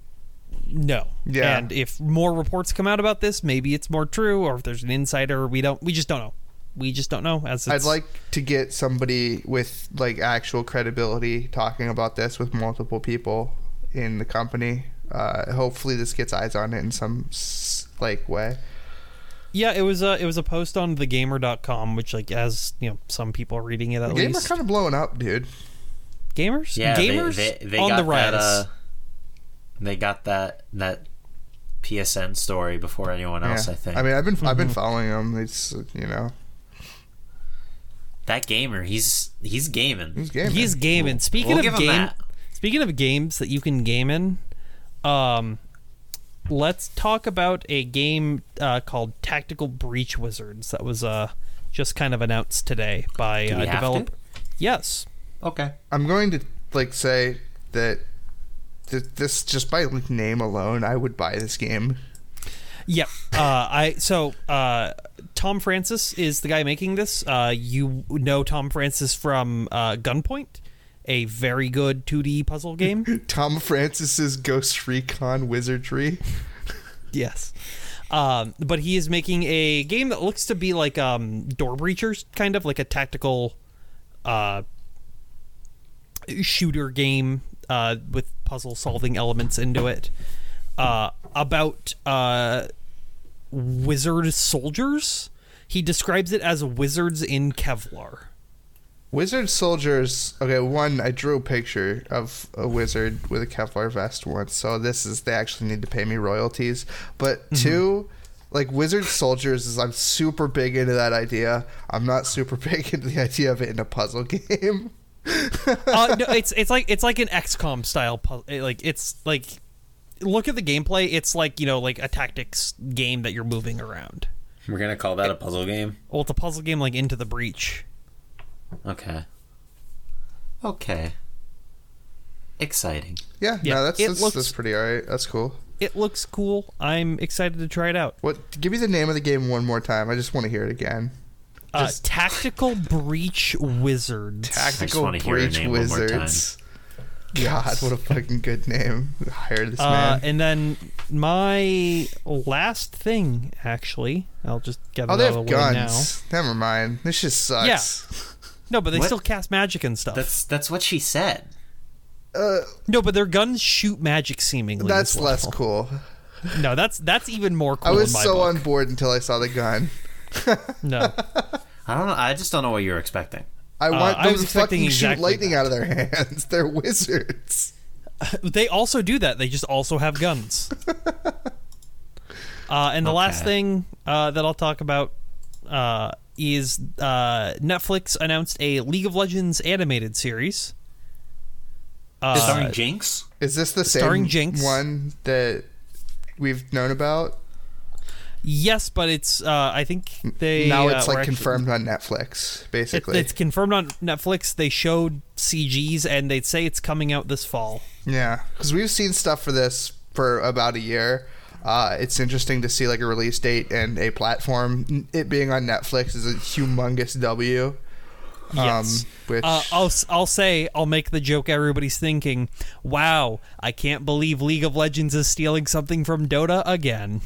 S2: no.
S3: Yeah.
S2: And if more reports come out about this, maybe it's more true, or if there's an insider, we don't. We just don't know. We just don't know. As
S3: I'd like to get somebody with like actual credibility talking about this with multiple people in the company. Uh, hopefully, this gets eyes on it in some like way.
S2: Yeah, it was a it was a post on thegamer.com, which like as you know, some people are reading it at
S3: The game are
S2: least.
S3: kind of blowing up, dude.
S2: Gamers,
S1: Yeah,
S2: gamers
S1: they, they, they
S2: on
S1: got
S2: the rise.
S1: that. Uh, they got that that PSN story before anyone else.
S3: yeah.
S1: I think.
S3: I mean, I've been I've been
S2: Mm-hmm.
S3: following them. It's you know
S1: that gamer, he's he's gaming.
S3: he's gaming.
S2: He's gaming. Speaking
S1: we'll
S2: of
S1: give him
S2: game,
S1: that.
S2: Speaking of games that you can game in, um, let's talk about a game uh, called Tactical Breach Wizards that was uh just kind of announced today by
S1: Do we
S2: uh,
S1: have
S2: develop.
S1: to?
S2: Yes,
S1: Okay.
S3: I'm going to like say that th- this just by like, name alone, I would buy this game.
S2: Yeah. Uh, I so uh, Tom Francis is the guy making this. Uh, you know Tom Francis from uh, Gunpoint, a very good 2D puzzle game.
S3: Tom Francis's Ghost Recon Wizardry.
S2: yes. Um, but he is making a game that looks to be like um, Door Breachers, kind of like a tactical uh, shooter game uh, with puzzle solving elements into it. Uh, about uh, wizard soldiers. He describes it as wizards in Kevlar.
S3: Wizard soldiers. Okay, one, I drew a picture of a wizard with a Kevlar vest once, so this is they actually need to pay me royalties. But two, like wizard soldiers is I'm super big into that idea. I'm not super big into the idea of it in a puzzle game.
S2: uh, no, it's it's like it's like an XCOM style puzzle. Like it's like look at the gameplay. It's like you know like a tactics game that you're moving around.
S1: We're gonna call that a puzzle game.
S2: Well, it's a puzzle game like Into the Breach.
S1: Okay. Okay. Exciting.
S3: Yeah,
S2: Yeah,
S3: no, that's
S2: it
S3: that's,
S2: looks-
S3: that's pretty alright. That's cool.
S2: It looks cool. I'm excited to try it out.
S3: What? Give me the name of the game one more time. I just want to hear it again.
S2: Uh,
S3: Just-
S2: Tactical Breach Wizards.
S3: Tactical
S1: wanna hear her
S3: Breach
S1: one more time.
S3: Wizards. God, what a fucking good name. Hire this
S2: Uh,
S3: man.
S2: and then my last thing, actually, I'll just get it
S3: Oh, they
S2: out of the way now.
S3: guns. Never mind. This just sucks.
S2: No, but they
S1: What?
S2: still cast magic and stuff.
S1: That's that's what she said.
S3: Uh,
S2: no, but their guns shoot magic seemingly.
S3: that's
S2: as
S3: less cool.
S2: No, that's that's even more cool.
S3: I was
S2: in my
S3: so
S2: book.
S3: on board until I saw the gun.
S2: No,
S1: I don't know. I just don't know what you're expecting.
S3: I want
S2: I
S3: them
S2: was
S3: to
S2: expecting
S3: fucking shoot
S2: exactly
S3: lightning out of their hands. They're wizards.
S2: they also do that. They just also have guns. uh, and the last
S1: Okay.
S2: thing uh, that I'll talk about uh, is uh, Netflix announced a League of Legends animated series. Uh,
S1: Starring Jinx.
S3: Is this the
S2: Starring
S3: same
S2: Jinx.
S3: one that we've known about?
S2: yes, but it's uh, I think they
S3: now
S2: uh,
S3: it's
S2: were
S3: like
S2: actually-
S3: confirmed on Netflix,
S2: It,
S3: basically.
S2: it's confirmed on Netflix. They showed CGs and they'd say it's coming out this fall.
S3: Yeah, because we've seen stuff for this for about a year. Uh, it's interesting to see like a release date and a platform. It being on Netflix is a humongous W.
S2: Yes.
S3: Um, which
S2: Uh, I'll s- I'll say I'll make the joke everybody's thinking. Wow, I can't believe League of Legends is stealing something from Dota again.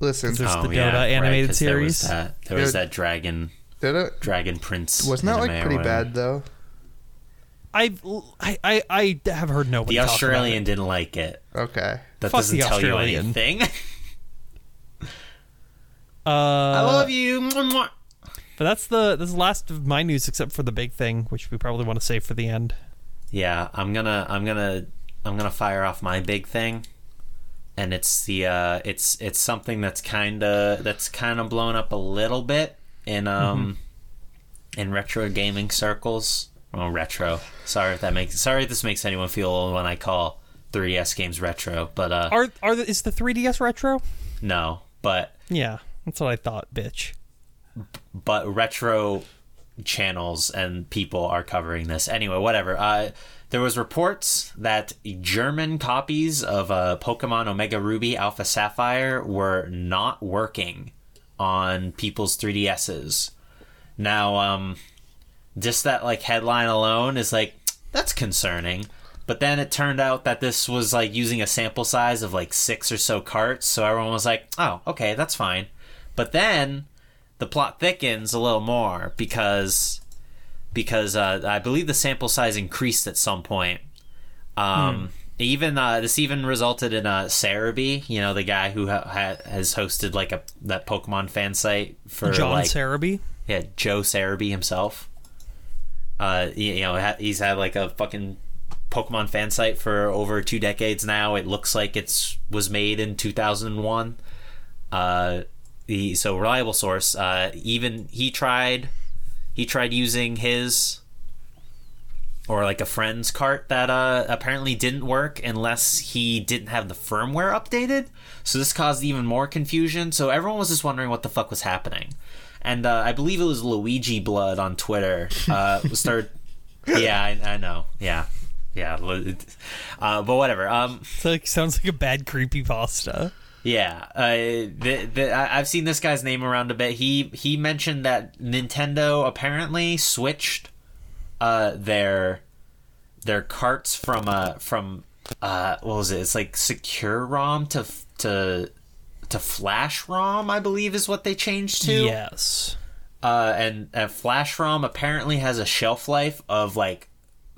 S3: listen,
S2: there's
S1: oh
S2: the
S1: yeah,
S2: Dota
S1: right,
S2: animated
S1: 'cause There was
S2: series.
S1: that. There was that dragon
S3: did it?
S1: dragon prince.
S3: Wasn't that like
S1: anime
S3: pretty bad though?
S2: I've I, I I have heard nobody.
S1: The
S2: talk
S1: Australian
S2: About
S1: didn't like it.
S3: Okay.
S1: That
S2: Fuck
S1: doesn't
S2: the
S1: tell you anything.
S2: Uh,
S1: I love you.
S2: But that's the that's the last of my news, except for the big thing, which we probably want to save for the end.
S1: Yeah, I'm gonna I'm gonna I'm gonna fire off my big thing. And it's the uh it's it's something that's kinda that's kinda blown up a little bit in um in retro gaming circles. Well retro. Sorry if that makes sorry if this makes anyone feel old when I call 3DS games retro, but uh
S2: Are are the, is the 3DS retro?
S1: no. But
S2: Yeah, that's what I thought, bitch.
S1: but retro channels and people are covering this anyway whatever uh there was reports that german copies of uh, pokemon omega ruby alpha sapphire were not working on people's 3ds's now um just that like headline alone is like that's concerning But then it turned out that this was like using a sample size of like six or so carts, so everyone was like, "Oh, okay, that's fine." But then the plot thickens a little more because because uh, I believe the sample size increased at some point. Um, Even uh, this even resulted in uh, Serebii, you know, the guy who ha- ha- has hosted like a that Pokemon fan site for
S2: John
S1: like
S2: Serebii.
S1: yeah, Joe Serebii himself. Uh, you, know, he's had like a fucking Pokemon fan site for over two decades now. It looks like it's was made in 2001. Uh, so reliable source. Uh, even he tried, he tried using his or like a friend's cart that uh, apparently didn't work unless he didn't have the firmware updated. So this caused even more confusion. So everyone was just wondering what the fuck was happening. And uh, I believe it was Luigi Blood on Twitter uh, started. yeah, I, I know. Yeah, yeah. Uh, but whatever. Um,
S2: like sounds like a bad creepy pasta.
S1: yeah, uh, the, the, I- I've seen this guy's name around a bit. He he mentioned that Nintendo apparently switched uh, their their carts from uh from uh what was it? It's like secure ROM to to to Flash ROM, I believe is what they changed to.
S2: Yes.
S1: Uh, and uh, Flash ROM apparently has a shelf life of like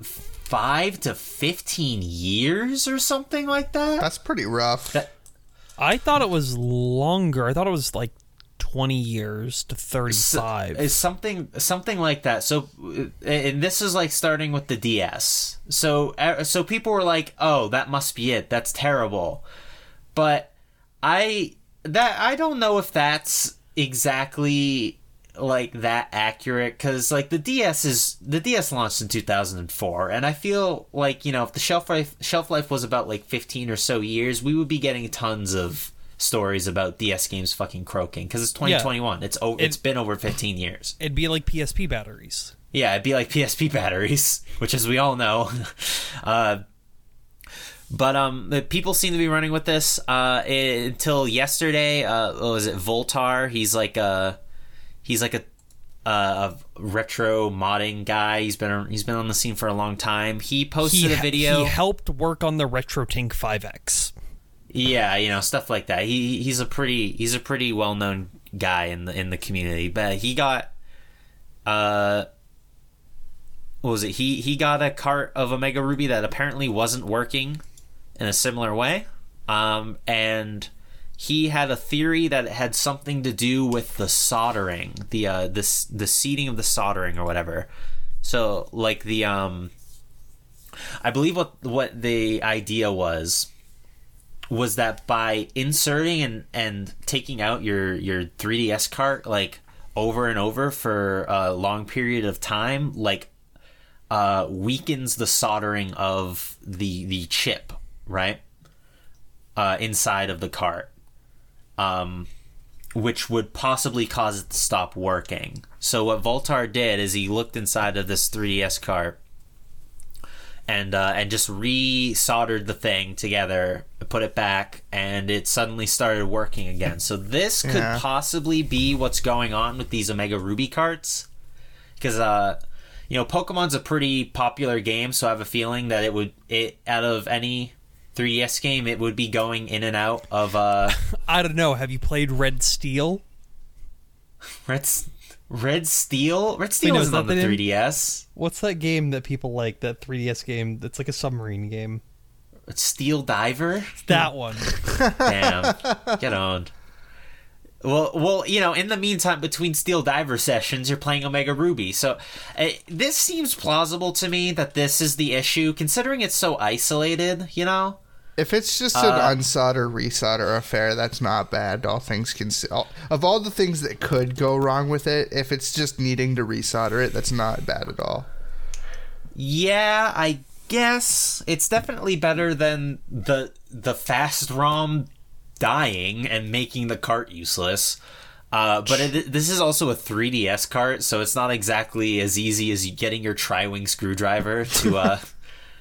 S1: five to fifteen years or something like that.
S3: That's pretty rough.
S1: That-
S2: I thought it was longer. I thought it was like 20 years to 35.
S1: It's something something like that. So, uh, and this is like starting with the DS. So, so people were like, "Oh, that must be it. That's terrible." But I that I don't know if that's exactly like that accurate because like the DS is the DS launched in 2004 and I feel like you know if the shelf life shelf life was about like 15 or so years we would be getting tons of stories about DS games fucking croaking because it's 2021 it's o- it's been over 15 years.
S2: It'd be like PSP batteries.
S1: yeah it'd be like PSP batteries which as we all know uh but um, the people seem to be running with this uh, i- until yesterday. Uh, what was it Voultar? He's like a he's like a, uh, a retro modding guy. He's been he's been on the scene for a long time. He posted
S2: He,
S1: a video.
S2: he helped work on the RetroTink 5X.
S1: yeah, you know stuff like that. He he's a pretty he's a pretty well known guy in the in the community. But he got uh. What was it? He he got a cart of Omega Ruby that apparently wasn't working in a similar way. Um, and he had a theory that it had something to do with the soldering, the uh, this the seating of the soldering or whatever. So like the um, I believe what what the idea was was that by inserting and and taking out your your 3ds cart like over and over for a long period of time like uh, weakens the soldering of the the chip, right? Uh, inside of the cart, um, which would possibly cause it to stop working. So what Voultar did is he looked inside of this 3DS cart and uh, and just re-soldered the thing together, put it back, and it suddenly started working again. So this could
S3: Yeah.
S1: possibly be what's going on with these Omega Ruby carts, because uh, you know, Pokemon's a pretty popular game, so I have a feeling that it would it out of any 3DS game, it would be going in and out of uh
S2: I don't know. Have you played Red Steel?
S1: Red Red Steel. Red Steel
S2: is
S1: on the
S2: the
S1: 3DS.
S2: What's that game that people like? That 3DS game that's like a submarine game.
S1: Steel Diver.
S2: That one.
S1: Damn, get on. Well, well, you know, in the meantime, between Steel Diver sessions, you're playing Omega Ruby. So, uh, this seems plausible to me that this is the issue, considering it's so isolated. You know,
S3: If it's just an
S1: Uh,
S3: unsolder resolder affair, that's not bad. All things considered, of all the things that could go wrong with it, if it's just needing to resolder it, that's not bad at all.
S1: Yeah, I guess it's definitely better than the the fast ROM dying and making the cart useless. Uh, but it, this is also a 3DS cart, so it's not exactly as easy as you getting your tri-wing screwdriver to uh,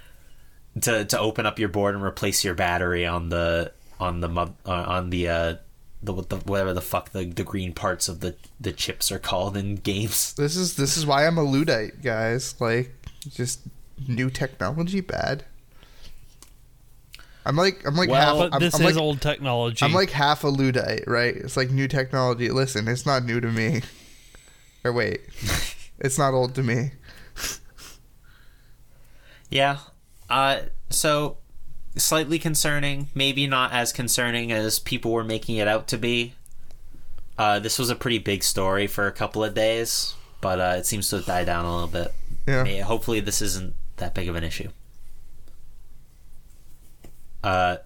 S1: to to open up your board and replace your battery on the on the uh, on the uh, the, the whatever the fuck the, the green parts of the the chips are called in games.
S3: This is this is why I'm a Luddite, guys. Like, just new technology bad. I'm like I'm like
S1: Well,
S3: half.
S2: But
S3: I'm,
S2: this
S3: I'm
S2: is
S3: like,
S2: old technology.
S3: I'm like half a Luddite, right? It's like new technology. Listen, it's not new to me. Or wait, it's not old to me.
S1: Yeah. Uh, so slightly concerning, maybe not as concerning as people were making it out to be. Uh, this was a pretty big story for a couple of days, but uh, it seems to have died down a little bit.
S3: Yeah.
S1: May- Hopefully, this isn't that big of an issue. Uh,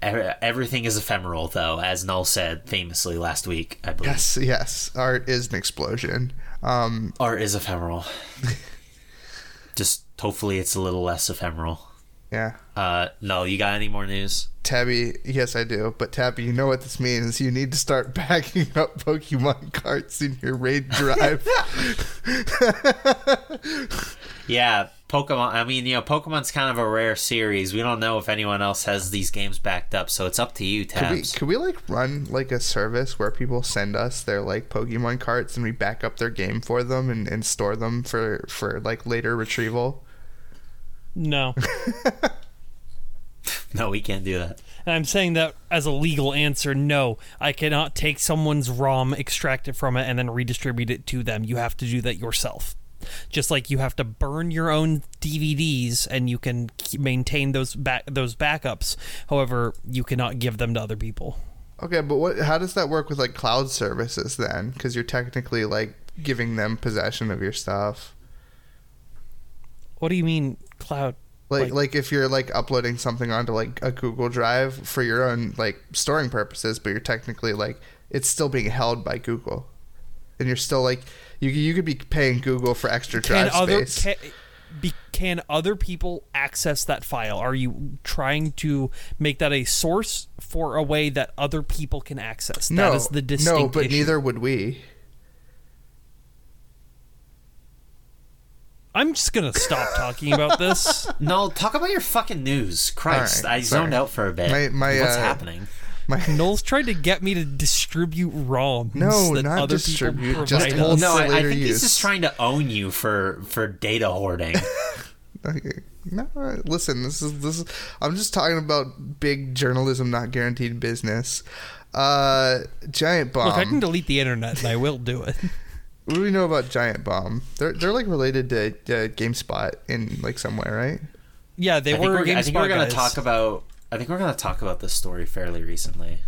S1: everything is ephemeral, though, as Null said famously last week. I believe
S3: Yes, yes. Art is an explosion. Um,
S1: art is ephemeral. Just hopefully, it's a little less ephemeral.
S3: yeah.
S1: Uh, no, you got any more news?
S3: Tabby, yes, I do. But Tabby, you know what this means. You need to start backing up Pokemon carts in your raid drive.
S1: Yeah, Pokemon. I mean, you know, Pokemon's kind of a rare series. We don't know if anyone else has these games backed up, so it's up to you,
S3: could we,
S1: Tabs.
S3: could we like run like a service where people send us their like Pokemon carts and we back up their game for them and, and store them for for like later retrieval?
S2: no.
S1: No, we can't do that.
S2: And I'm saying that as a legal answer, no. I cannot take someone's ROM, extract it from it, and then redistribute it to them. You have to do that yourself. Just like you have to burn your own DVDs and you can maintain those back those backups. However, you cannot give them to other people.
S3: Okay, but what? How does that work with like cloud services then? Because you're technically like giving them possession of your stuff.
S2: What do you mean cloud?
S3: Like,
S2: Like-
S3: like if you're like uploading something onto like a Google Drive for your own like storing purposes, but you're technically like it's still being held by Google, and you're still like you you could be paying Google for extra
S2: Can
S3: drive
S2: other
S3: space.
S2: can, be, can other people access that file? Are you trying to make that a source for a way that other people can access?
S3: no,
S2: that is the distinct
S3: no, but
S2: issue.
S3: neither would we.
S2: I'm just gonna stop talking about this.
S1: No, talk about your fucking news. Christ,
S3: All right,
S1: I zoned out for a bit.
S3: My- my,
S1: What's
S3: uh,
S1: happening?
S3: My
S2: Noel's tried to get me to distribute ROMs.
S3: No,
S2: that
S3: not
S2: other
S3: distribute,
S2: People
S3: just
S2: provide
S3: hold
S2: us.
S1: No,
S3: for
S1: I, I
S3: later
S1: think he's
S3: use.
S1: just trying to own you for for data hoarding.
S3: Okay. No, listen. This is this. Is, I'm just talking about big journalism, not guaranteed business. Uh, Giant Bomb.
S2: Look, I can delete the internet, and I will do it.
S3: What do we know about Giant Bomb? They're they're like related to uh, GameSpot in like somewhere, right?
S2: Yeah, they
S1: I think
S2: were.
S1: we're, I think we're gonna talk about. I think we're gonna talk about this story fairly recently.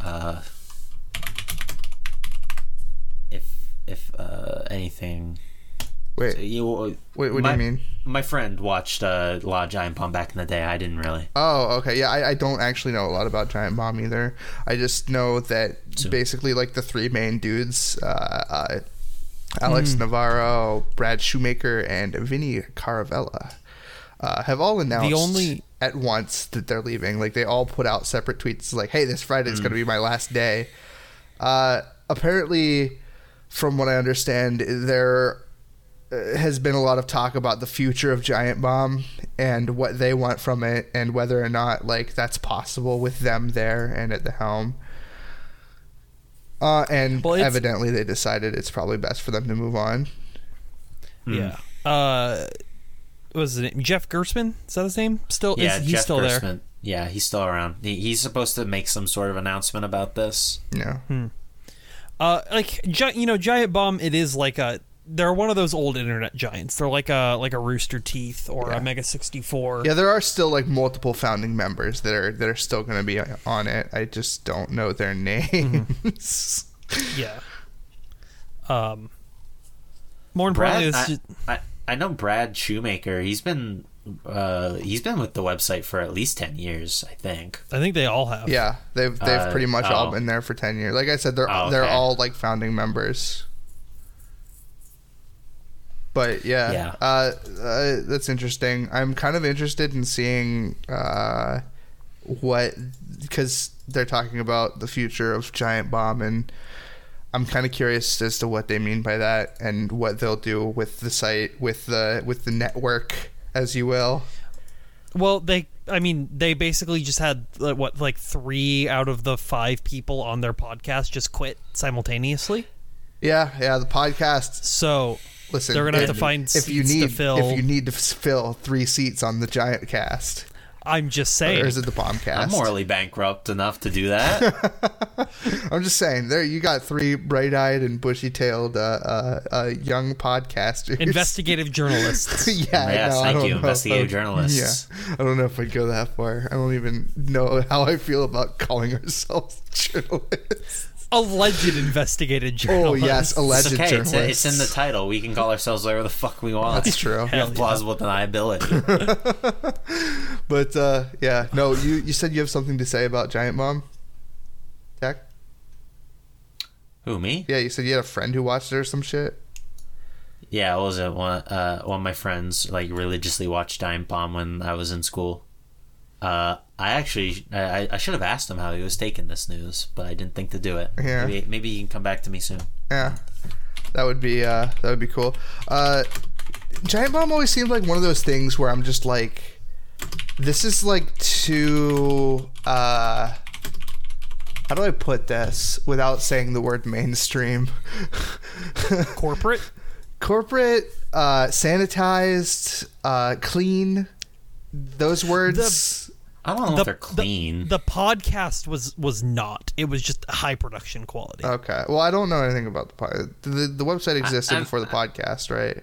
S1: Uh, if if uh, anything,
S3: Wait,
S1: you,
S3: wait. What
S1: my,
S3: do you mean?
S1: My friend watched uh, a lot of Giant Bomb back in the day. I didn't really.
S3: Oh, okay. Yeah, I, I don't actually know a lot about Giant Bomb either. I just know that
S1: So-
S3: basically, like the three main dudes, uh, uh, Alex Navarro, Brad Shoemaker, and Vinny Caravella, uh, have all announced The
S2: only-
S3: at once that they're leaving. Like they all put out separate tweets, like, "Hey, this Friday is going to be my last day." Uh, apparently, from what I understand, there uh, has been a lot of talk about the future of Giant Bomb and what they want from it, and whether or not like that's possible with them there and at the helm. Uh, and
S2: Well,
S3: evidently, they decided it's probably best for them to move on.
S2: Yeah. Uh, what was his name? Jeff Gerstmann? Is that his name? Still,
S1: Yeah,
S2: is, he's
S1: Jeff
S2: still there.
S1: Yeah, he's still around. He, he's supposed to make some sort of announcement about this.
S3: Yeah,
S2: Uh, like you know, Giant Bomb. It is like a. They're one of those old internet giants. They're like a like a Rooster Teeth or
S3: Yeah.
S2: a Mega64.
S3: yeah. There are still like multiple founding members that are that are still going to be on it. I just don't know their names.
S2: Yeah. Um. More importantly,
S1: Brad,
S2: it's
S1: I,
S2: just,
S1: I, I know Brad Shoemaker. He's been uh, he's been with the website for at least ten years, I think.
S2: I think they all have.
S3: Yeah, they've they've
S1: Uh,
S3: pretty much all
S1: oh.
S3: been there for ten years. Like I said, they're
S1: Oh,
S3: they're all like founding members. But yeah,
S1: Yeah.
S3: Uh, uh, that's interesting. I'm kind of interested in seeing uh, what because they're talking about the future of Giant Bomb, and I'm kind of curious as to what they mean by that and what they'll do with the site, with the with the network, as you will.
S2: Well, they. I mean, they basically just had what, like three out of the five people on their podcast just quit simultaneously.
S3: Yeah, yeah. The podcast
S2: So
S3: Listen,
S2: they're gonna have to find
S3: if you need
S2: to fill.
S3: if you need to fill three seats on the giant cast.
S2: I'm just saying.
S3: Or is it the Bombcast?
S1: I'm morally bankrupt enough to do that.
S3: I'm just saying. There, you got three bright-eyed and bushy-tailed uh, uh, uh, young podcasters.
S2: Investigative journalists.
S3: yeah, I
S1: Yes,
S3: know. I
S1: thank
S3: don't
S1: you,
S3: know if
S1: investigative
S3: I-
S1: journalists.
S3: Yeah, I don't know if I'd go that far. I don't even know how I feel about calling ourselves journalists.
S2: Alleged investigative
S3: Oh yes, alleged
S1: It's okay. It's, it's in the title. We can call ourselves whatever the fuck we want.
S3: That's true.
S1: We have plausible deniability.
S3: But uh, yeah, no. You you said you have something to say about Giant Bomb. Tech.
S1: Who me?
S3: Yeah, you said you had a friend who watched it or some shit.
S1: Yeah, I was it one uh one of my friends like religiously watched Giant Bomb when I was in school. Uh, I actually I, I should have asked him how he was taking this news, but I didn't think to do it.
S3: Yeah.
S1: Maybe, maybe he can come back to me soon.
S3: Yeah, that would be uh, that would be cool. Uh, Giant Bomb always seems like one of those things where I'm just like, this is like too. Uh, how do I put this without saying the word mainstream?
S2: Corporate.
S3: Corporate, uh, sanitized, uh, clean. Those words.
S1: I don't know
S2: The-
S1: if they're clean.
S2: The podcast was was not. It was just high production quality.
S3: okay. Well, I don't know anything about the pod. The, the website existed
S1: I-
S3: before the podcast, right?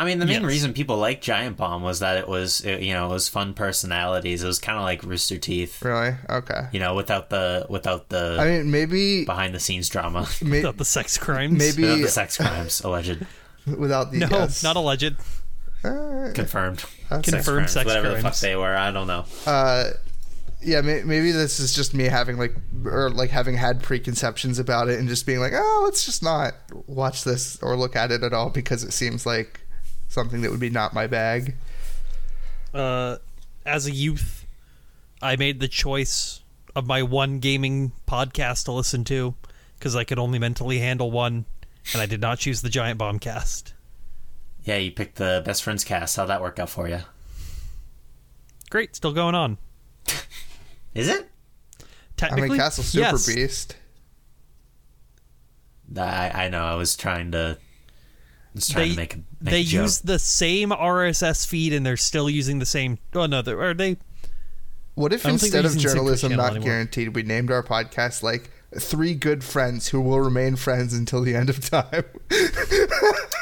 S1: I mean, the main
S2: Yes.
S1: reason people like Giant Bomb was that it was it, you know it was fun personalities. It was kind of like Rooster Teeth,
S3: Really? Okay.
S1: you know, without the without the
S3: I mean, maybe,
S1: behind the scenes drama,
S3: may,
S2: Without the sex crimes.
S3: maybe
S1: without the sex crimes alleged,
S3: without the
S2: No,
S3: yes.
S2: not alleged.
S3: Uh,
S1: confirmed,
S2: Confirmed sex
S1: whatever the fuck they were. I don't know.
S3: uh, yeah, may, maybe this is just me having like, or like having had preconceptions about it and just being like, oh, let's just not watch this or look at it at all because it seems like something that would be not my bag.
S2: Uh, as a youth, I made the choice of my one gaming podcast to listen to because I could only mentally handle one, and I did not choose the Giant Bomb cast.
S1: Yeah, you picked the best friends cast. How'd that work out for you?
S2: Great, still going on.
S1: Is it?
S3: I
S2: Technically,
S3: mean, Castle Super
S2: yes.
S3: Beast.
S1: I I know. I was trying to. I was trying
S2: They
S1: to make a make
S2: they
S1: a joke.
S2: use the same RSS feed, and they're still using the same. Oh no, they're, are they?
S3: What if
S2: I don't think
S3: instead
S2: they're
S3: of
S2: using Super
S3: journalism
S2: Channel
S3: not
S2: anymore.
S3: guaranteed, we named our podcast like Three Good Friends Who Will Remain Friends Until the End of Time?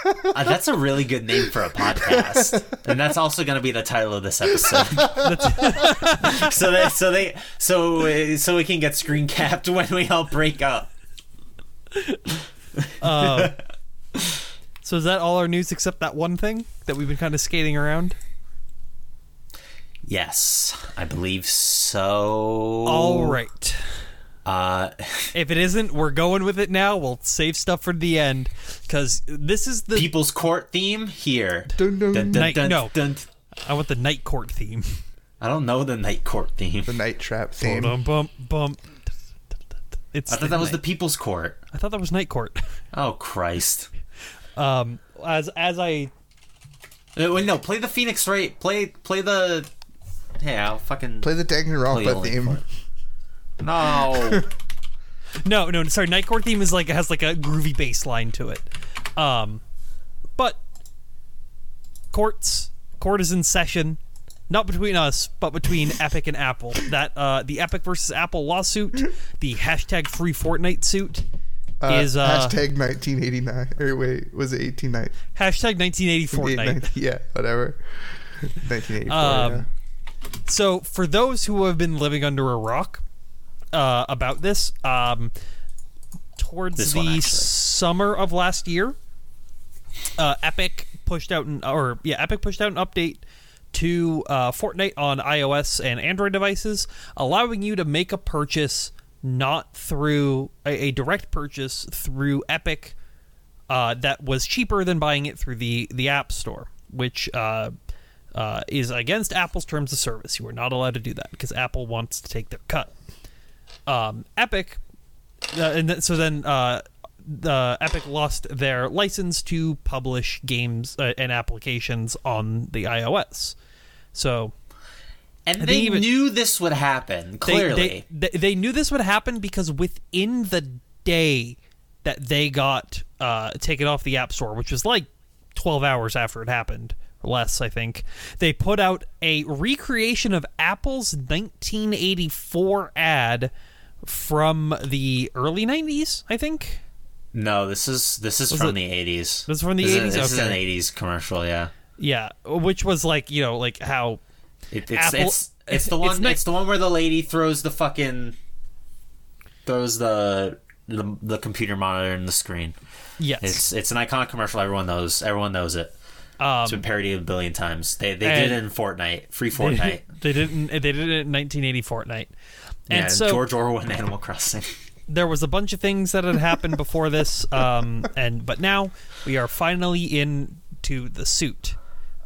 S1: Uh, that's a really good name for a podcast, and that's also going to be the title of this episode. so they, so they, so so we can get screen capped when we all break up.
S2: Uh, so is that all our news except that one thing that we've been kind of skating around?
S1: Yes, I believe so.
S2: All right.
S1: Uh,
S2: If it isn't, we're going with it now. We'll save stuff for the end because this is the.
S1: People's Court theme here.
S3: Dun, dun.
S1: Dun, dun,
S2: Night-
S1: dun,
S2: no.
S1: dun.
S2: I want the night court theme.
S1: I don't know the Night Court theme.
S3: The Night Trap theme.
S2: Bum bum bum. It's.
S1: I thought that was the People's Court.
S2: I thought that was night court.
S1: Oh Christ!
S2: Um, as as I
S1: Uh, Wait, no, play the Phoenix Wright. Play play the. Yeah, I'll fucking
S3: Play the
S1: play
S3: Danganronpa
S1: the link
S3: theme.
S1: For it. No.
S2: no no sorry night court theme is like has like a groovy bass line to it. Um, but courts court is in session. Not between us, but between Epic and Apple. That uh, the Epic versus Apple lawsuit, the hashtag free Fortnite suit,
S3: Uh,
S2: is uh,
S3: hashtag 1989. Or wait, was it 1890?
S2: hashtag 1980 Fortnite.
S3: Yeah, whatever. 1984.
S2: Um,
S3: yeah.
S2: So, for those who have been living under a rock uh, about this, um, towards
S1: This
S2: the
S1: one,
S2: summer of last year, uh, Epic pushed out an or yeah, Epic pushed out an update to uh, Fortnite on iOS and Android devices, allowing you to make a purchase not through a, a direct purchase through Epic uh, that was cheaper than buying it through the the App Store, which uh, uh, is against Apple's terms of service. You are not allowed to do that because Apple wants to take their cut. Um, Epic, uh, and then, so then uh, the Epic lost their license to publish games uh, and applications on the iOS. So
S1: And they
S2: even-
S1: knew this would happen. Clearly,
S2: they, they, they knew this would happen because within the day that they got uh, taken off the App Store, which was like 12 hours after it happened, less, I think. They put out a recreation of Apple's 1984 ad from the early 90s, I think.
S1: No, this is this is
S2: Was
S1: from
S2: it-
S1: the eighties.
S2: This is from the
S1: This
S2: 80s?
S1: is, this is an eighties commercial. Yeah,
S2: Yeah, which was like, you know, like how
S1: it, it's,
S2: Apple-
S1: it's it's the one.
S2: not-
S1: It's the one where the lady throws the fucking throws the the, the computer monitor in the screen.
S2: yes.
S1: It's it's an iconic commercial. Everyone knows. Everyone knows it.
S2: um,
S1: It's been parodied a billion times. They they did it in Fortnite, free
S2: they,
S1: Fortnite.
S2: they didn't they did it in 1980 Fortnite. And
S1: yeah,
S2: so
S1: George Orwell and Animal Crossing.
S2: there was a bunch of things that had happened before this um, and but now we are finally into the suit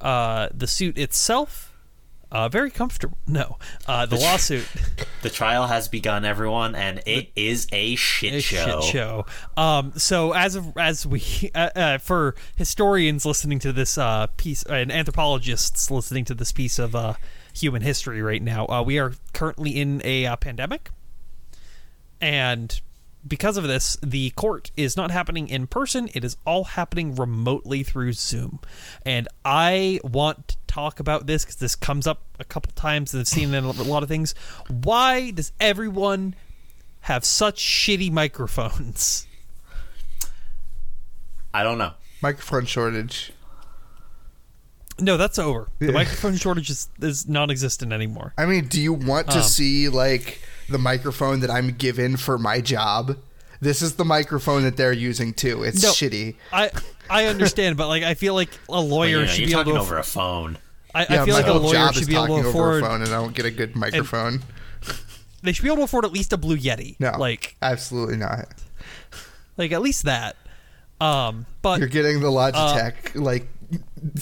S2: uh, the suit itself uh, very comfortable no uh, the lawsuit
S1: the trial has begun, everyone, and it is a shit
S2: a
S1: show.
S2: shit show um, so as of as we uh, uh, for historians listening to this uh, piece and anthropologists listening to this piece of uh, human history right now uh, we are currently in a uh, pandemic and because of this, the court is not happening in person. It is all happening remotely through Zoom. And I want to talk about this because this comes up a couple times and I've seen it in a lot of things. Why does everyone have such shitty microphones?
S1: I don't know.
S3: Microphone shortage.
S2: No, that's over. The microphone shortage is, is non existent anymore.
S3: I mean, do you want to
S2: Um,
S3: see like the microphone that I'm given for my job? This is the microphone that they're using too. It's
S2: No.
S3: shitty.
S2: I I understand, but like I feel like a lawyer
S1: You know,
S2: should
S1: you're
S2: be able
S1: talking
S2: to.
S1: over a phone.
S2: I,
S3: Yeah,
S2: I feel
S3: my
S2: like a
S3: whole
S2: lawyer
S3: job
S2: should
S3: is
S2: be able
S3: talking
S2: to
S3: over
S2: afford.
S3: a phone, and I don't get a good microphone.
S2: They should be able to afford at least a Blue Yeti.
S3: No,
S2: like
S3: absolutely not.
S2: like at least that. Um, but
S3: You're getting the Logitech like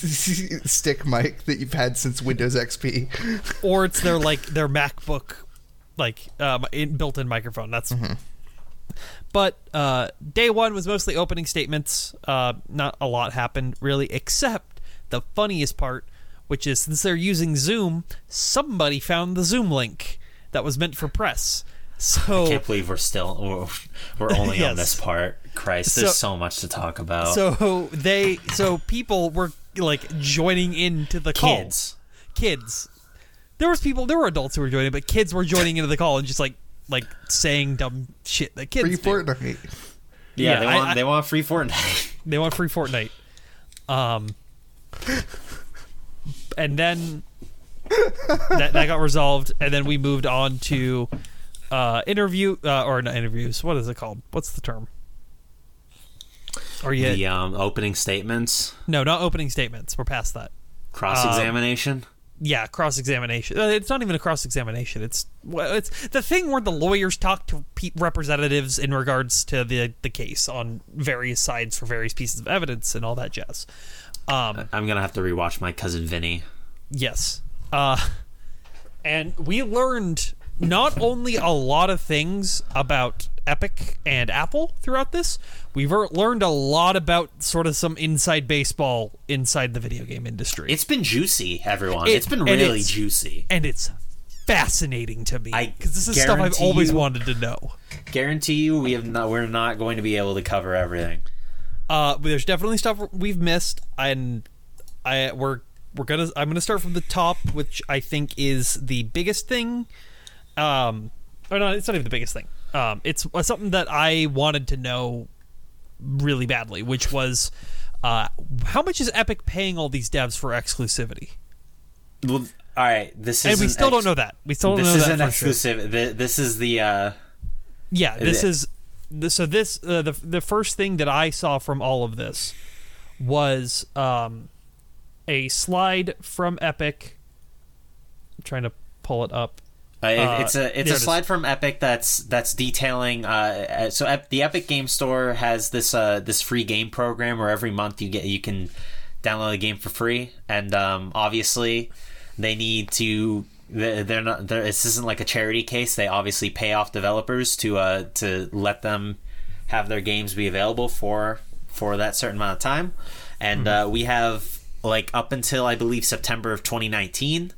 S3: stick mic that you've had since Windows XP.
S2: or it's their like their MacBook like um, in, built-in microphone. That's. hmm But uh, day one was mostly opening statements. Uh, not a lot happened really, except the funniest part, which is since they're using Zoom, somebody found the Zoom link that was meant for press. So I
S1: Can't believe we're still we're, we're only
S2: Yes.
S1: on this part. Christ, there's
S2: So-
S1: so, much to talk about.
S2: so they so people were like joining into the call.
S1: Kids,
S2: kids. There was people. There were adults who were joining, but kids were joining into the call and just like like saying dumb shit that kids
S3: Free
S2: do.
S3: Fortnite.
S1: yeah,
S2: Yeah,
S1: they
S2: I-
S1: want
S2: I-
S1: they want free Fortnite.
S2: They want free Fortnite. Um, and then that that got resolved, and then we moved on to uh, interview uh, or not interviews. What is it called? What's the term? Or yeah,
S1: The um, opening statements,
S2: no, not opening statements. We're past that.
S1: cross examination.
S2: Yeah, cross examination. It's not even a cross examination. It's well, it's the thing where the lawyers talk to pe- representatives in regards to the the case on various sides for various pieces of evidence and all that jazz. Um,
S1: I'm gonna have to rewatch my cousin Vinny.
S2: yes. Uh, and we learned not only a lot of things about Epic and Apple throughout this, we've er- learned a lot about sort of some inside baseball inside the video game industry.
S1: It's been juicy, everyone.
S2: It-
S1: it's been really
S2: it's-
S1: juicy.
S2: and it's fascinating to me because this is stuff I've always
S1: you-
S2: wanted to know.
S1: Guarantee you, we have not. We're not going to be able to cover everything.
S2: Uh, there's definitely stuff we've missed, and I we're we're gonna I'm gonna start from the top, which I think is the biggest thing. Um, or no, it's not even the biggest thing. Um, it's uh, something that I wanted to know really badly, which was uh, how much is Epic paying all these devs for exclusivity?
S1: Well, all right. This is
S2: And we still don't know that. We still don't
S1: This
S2: know
S1: isn't
S2: that for sure.
S1: exclusive. Th- This is the. uh
S2: Yeah, this is, th- so this uh, the the first thing that I saw from all of this was um, a slide from Epic. I'm trying to pull it up.
S1: Uh, it- it's a it's a
S2: it is.
S1: slide from Epic that's that's detailing. Uh, uh, so Ep- the Epic Game Store has this uh, this free game program where every month you get you can download a game for free, and um, obviously they need to. They're they're not. They're, this isn't like a charity case. They obviously pay off developers to uh, to let them have their games be available for for that certain amount of time, and
S2: Mm-hmm.
S1: uh, we have like up until I believe September of 2019.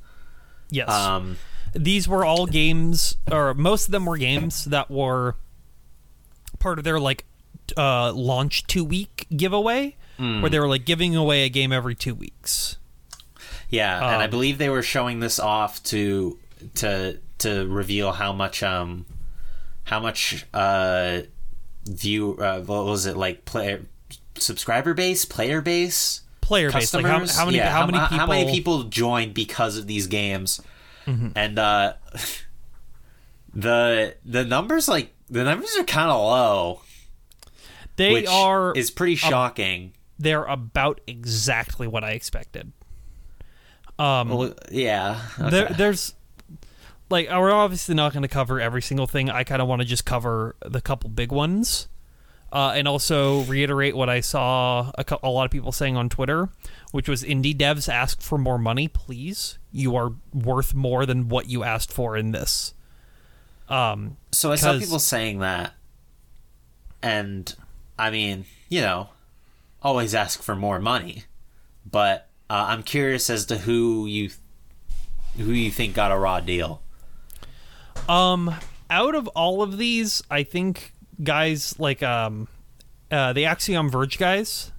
S2: Yes,
S1: Um,
S2: these were all games, or most of them were games that were part of their like uh, launch two week giveaway,
S1: Hmm.
S2: where they were like giving away a game every two weeks.
S1: Yeah, and I
S2: Um,
S1: believe they were showing this off to to to reveal how much um how much uh view uh, what was it like player subscriber base player base
S2: Player base, like how, how many
S1: yeah,
S2: how many people
S1: how many people joined because of these games and uh the the numbers like the numbers are kind of low
S2: they are
S1: is pretty shocking
S2: they're about exactly what I expected. Um,
S1: well, yeah
S2: there, there's like we're obviously not going to cover every single thing. I kind of want to just cover the couple big ones, uh, and also reiterate what I saw a, cou- a lot of people saying on Twitter, which was indie devs ask for more money, please. You are worth more than what you asked for in this. Um,
S1: So I saw people saying that, and I mean, you know, always ask for more money, but uh, I'm curious as to who you who you think got a raw deal.
S2: Um, out of all of these, I think guys like um, uh, the Axiom Verge guys.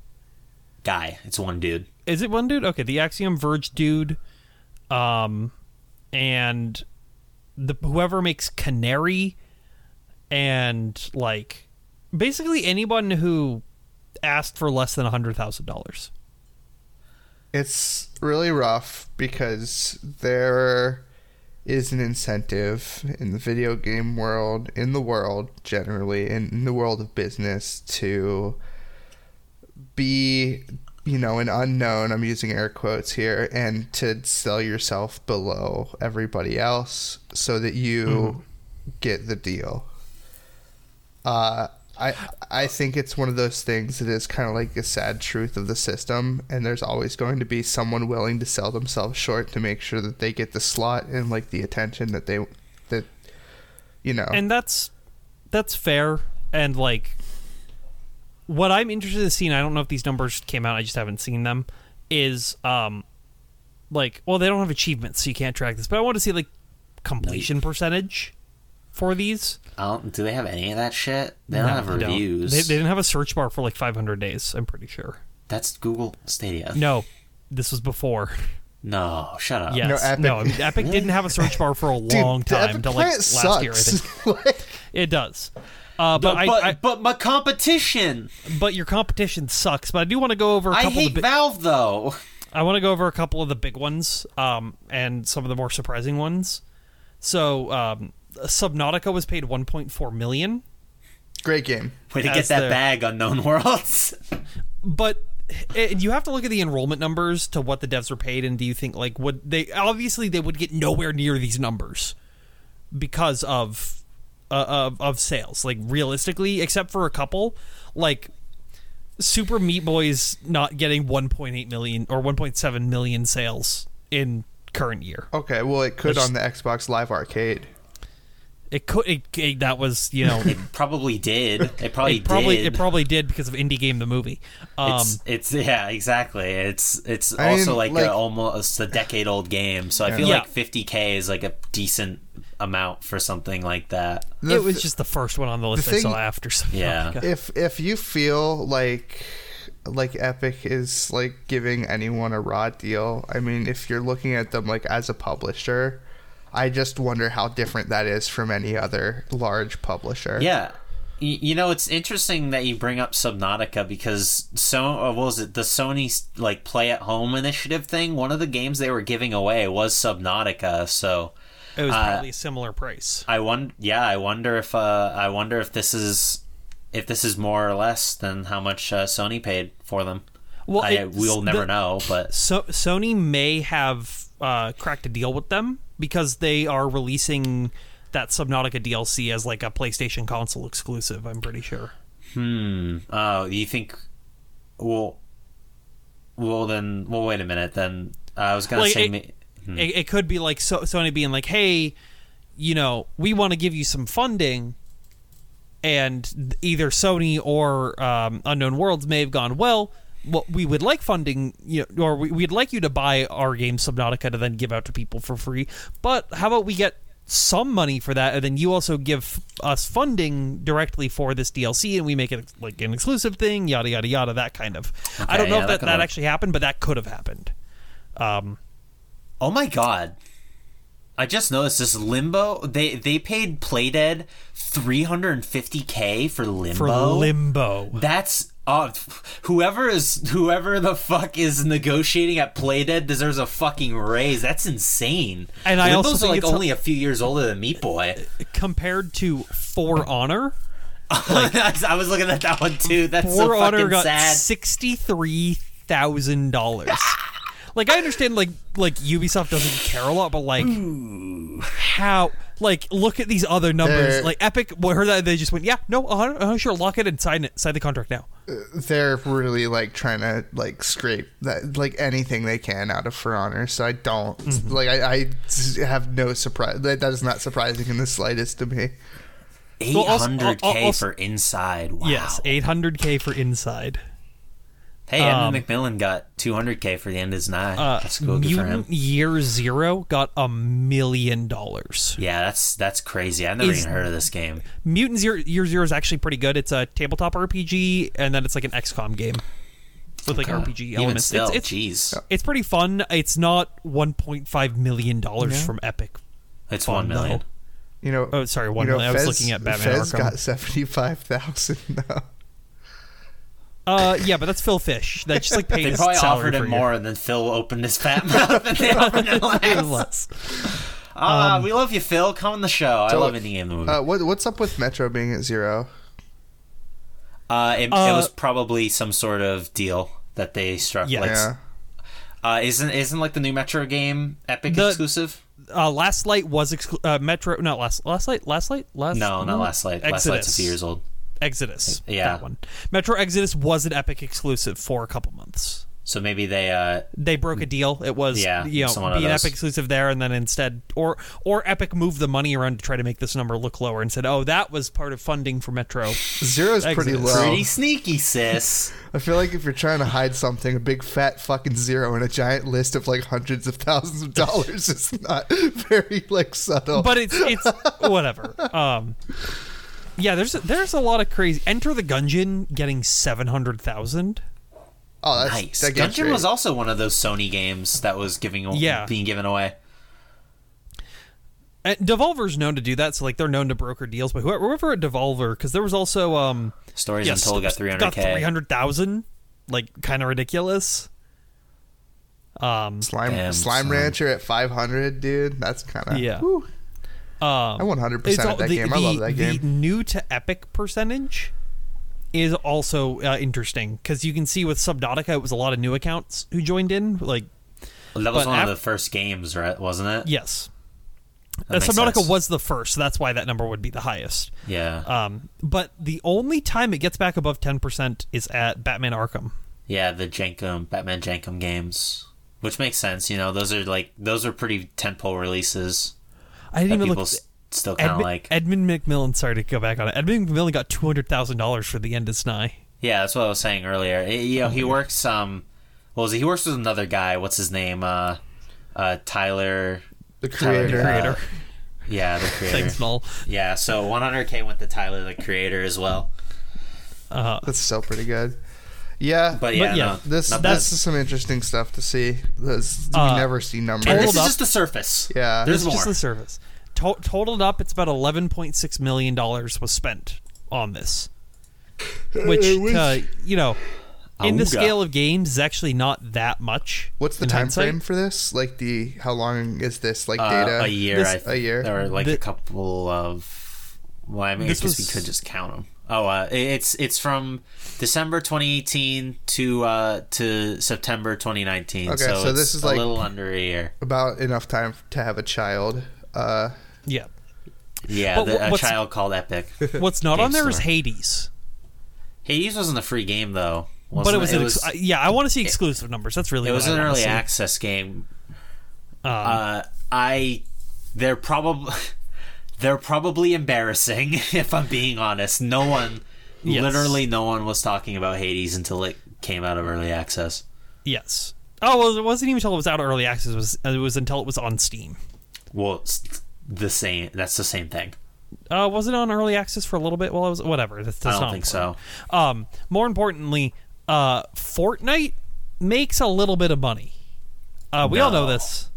S1: Guy, it's one dude.
S2: Is it one dude? Okay, the Axiom Verge dude, um, and the whoever makes Canary, and like basically anyone who asked for less than a hundred thousand dollars.
S3: It's really rough because there is an incentive in the video game world, in the world generally, in the world of business to be, you know, an unknown. I'm using air quotes here, and to sell yourself below everybody else so that you get the deal. Uh, I I think it's one of those things that is kind of like a sad truth of the system, and there's always going to be someone willing to sell themselves short to make sure that they get the slot and like the attention that they that you know.
S2: and that's that's fair and like what i'm interested in seeing i don't know if these numbers came out i just haven't seen them is um like well they don't have achievements so you can't track this but i want to see like completion percentage for these
S1: I don't, they have any of that shit? They don't
S2: No,
S1: have
S2: they don't.
S1: reviews.
S2: They, they didn't have a search bar for like 500 days i'm pretty sure
S1: That's Google Stadia.
S2: no this was before
S1: No, shut up.
S2: yes
S3: Epic-
S2: no, epic didn't have a search bar for a long
S3: the
S2: time
S3: Epic
S2: until like
S3: Plant
S2: last year i think
S3: sucks. Like,
S2: it does uh, but,
S1: But
S2: I, I
S1: but my competition.
S2: but your competition sucks. But I do want to go over a
S1: I
S2: couple
S1: hate
S2: of the bi-
S1: Valve though.
S2: I want to go over a couple of the big ones, um, and some of the more surprising ones. So, um, Subnautica was paid 1.4 million,
S3: great game.
S1: Way to
S2: As
S1: get that
S2: their-
S1: bag, Unknown Worlds.
S2: but it, you have to look at the enrollment numbers to what the devs were paid, and do you think like would they obviously they would get nowhere near these numbers because of uh, of of sales, like realistically, except for a couple, like. Super Meat Boy's not getting 1.8 million or 1.7 million sales in current year.
S3: Okay, well it could
S2: Let's-
S3: on the Xbox Live Arcade.
S2: It could. It, it- that was you know.
S1: It probably did. It probably
S2: it probably
S1: did.
S2: it probably did because of Indie Game the movie. Um,
S1: it's it's yeah exactly. It's it's
S3: I
S1: also
S3: mean,
S1: like,
S3: like-
S1: a, almost a decade old game. So I feel
S2: Yeah.
S1: like 50k is like a decent amount for something like that.
S3: The
S2: it was
S3: th-
S2: just the first one on the list
S3: the
S2: I saw after. Subnautica.
S1: Yeah.
S3: if if you feel like like Epic is like giving anyone a raw deal, I mean, if you're looking at them like as a publisher, I just wonder how different that is from any other large publisher.
S1: Yeah. You know, it's interesting that you bring up Subnautica because so uh, what was it the Sony like play at home initiative thing? One of the games they were giving away was Subnautica. So
S2: it was
S1: Uh,
S2: probably a similar price.
S1: I wonder, yeah, I wonder if uh, I wonder if this is if this is more or less than how much uh, Sony paid for them.
S2: Well,
S1: I, we'll never
S2: the-
S1: know, but
S2: So Sony may have uh, cracked a deal with them because they are releasing that Subnautica DLC as like a PlayStation console exclusive. I'm pretty sure.
S1: hmm. Oh, you think? Well, well then. Well, wait a minute. Then I was gonna
S2: Like,
S1: say.
S2: it-
S1: ma-
S2: It, it could be like so, Sony being like, "Hey, you know, we want to give you some funding," and either Sony or um, Unknown Worlds may have gone, "Well, well, we would like funding, you know, or we, we'd like you to buy our game Subnautica to then give out to people for free, but how about we get some money for that, and then you also give us funding directly for this DLC, and we make it like an exclusive thing, yada yada yada, that kind of. I don't know
S1: yeah,
S2: if
S1: that
S2: that, that actually happened, but that could have happened. Um,
S1: Oh my god. I just noticed this Limbo. They they paid Playdead 350k for Limbo.
S2: For Limbo.
S1: That's uh, whoever is whoever the fuck is negotiating at Playdead deserves a fucking raise. That's insane.
S2: And I also
S1: like only a few years older than Meat Boy.
S2: Compared to For Honor,
S1: I was looking at that one too. That's
S2: For
S1: so
S2: Honor
S1: fucking
S2: got
S1: sad.
S2: sixty three thousand dollars. Like I understand, like like Ubisoft doesn't care a lot, but like how, like look at these other numbers.
S3: They're-
S2: like Epic, well, heard that they just went, yeah, no, uh, uh, sure, lock it and sign it, sign the contract now.
S3: They're really like trying to like scrape that like anything they can out of For Honor. So I don't
S2: Mm-hmm.
S3: like I, I have no surprise. That, that is not surprising in the slightest to me.
S1: 800k
S2: al- also-
S1: for Inside. Wow.
S2: Yes, eight hundred k for Inside.
S1: Hey,
S2: Um,
S1: Edmund McMillen got 200k for the end of his nine.
S2: Uh,
S1: that's cool. Good for him.
S2: Year Zero got a million dollars.
S1: Yeah, that's that's crazy. I never
S2: Is-
S1: even heard of this game.
S2: Mutant Zero, Year Zero is actually pretty good. It's a tabletop RPG, and then it's like an XCOM game with like RPG
S1: Even
S2: elements.
S1: still,
S2: it's, it's,
S1: jeez,
S2: it's pretty fun. It's not 1.5 million dollars from Epic.
S1: it's
S2: fun,
S1: one million.
S2: though.
S3: You know.
S2: Oh, sorry, one
S3: you know,
S2: million. I was looking at Batman
S3: Fez
S2: Arkham.
S3: got seventy five thousand now.
S2: Uh, yeah, but that's Phil Fish. That's just like paid
S1: They
S2: his
S1: probably
S2: salary
S1: offered
S2: for
S1: him
S2: a year.
S1: more, and then Phil opened his fat mouth, and they offered him less.
S2: Less.
S1: Ah,
S2: Um,
S1: we love you, Phil. Come on the show. I
S3: So,
S1: love Indie Game the movie.
S3: Uh, what what's up with Metro being at zero?
S1: Uh, it, it
S2: uh,
S1: was probably some sort of deal that they struck.
S2: Yeah.
S1: Like,
S3: Yeah.
S1: uh, isn't isn't like the new Metro game Epic
S2: The-
S1: exclusive?
S2: Uh, Last Light was exclu- uh, Metro. Not last. Last Light. Last Light. Last.
S1: No, not Last Light. Last Light's a
S2: Exodus.
S1: few years old.
S2: Exodus.
S1: Yeah.
S2: that one. Metro Exodus was an Epic exclusive for a couple months.
S1: So maybe they. Uh,
S2: They broke a deal. It was
S1: Yeah,
S2: you know
S1: someone of
S2: be an. Epic exclusive there, and then instead, or or Epic moved the money around to try to make this number look lower, and said, "Oh, that was part of funding for Metro."
S3: Zero's pretty low.
S1: pretty sneaky, sis.
S3: I feel like if you're trying to hide something, a big fat fucking zero and a giant list of like hundreds of thousands of dollars is not very like subtle.
S2: But it's it's whatever. Um, yeah, there's there's a lot of crazy. Enter the Gungeon getting seven hundred thousand.
S3: oh, that's
S1: nice.
S3: that
S1: Gungeon
S3: great.
S1: was also one of those Sony games that was giving
S2: Yeah.
S1: being given away.
S2: And Devolver's known to do that, so like they're known to broker deals. But whoever, whoever at Devolver, because there was also um,
S1: Stories
S2: yes,
S1: Untold got 300k.
S2: three hundred thousand, like kind of ridiculous. Um,
S3: Slime
S1: Damn,
S3: Slime
S1: son.
S3: Rancher at 500, dude. That's kind of
S2: Yeah.
S3: Whew.
S2: Um,
S3: I 100%
S2: it's
S3: that
S2: the,
S3: game. I love
S2: the-
S3: that
S2: The new to Epic percentage is also uh, interesting because you can see with Subnautica, it was a lot of new accounts who joined in. Like,
S1: Well, that was one
S2: af-
S1: of the first games, right? Wasn't it?
S2: yes, uh,
S1: That
S2: Subnautica
S1: sense.
S2: was the first, so that's why that number would be the highest.
S1: Yeah.
S2: Um, but the only time it gets back above ten percent is at Batman Arkham.
S1: yeah, the Jankum Batman Jankum games, which makes sense. You know, those are like those are pretty tentpole releases
S2: I didn't even look.
S1: s- still kind of
S2: Edmund,
S1: like.
S2: Edmund McMillen. Sorry to go back on it. Edmund McMillen got two hundred thousand dollars for the End Is Nigh.
S1: Yeah, that's what I was saying earlier. Eh, you know, he works. Um, what was it? He works with another guy. What's his name? Uh, uh, Tyler.
S3: The
S1: Tyler,
S3: creator.
S1: uh,
S2: Creator.
S1: Yeah, the creator.
S2: Thanks, Null.
S1: Yeah, so 100k went to Tyler, the creator, as well.
S2: Uh,
S3: That's still pretty good. Yeah.
S1: But yeah,
S2: But yeah,
S1: no,
S3: this
S1: not
S3: this is some interesting stuff to see. This,
S2: Uh,
S3: we never see numbers.
S1: And this is
S2: up.
S1: just the surface.
S3: Yeah.
S1: there's
S2: it's
S1: more.
S2: just the surface. To- totaled up, it's about eleven point six million dollars was spent on this, which uh, you know, in the scale of games, is actually not that much.
S3: What's the time
S2: hindsight.
S3: frame for this? Like the how long is this like
S1: Uh,
S3: data?
S1: a year,
S2: This-
S1: I,
S3: a year?
S1: or like
S2: The-
S1: a couple of. Well, I mean, I
S2: This
S1: guess we could just count them. Oh, uh, it's it's from December 2018 to uh, to September 2019.
S3: Okay,
S1: so,
S3: so
S1: it's
S3: this is
S1: a
S3: like-
S1: little under a year.
S3: About enough time to have a child. Uh,
S2: Yeah.
S1: Yeah, the, a child called Epic.
S2: What's not on there is
S1: Store.
S2: Hades,
S1: Hades wasn't a free game though.
S2: but
S1: wasn't
S2: it was, an ex- uh, yeah. I want to see exclusive numbers. That's really
S1: it
S2: what
S1: was
S2: I
S1: an early
S2: see.
S1: access game.
S2: Um,
S1: Uh, I they're probably they're probably embarrassing if I'm being honest. No one,
S2: Yes.
S1: literally no one was talking about Hades until it came out of early access.
S2: yes. Oh well, it wasn't even until it was out of early access. It was, it was until it was on Steam.
S1: Well, it's the same. That's the same thing.
S2: Uh, was it on early access for a little bit? Well, it was whatever. That's, that's
S1: I don't think
S2: important.
S1: so.
S2: Um, more importantly, uh, Fortnite makes a little bit of money. Uh, we all know this.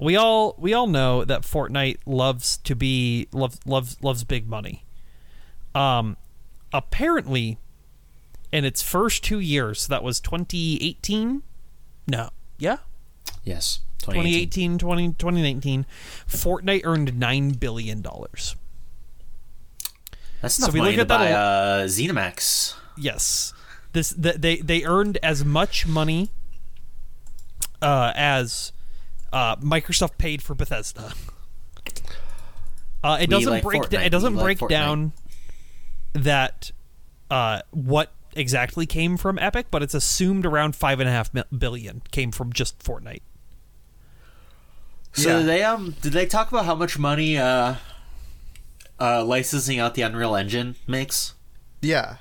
S2: We all we all know that Fortnite loves to be loves loves loves big money. Um, apparently, in its first two years, that was 2018. No, yeah,
S1: Yes. 2018.
S2: 2018, 20, 2019, Fortnite earned nine billion dollars.
S1: That's
S2: So
S1: enough
S2: we
S1: money
S2: look
S1: to
S2: at that
S1: buy
S2: a
S1: uh, ZeniMax.
S2: Yes, this th- they they earned as much money uh, as uh, Microsoft paid for Bethesda. Uh, it doesn't
S1: like
S2: break.
S1: Fortnite.
S2: it doesn't
S1: We like
S2: break
S1: Fortnite.
S2: down that uh, what exactly came from Epic, but it's assumed around five and a half mil- came from just Fortnite.
S1: So
S3: Yeah.
S1: did they um did they talk about how much money uh uh licensing out the Unreal Engine makes?
S3: Yeah.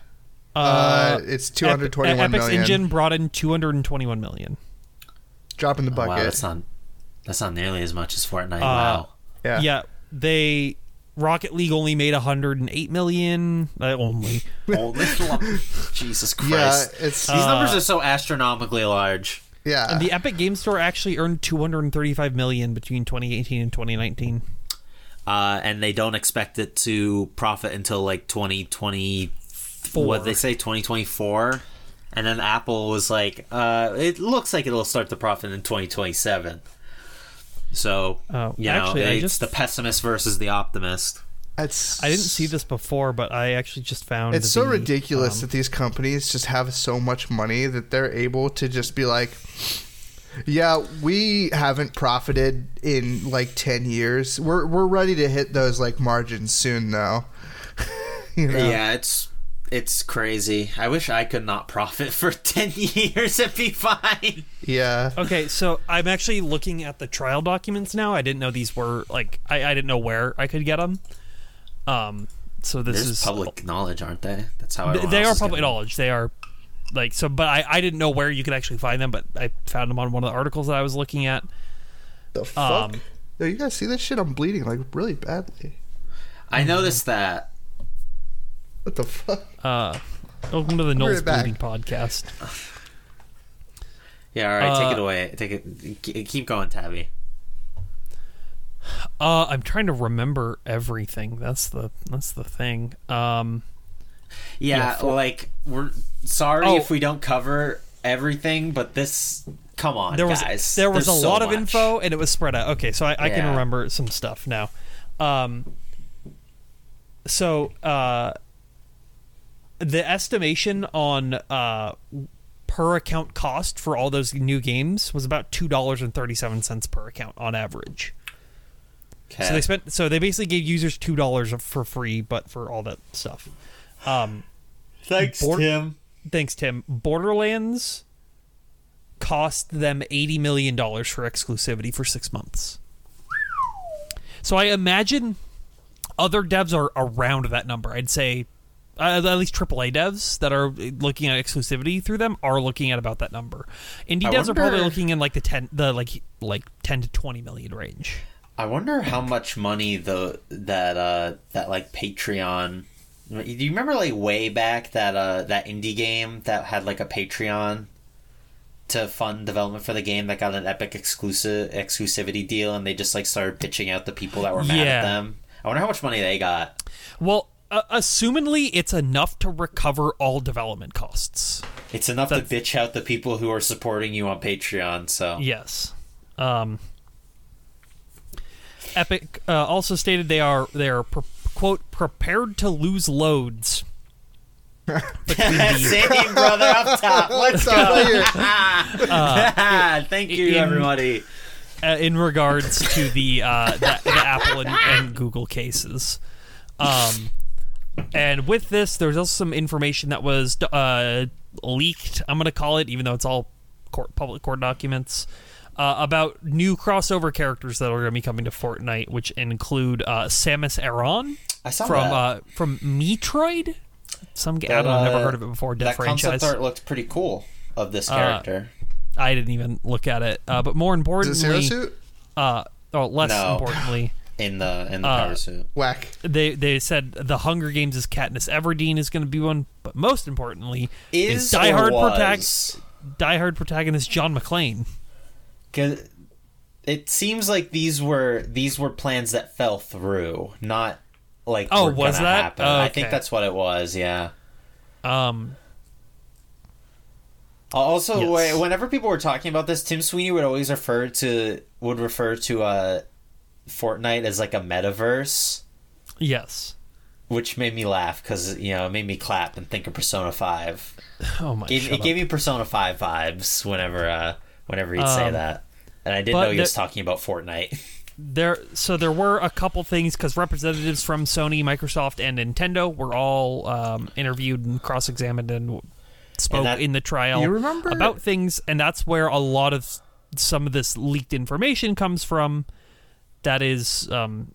S2: Uh,
S3: Uh, it's two hundred twenty-one
S2: Epic's
S3: million.
S2: engine brought in two hundred and twenty-one million.
S3: Drop in the
S1: Oh,
S3: bucket.
S1: wow, that's not that's not nearly as much as Fortnite.
S2: Uh,
S1: wow.
S3: yeah.
S2: Yeah, they Rocket League only made 108 million. Uh, only.
S1: Only Jesus
S3: Yeah,
S1: Christ.
S3: it's
S1: These numbers are so astronomically large.
S3: yeah.
S2: And the Epic Game Store actually earned 235 million between 2018 and 2019.
S1: Uh, and they don't expect it to profit until like 2020
S2: Four.
S1: what they say 2024 and then apple was like uh, it looks like it'll start to profit in 2027 so
S2: Oh,
S1: you know
S2: actually, I
S1: it's
S2: just-
S1: the pessimist versus the optimist
S3: it's
S2: I didn't see this before, but I actually just found
S3: It's so ridiculous
S2: um,
S3: that these companies just have so much money that they're able to just be like, yeah, we haven't profited in like ten years. We're we're ready to hit those like margins soon, though. you know?
S1: yeah it's it's crazy i wish i could not profit for 10 years and be fine
S3: Yeah.
S2: Okay, so I'm actually looking at the trial documents now. I didn't know these were like I, I didn't know where I could get them. Um, so this
S1: There's
S2: is
S1: public knowledge aren't they that's how
S2: Th-
S1: everyone
S2: they
S1: else
S2: are
S1: is
S2: public
S1: getting-
S2: knowledge. They are like so, but I, I didn't know where you could actually find them, but I found them on one of the articles that I was looking at.
S3: The fuck.
S2: Um,
S3: Yo, you guys see this shit? I'm bleeding like really badly.
S1: i noticed that
S3: What the fuck?
S2: Uh, welcome to the
S3: Bring
S2: Knowles
S3: it.
S2: Bleeding podcast.
S1: yeah all right take it
S2: Uh,
S1: away take it keep going tabby
S2: Uh, I'm trying to remember everything. That's the that's the thing. Um,
S1: Yeah,
S2: Yeah, for-
S1: like we're sorry
S2: Oh.
S1: if we don't cover everything, but this come on,
S2: there was
S1: guys.
S2: there was
S1: There's
S2: a
S1: so
S2: lot of
S1: much.
S2: info and it was spread out. Okay, so I, I can remember some stuff now. Um, so uh, the estimation on uh, per account cost for all those new games was about two dollars and thirty seven cents per account on average.
S1: Okay.
S2: So they spent so they basically gave users two dollars for free, but for all that stuff. Um,
S1: Thanks,
S2: Bor-
S1: Tim.
S2: thanks, Tim. Borderlands cost them eighty million dollars for exclusivity for six months. So I imagine other devs are around that number. I'd say uh, at least AAA devs that are looking at exclusivity through them are looking at about that number. Indie
S1: I
S2: devs are probably looking in like the ten, the like like ten to twenty million range.
S1: I wonder how much money the that uh that like Patreon. Do you remember like way back that uh that indie game that had like a Patreon to fund development for the game that got an Epic exclusive exclusivity deal, and they just like started pitching out the people that were mad
S2: Yeah.
S1: at them. I wonder how much money they got.
S2: Well, uh, assumingly, it's enough to recover all development costs.
S1: It's enough to bitch out the people who are supporting you on Patreon. So
S2: Yes. Um, Epic uh, also stated they are they are pre- quote prepared to lose loads. between
S1: Same brother up top. Let's go.
S2: Uh,
S1: Thank you,
S2: in-
S1: everybody.
S2: uh, in regards to the uh, the, the Apple and, and Google cases. Um, and with this, there's also some information that was uh, leaked. I'm going to call it, even though it's all court, public court documents, uh, about new crossover characters that are going to be coming to Fortnite, which include uh, Samus Aran from
S1: that.
S2: uh, from Metroid. Some ga- I don't know, I've never
S1: uh,
S2: heard of it before. Dead
S1: that
S2: franchise.
S1: concept art looked pretty cool of this
S2: Uh,
S1: character.
S2: I didn't even look at it. Uh, but more
S3: Is it
S2: importantly,
S3: Zero Suit?
S2: uh, oh, less
S1: No.
S2: importantly.
S1: In the in the
S2: uh,
S1: power suit.
S3: Whack.
S2: they they said the Hunger Games is Katniss Everdeen is going to be one, but most importantly
S1: Is
S2: Die Hard
S1: was?
S2: protag- diehard protagonist John McClane.
S1: 'Cause it seems like these were these were plans that fell through, not like
S2: Oh,
S1: were
S2: was that?
S1: Happen.
S2: Oh,
S1: I think that's what it was. Yeah.
S2: Um,
S1: Also,
S2: Yes.
S1: whenever people were talking about this, Tim Sweeney would always refer to would refer to uh, Fortnite as like a metaverse,
S2: yes.
S1: which made me laugh because you know it made me clap and think of Persona Five.
S2: Oh my.
S1: Gave,
S2: shut
S1: it
S2: up.
S1: gave me Persona Five vibes whenever uh, whenever he'd say
S2: Um,
S1: that, and I didn't know he was talking about Fortnite.
S2: there so there were a couple things because representatives from sony microsoft and nintendo were all um, interviewed and cross-examined and spoke
S1: that-
S2: in the trial
S3: You remember-
S2: about things and that's where a lot of some of this leaked information comes from that is um,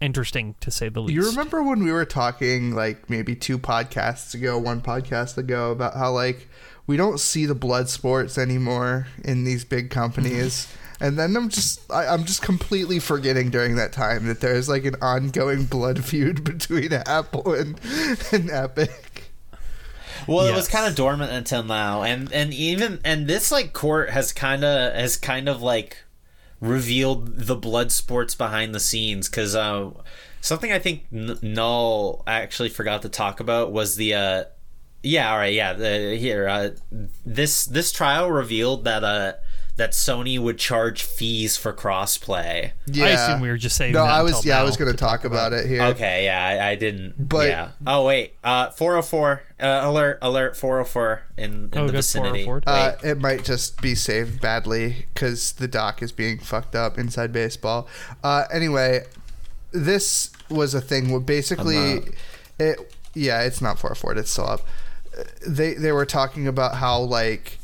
S2: interesting to say the least
S3: You remember when we were talking like maybe two podcasts ago, one podcast ago about how like we don't see the blood sports anymore in these big companies. and then I'm just I, I'm just completely forgetting during that time that there's like an ongoing blood feud between Apple and and Epic.
S1: Well, it was kind of dormant until now, and and even and this like court has kind of has kind of like revealed the blood sports behind the scenes because uh, something I think N- Null actually forgot to talk about was the uh yeah all right yeah the, here uh, this this trial revealed that uh that Sony would charge fees for crossplay.
S3: Yeah.
S2: i assume we were just saying
S3: No,
S2: that
S3: I was
S2: until
S3: yeah, I was going to talk about it here.
S1: Okay, yeah, I, I didn't.
S3: But-
S1: yeah. Oh wait, uh, 404 uh, alert, alert, 404 in, in
S2: Oh,
S1: the vicinity.
S3: Uh, it might just be saved badly because the doc is being fucked up inside baseball. Uh, anyway, this was a thing where basically, it yeah, it's not 404. It's still up. They they were talking about how like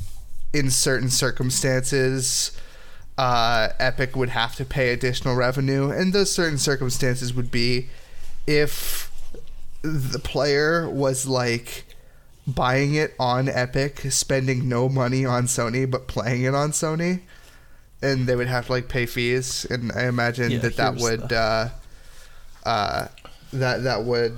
S3: in certain circumstances. Uh, Epic would have to pay additional revenue, and those certain circumstances would be if the player was like buying it on Epic, spending no money on Sony, but playing it on Sony, and they would have to like pay fees. And I imagine
S2: Yeah,
S3: that that would uh, uh, that that would.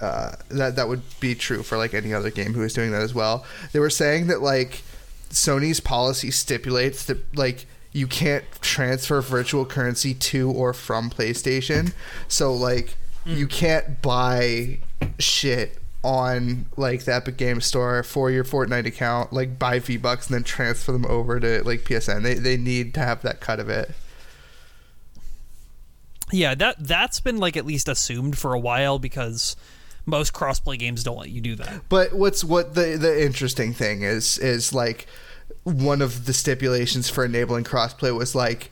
S3: Uh, that that would be true for like any other game who is doing that as well. They were saying that like Sony's policy stipulates that like you can't transfer virtual currency to or from PlayStation. So like you can't buy shit on like the Epic Game Store for your Fortnite account, like buy V Bucks and then transfer them over to like PSN. They they need to have that cut of it.
S2: yeah that that's been like at least assumed for a while because most crossplay games don't let you do that
S3: But what's what the the interesting thing is is like one of the stipulations for enabling crossplay was like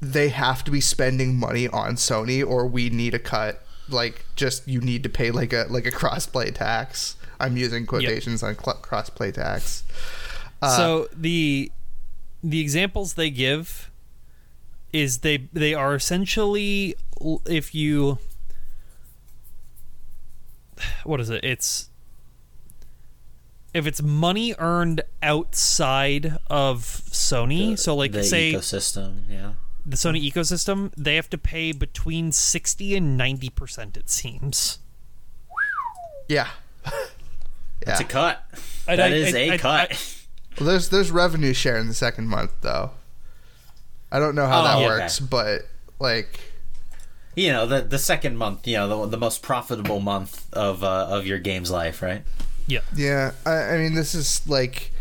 S3: they have to be spending money on Sony or we need a cut. Like just you need to pay like a like a crossplay tax. I'm using quotations on cl- crossplay tax. Uh,
S2: so the the examples they give is they they are essentially if you what is it it's if it's money earned outside of Sony so like
S1: the
S2: say
S1: ecosystem, yeah.
S2: the Sony ecosystem they have to pay between 60 and 90% it seems
S3: Yeah.
S1: It's
S3: yeah.
S1: a cut.
S2: And
S1: That
S2: I-
S1: is
S2: I-
S1: a
S2: I-
S1: cut.
S2: I-
S3: Well, there's there's revenue share in the second month though. I don't know how
S1: Oh,
S3: that
S1: okay.
S3: works, but like
S1: you know, the the second month, you know, the, the most profitable month of uh, of your game's life, right?
S2: yeah
S3: Yeah, I, I mean, this is like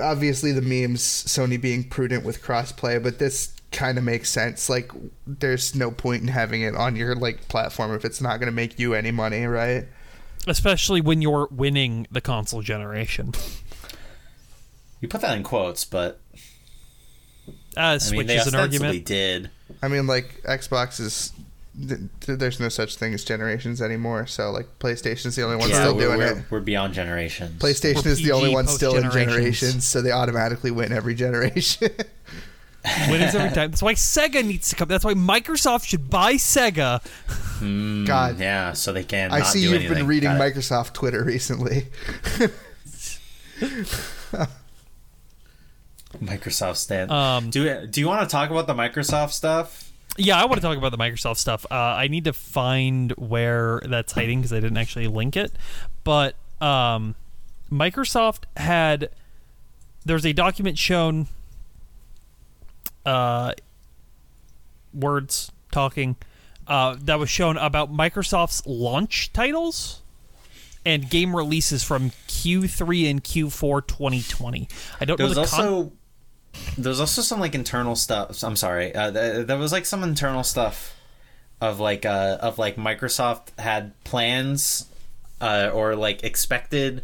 S3: obviously the memes Sony being prudent with crossplay, but this kind of makes sense. Like, there's no point in having it on your like platform if it's not going to make you any money, right?
S2: especially when you're winning the console generation
S1: You put that in quotes, but
S2: uh,
S1: I mean, they
S2: is an
S1: ostensibly
S2: argument.
S1: did.
S3: I mean, like Xbox is. th- th- There's no such thing as generations anymore, so like PlayStation's the only one
S1: yeah,
S3: still doing
S1: we're,
S3: it.
S1: we're beyond generations.
S3: PlayStation
S2: We're
S3: is the only one still in
S2: post-generations.
S3: so they automatically win every generation.
S2: Winnings every time. That's why Sega needs to come. That's why Microsoft should buy Sega.
S1: Mm,
S3: God.
S1: yeah, so they can.
S3: I
S1: not
S3: see
S1: do
S3: you've
S1: anything.
S3: been reading
S1: Got it.
S3: Microsoft Twitter recently.
S1: Microsoft stand.
S2: Um,
S1: do do you want to talk about the Microsoft stuff?
S2: Yeah, I want to talk about the Microsoft stuff. Uh, I need to find where that's hiding because I didn't actually link it. But um, Microsoft had there's a document shown uh, words talking uh, that was shown about Microsoft's launch titles and game releases from Q3 and Q4 2020. I don't
S1: There
S2: know the con-
S1: also there was also some like internal stuff. I'm sorry. Uh, th- there was like some internal stuff of like uh of like Microsoft had plans uh or like expected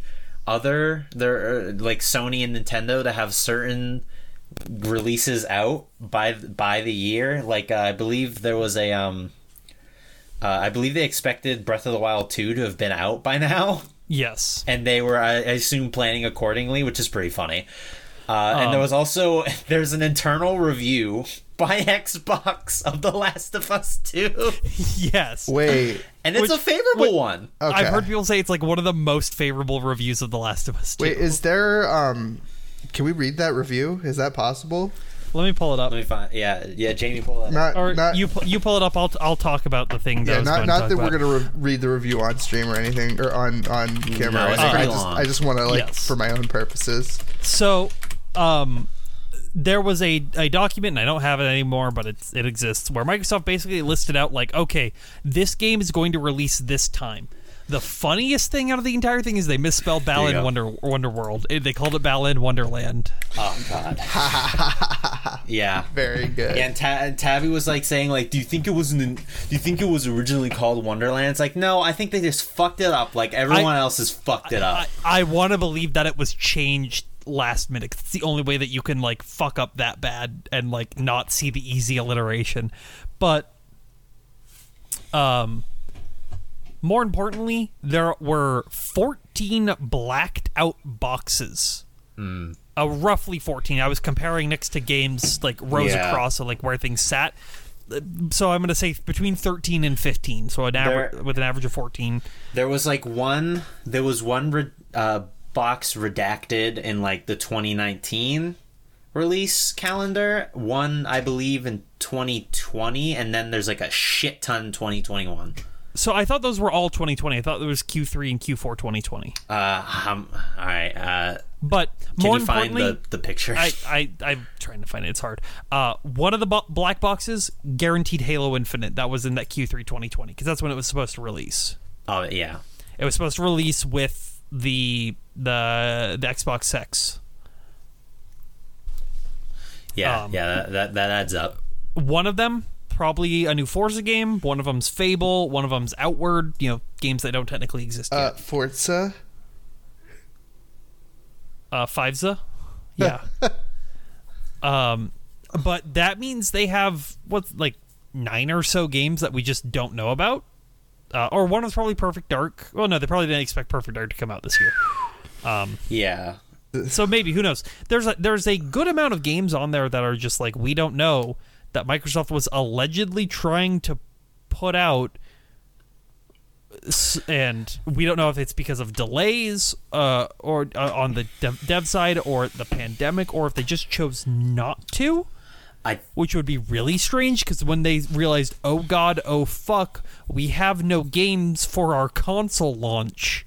S1: other there like Sony and Nintendo to have certain releases out by by the year. Like uh, I believe there was a um uh, I believe they expected Breath of the Wild 2 to have been out by now.
S2: yes.
S1: and they were I assume planning accordingly, which is pretty funny. Uh, and there
S2: Um,
S1: was also there's an internal review by Xbox of The Last of Us 2,
S2: yes.
S3: Wait,
S1: and it's
S2: Which-
S1: a favorable one.
S3: okay.
S2: I've heard people say it's like one of the most favorable reviews of The Last of Us 2.
S3: Wait, is there? Um, can we read that review? Is that possible?
S2: Let me pull it up.
S1: Let me find. Yeah, yeah. Jamie, pull that. up.
S3: Not,
S2: Or
S3: not,
S2: you pu- you pull it up. I'll I'll talk about the thing. That I
S3: yeah,
S2: was
S3: not,
S2: going
S3: not
S2: to
S3: that
S2: talk
S3: we're gonna re- read the review on stream or anything or on on camera.
S1: No,
S3: or
S1: it's
S3: anything.
S1: pretty
S3: I just. I just want to like
S2: Yes.
S3: for my own purposes.
S2: So, um, there was a, a document, and I don't have it anymore, but it's, it exists, where Microsoft basically listed out, like, okay, this game is going to release this time. The funniest thing out of the entire thing is they misspelled
S1: you
S2: Balan
S1: go.
S2: Wonder Wonder World. They called it Balan Wonderland.
S1: Oh God. yeah.
S3: Very good.
S1: Yeah, and, Ta- and Tabby was like saying like, "Do you think it was an, Do you think it was originally called Wonderland?" It's like, no, I think they just fucked it up. Like everyone else has fucked it up.
S2: I, I want to believe that it was changed last minute. It's the only way that you can like fuck up that bad and like not see the easy alliteration. But um more importantly, there were 14 blacked out boxes.
S1: Hmm.
S2: Uh, roughly 14. I was comparing next to games like rows
S1: Yeah.
S2: across of like where things sat. So I'm going to say between 13 and 15. So an average with an average of 14.
S1: There was like one. There was one re- uh, box redacted in like the 2019 release calendar. One, I believe, in 2020, and then there's like a shit ton 2021.
S2: So I thought those were all 2020. I thought there was Q3 and Q4 2020.
S1: Uh, um, all right. Uh,
S2: But
S1: can
S2: more
S1: you find
S2: importantly,
S1: the the pictures?
S2: I, I I'm trying to find it. It's hard. Uh, one of the bo- black boxes guaranteed Halo Infinite. That was in that Q3 2020 because that's when it was supposed to release.
S1: oh yeah.
S2: It was supposed to release with the the the Xbox X.
S1: Yeah,
S2: Um,
S1: yeah, that, that that adds up.
S2: One of them probably a new Forza game. One of them's Fable. One of them's Avowed. You know, games that don't technically exist
S3: Uh,
S2: yet.
S3: Forza.
S2: uh Fivesa. Yeah. um but that means they have what's like nine or so games that we just don't know about. Uh, or one was probably Perfect Dark. Well, no, they probably didn't expect Perfect Dark to come out this year.
S1: Yeah,
S2: So maybe who knows? There's a, there's a good amount of games on there that are just like we don't know that Microsoft was allegedly trying to put out, and we don't know if it's because of delays uh, or uh, on the dev, dev side or the pandemic or if they just chose not to.
S1: I
S2: Which would be really strange because when they realized, oh god, oh fuck, we have no games for our console launch.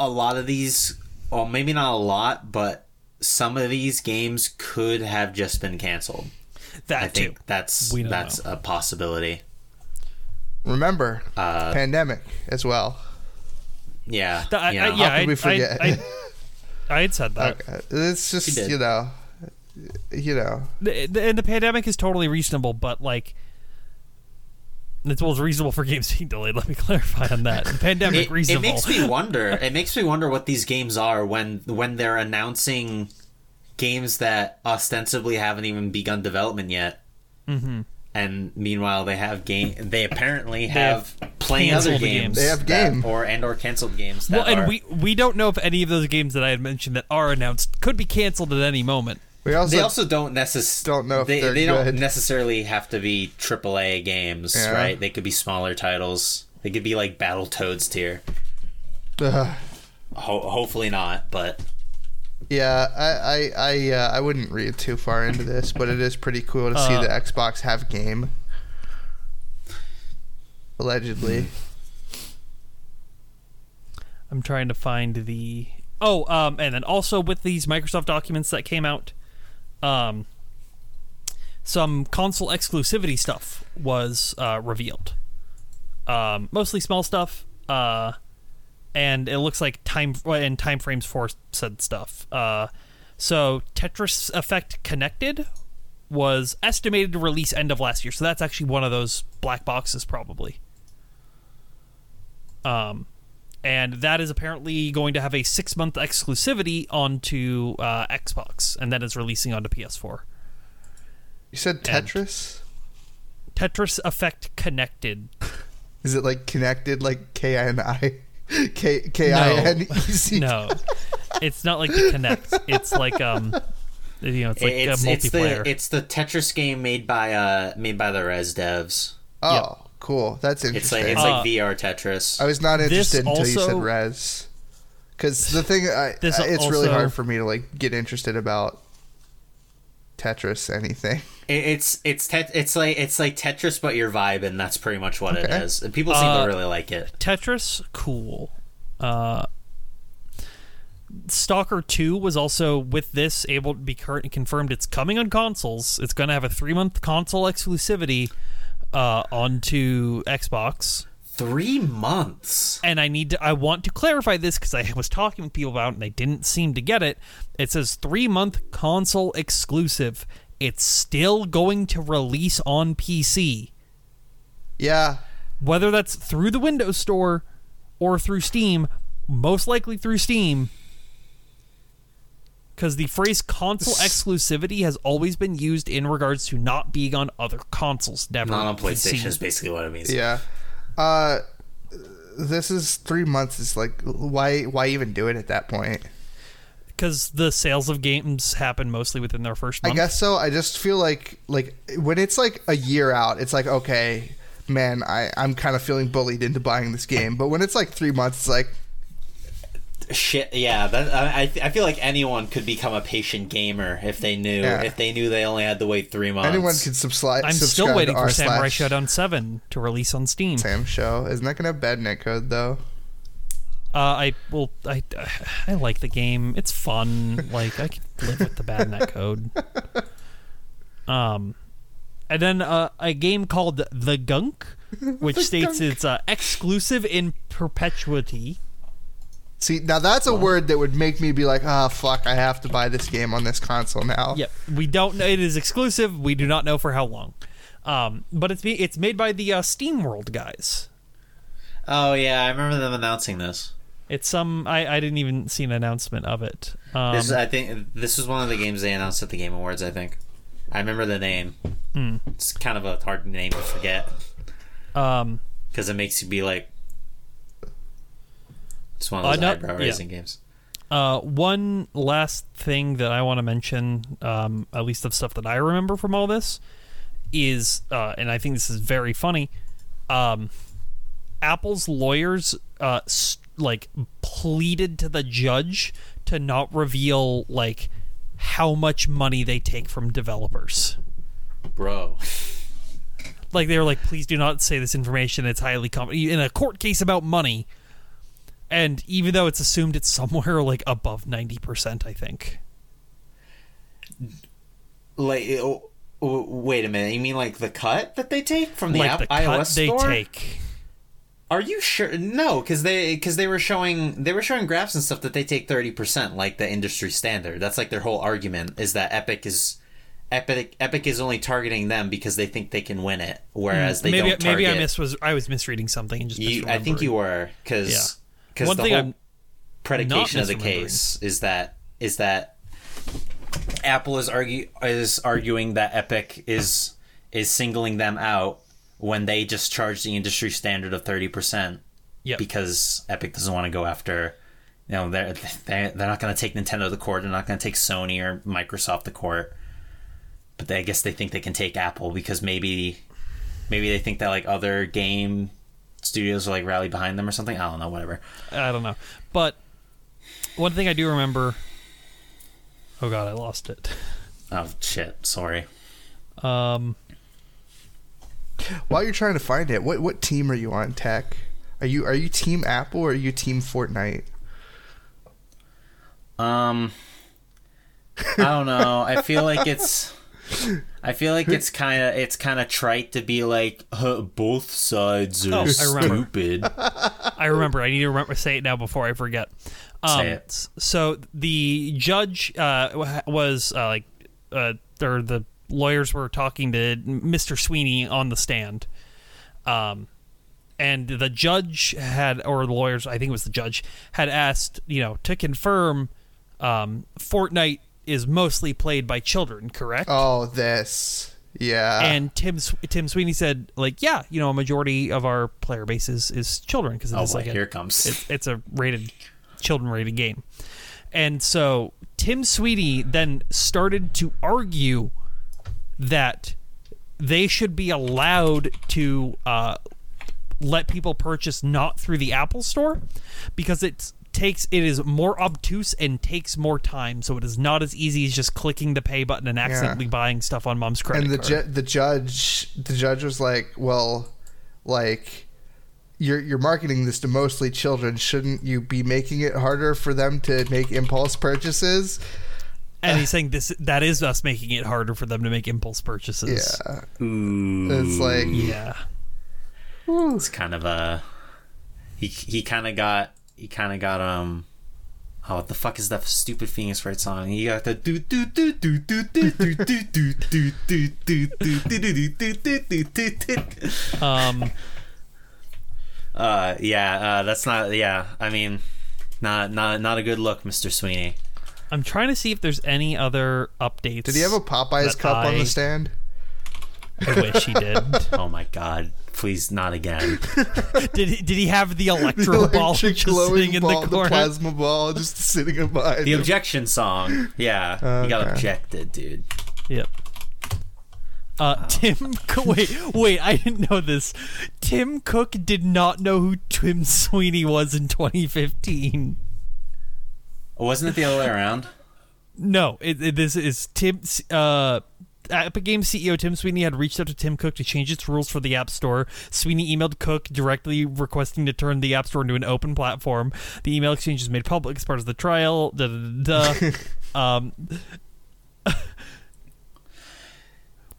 S1: A lot of these, well, maybe not a lot, but some of these games could have just been canceled.
S2: That
S1: I think
S2: too.
S1: that's
S2: We don't
S1: that's a possibility.
S3: Remember,
S1: Uh,
S3: pandemic as well.
S1: Yeah,
S2: Th- I-
S1: you
S2: I- yeah,
S3: How could we forget?
S2: I, I had said that.
S3: Okay. It's just you know, you know.
S2: The, the, and the pandemic is totally reasonable, but like, it's well, it's reasonable for games being delayed. Let me clarify on that. The pandemic
S1: It, it
S2: reasonable.
S1: makes me wonder. It makes me wonder what these games are when when they're announcing games that ostensibly haven't even begun development yet. Mm-hmm. And meanwhile, they have game. They apparently have, plenty other
S2: canceled the
S1: games.
S2: games.
S3: They have
S1: that-
S3: game.
S1: or and or canceled games. That
S2: well, and
S1: are-
S2: we we don't know if any of those games that I had mentioned that are announced could be canceled at any moment.
S3: We also,
S1: they also don't necess-
S3: don't know if
S1: they,
S3: they're
S1: they
S3: good.
S1: don't necessarily have to be AAA games,
S3: Yeah.
S1: right? They could be smaller titles. They could be like Battletoads tier. Ho- hopefully not, but
S3: yeah, I I I, uh, I wouldn't read too far into this, but it is pretty cool to see
S2: Uh,
S3: the Xbox have game. Allegedly,
S2: I'm trying to find the oh, um, and then also with these Microsoft documents that came out, um, some console exclusivity stuff was uh, revealed. Um, mostly small stuff, uh, and it looks like time and time frames for said stuff. Uh, so Tetris Effect Connected was estimated to release end of last year, so that's actually one of those black boxes probably. Um, and that is apparently going to have a six month exclusivity onto uh, Xbox, and then it's releasing onto PS4.
S3: You said Tetris?
S2: Tetris Effect Connected.
S3: Is it like connected, like K I N I K K I N E C?
S2: No, it's not like the Connect. It's like um, you know, it's like
S1: it's,
S2: a
S1: it's
S2: multiplayer.
S1: the it's the Tetris game made by uh made by the Rez devs.
S3: Oh, cool. That's
S1: It's
S3: interesting.
S1: like it's
S2: Uh,
S1: like VR Tetris.
S3: I was not interested until you said
S2: also-
S3: Rez. Because the thing, I,
S2: This
S3: I- it's really hard for me to like get interested about Tetris anything.
S1: It's it's tet- it's like it's like Tetris, but your vibe, and that's pretty much what it
S3: Okay.
S1: is. And people seem
S2: Uh,
S1: to really like it.
S2: Tetris, cool. Uh, Stalker 2 was also with this able to be cur- confirmed it's coming on consoles. It's going to have a 3-month console exclusivity uh, onto Xbox.
S1: Three months.
S2: And I need to I want to clarify this cuz I was talking with people about it and they didn't seem to get it. It says 3-month console exclusive. It's still going to release on PC.
S3: Yeah,
S2: whether that's through the Windows Store or through Steam, most likely through Steam. Because the phrase console exclusivity has always been used in regards to not being on other consoles, never
S1: Not on
S2: PC.
S1: PlayStation is basically what it means.
S3: yeah. Uh, this is three months. It's like why? Why even do it at that point?
S2: Because the sales of games happen mostly within their first
S3: I guess so. I just feel like like when it's like a year out, it's like okay, man, I I'm kind of feeling bullied into buying this game. But when it's like three months, it's like
S1: Shit, yeah. That, I I I feel like anyone could become a patient gamer if they knew
S3: Yeah.
S1: if they knew they only had to wait three months.
S3: anyone could subscribe.
S2: I'm
S3: subscribe
S2: still waiting for
S3: r
S2: Samurai
S3: slash
S2: Shodown 7 to release on Steam.
S3: Sam show. Isn't that gonna have bad netcode though?
S2: Uh, I well, I I like the game. It's fun. like I can live with the bad net code. Um, and then uh, a game called The Gunk, which states it's uh, exclusive in perpetuity.
S3: See, now that's a word that would make me be like, ah, fuck, I have to buy this game on this console now.
S2: Yep, we don't know it is exclusive. We do not know for how long. Um, but it's be- it's made by the uh, SteamWorld guys.
S1: Oh yeah, I remember them announcing this.
S2: It's some I, I didn't even see an announcement of it. Um,
S1: This is, I think this is one of the games they announced at the Game Awards. I think I remember the name.
S2: Hmm.
S1: It's kind of a hard name to forget
S2: um,
S1: because it makes you be like. It's one
S2: Uh,
S1: of those
S2: no-
S1: eyebrow raising games.
S2: Uh, one last thing that I want to mention, um, at least of stuff that I remember from all this, is, uh, and I think this is very funny. Um, Apple's lawyers, uh, s- like pleaded to the judge to not reveal like how much money they take from developers.
S1: Bro,
S2: Like they were like, please do not say this information. It's highly com in a court case about money. And even though it's assumed it's somewhere like above ninety percent, I think.
S1: like, oh, oh, wait a minute. You mean like the cut that they take from the
S2: like
S1: app-
S2: the
S1: iOS
S2: they
S1: store?
S2: take.
S1: Are you sure? No, because they because they were showing they were showing graphs and stuff that they take thirty percent, like the industry standard. That's like their whole argument is that Epic is Epic Epic is only targeting them because they think they can win it, whereas they
S2: Hmm. maybe
S1: don't target.
S2: maybe I miss was I was misreading something and just
S1: you. I think you were because because
S2: One
S1: the
S2: thing
S1: whole
S2: I'm
S1: predication of the case is that is that Apple is argue is arguing that Epic is is singling them out when they just charge the industry standard of thirty percent
S2: Yep.
S1: because Epic doesn't want to go after. You know, they're they're, they're not going to take Nintendo to court. They're not going to take Sony or Microsoft to court. But they, I guess they think they can take Apple because maybe, maybe they think that like other game studios will like rally behind them or something. I don't know. Whatever.
S2: I don't know. But one thing I do remember Oh god, I lost it.
S1: Oh shit! Sorry.
S2: Um
S3: While you're trying to find it, what what team are you on, Tech? Are you are you Team Apple or are you Team Fortnite?
S1: Um, I don't know. I feel like it's I feel like it's kind of it's kind of trite to be like both sides are
S2: Oh,
S1: stupid.
S2: I remember. I need to remember say it now before I forget. Um,
S1: Say it.
S2: So the judge uh, was uh, like, uh, or the lawyers were talking to Mr. Sweeney on the stand, um, and the judge had, or the lawyers, I think it was the judge, had asked, you know, to confirm, um, Fortnite is mostly played by children, correct?
S3: Oh, this. Yeah.
S2: and Tim Tim Sweeney said, like, yeah, you know, a majority of our player base is, is children because
S1: Oh
S2: it's
S1: boy,
S2: like a,
S1: here it comes.
S2: it's, it's a rated children rated game and so tim sweeney then started to argue that they should be allowed to uh, let people purchase not through the apple store because it takes it is more obtuse and takes more time so it is not as easy as just clicking the pay button and accidentally buying stuff on mom's credit
S3: and the
S2: card.
S3: ju- the judge the judge was like, "Well, like you're you're marketing this to mostly children. Shouldn't you be making it harder for them to make impulse purchases?"
S2: and he's saying this that is us making it harder for them to make impulse purchases
S3: Yeah.
S1: Ooh,
S3: It's like
S2: yeah
S1: it's kind of a he he kind of got he kind of got um. Oh, what the fuck is that stupid Phoenix Wright song? He got the do do do do do do do do do do do do do do do do do do.
S2: um
S1: Uh, yeah, uh, that's not. Yeah, I mean, not not not a good look, Mister Sweeney.
S2: I'm trying to see if there's any other updates.
S3: Did he have a Popeyes
S2: that
S3: cup on
S2: I-
S3: the stand?
S2: I wish he did.
S1: Oh my god, please not again.
S2: did he, did he have the electro ball just sitting in
S3: ball,
S2: the
S3: the,
S2: corner?
S3: plasma ball, just sitting in behind.
S1: The
S3: him.
S1: objection song. Yeah, you got objected, dude.
S2: Yep. Uh, Tim, Co- wait, wait, I didn't know this. Tim Cook did not know who Tim Sweeney was in 2015.
S1: Wasn't it the other way around?
S2: No, it, it, this is Tim. Uh, Epic Games CEO Tim Sweeney had reached out to Tim Cook to change its rules for the App Store. Sweeney emailed Cook directly requesting to turn the App Store into an open platform. The email exchange was made public as part of the trial. Da, da, da, um,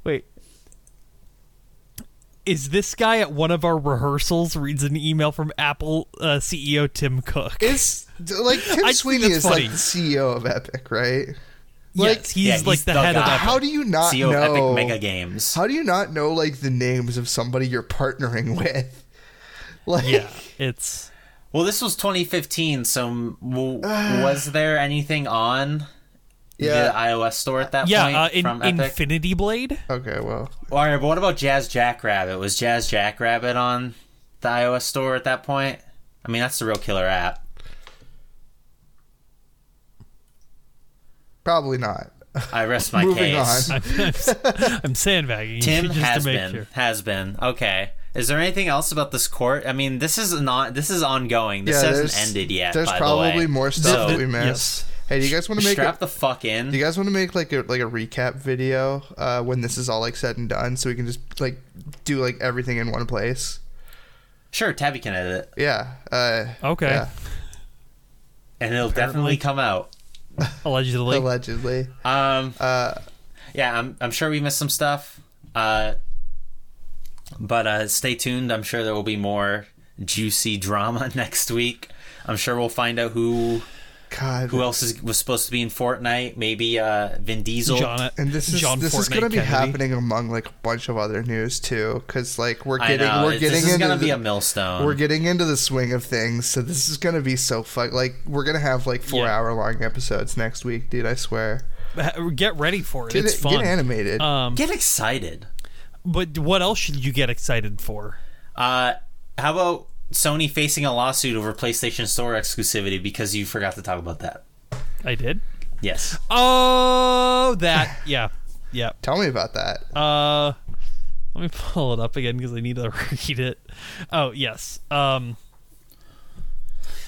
S2: wait. Is this guy at one of our rehearsals reads an email from Apple uh, CEO Tim Cook?
S3: Is like Tim Sweeney is
S2: funny.
S3: like the CEO of Epic, right?
S2: Yes, he's
S1: Yeah,
S2: like
S1: he's
S2: the,
S1: the
S2: head of. Epic.
S3: How do you not
S1: CEO
S3: know?
S1: of Epic MegaGames.
S3: How do you not know like the names of somebody you're partnering with? Like,
S2: yeah, it's.
S1: Well, this was 2015, so m- w- was there anything on
S3: Yeah.
S1: the iOS store at that
S2: Yeah,
S1: point
S2: uh, in,
S1: from Epic?
S2: Infinity Blade.
S3: Okay, well,
S1: All right, but what about Jazz Jackrabbit? Was Jazz Jackrabbit on the iOS store at that point? I mean, that's the real killer app.
S3: Probably not.
S1: I rest my
S3: Moving
S1: case.
S3: on.
S2: I'm, I'm, I'm sandbagging.
S1: Tim
S2: just
S1: has
S2: to make
S1: been
S2: sure.
S1: has been okay. Is there anything else about this court? I mean, this is not this is ongoing. This
S3: yeah,
S1: hasn't ended yet.
S3: There's
S1: by
S3: probably
S1: the way.
S3: more stuff
S1: So,
S3: that we missed.
S2: yes.
S3: Hey, do you guys want to make?
S1: strap
S3: A,
S1: the fuck in.
S3: do you guys want to make like a like a recap video uh, when this is all like said and done, so we can just like do like everything in one place?
S1: Sure, Tabby can edit it,
S3: Yeah. Uh,
S2: Okay.
S3: yeah,
S1: and it'll definitely come out.
S2: Allegedly.
S3: allegedly.
S1: Um,
S3: Uh,
S1: yeah, I'm I'm sure we missed some stuff. Uh, but uh, stay tuned. I'm sure there will be more juicy drama next week. I'm sure we'll find out who
S3: God.
S1: who else is, was supposed to be in Fortnite. Maybe uh, Vin Diesel.
S2: John,
S3: And this is
S2: John
S3: this is going to be
S2: Kennedy.
S3: happening among like a bunch of other news too, because like we're getting we're
S1: it-
S3: getting
S1: this is
S3: into
S1: gonna be
S3: the-
S1: a millstone.
S3: we're getting into the swing of things. So this is going to be so fun. Like we're going to have like four
S2: Yeah.
S3: hour long episodes next week, dude. I swear.
S2: Get ready for it.
S3: Get,
S2: it's fun.
S3: get animated.
S2: Um,
S1: Get excited.
S2: but what else should you get excited for?
S1: Uh, how about Sony facing a lawsuit over PlayStation Store exclusivity because you forgot to talk about that?
S2: I did.
S1: Yes.
S2: Oh, that. Yeah. Yeah.
S3: Tell me about that.
S2: Uh, let me pull it up again because I need to read it. Oh yes. Um.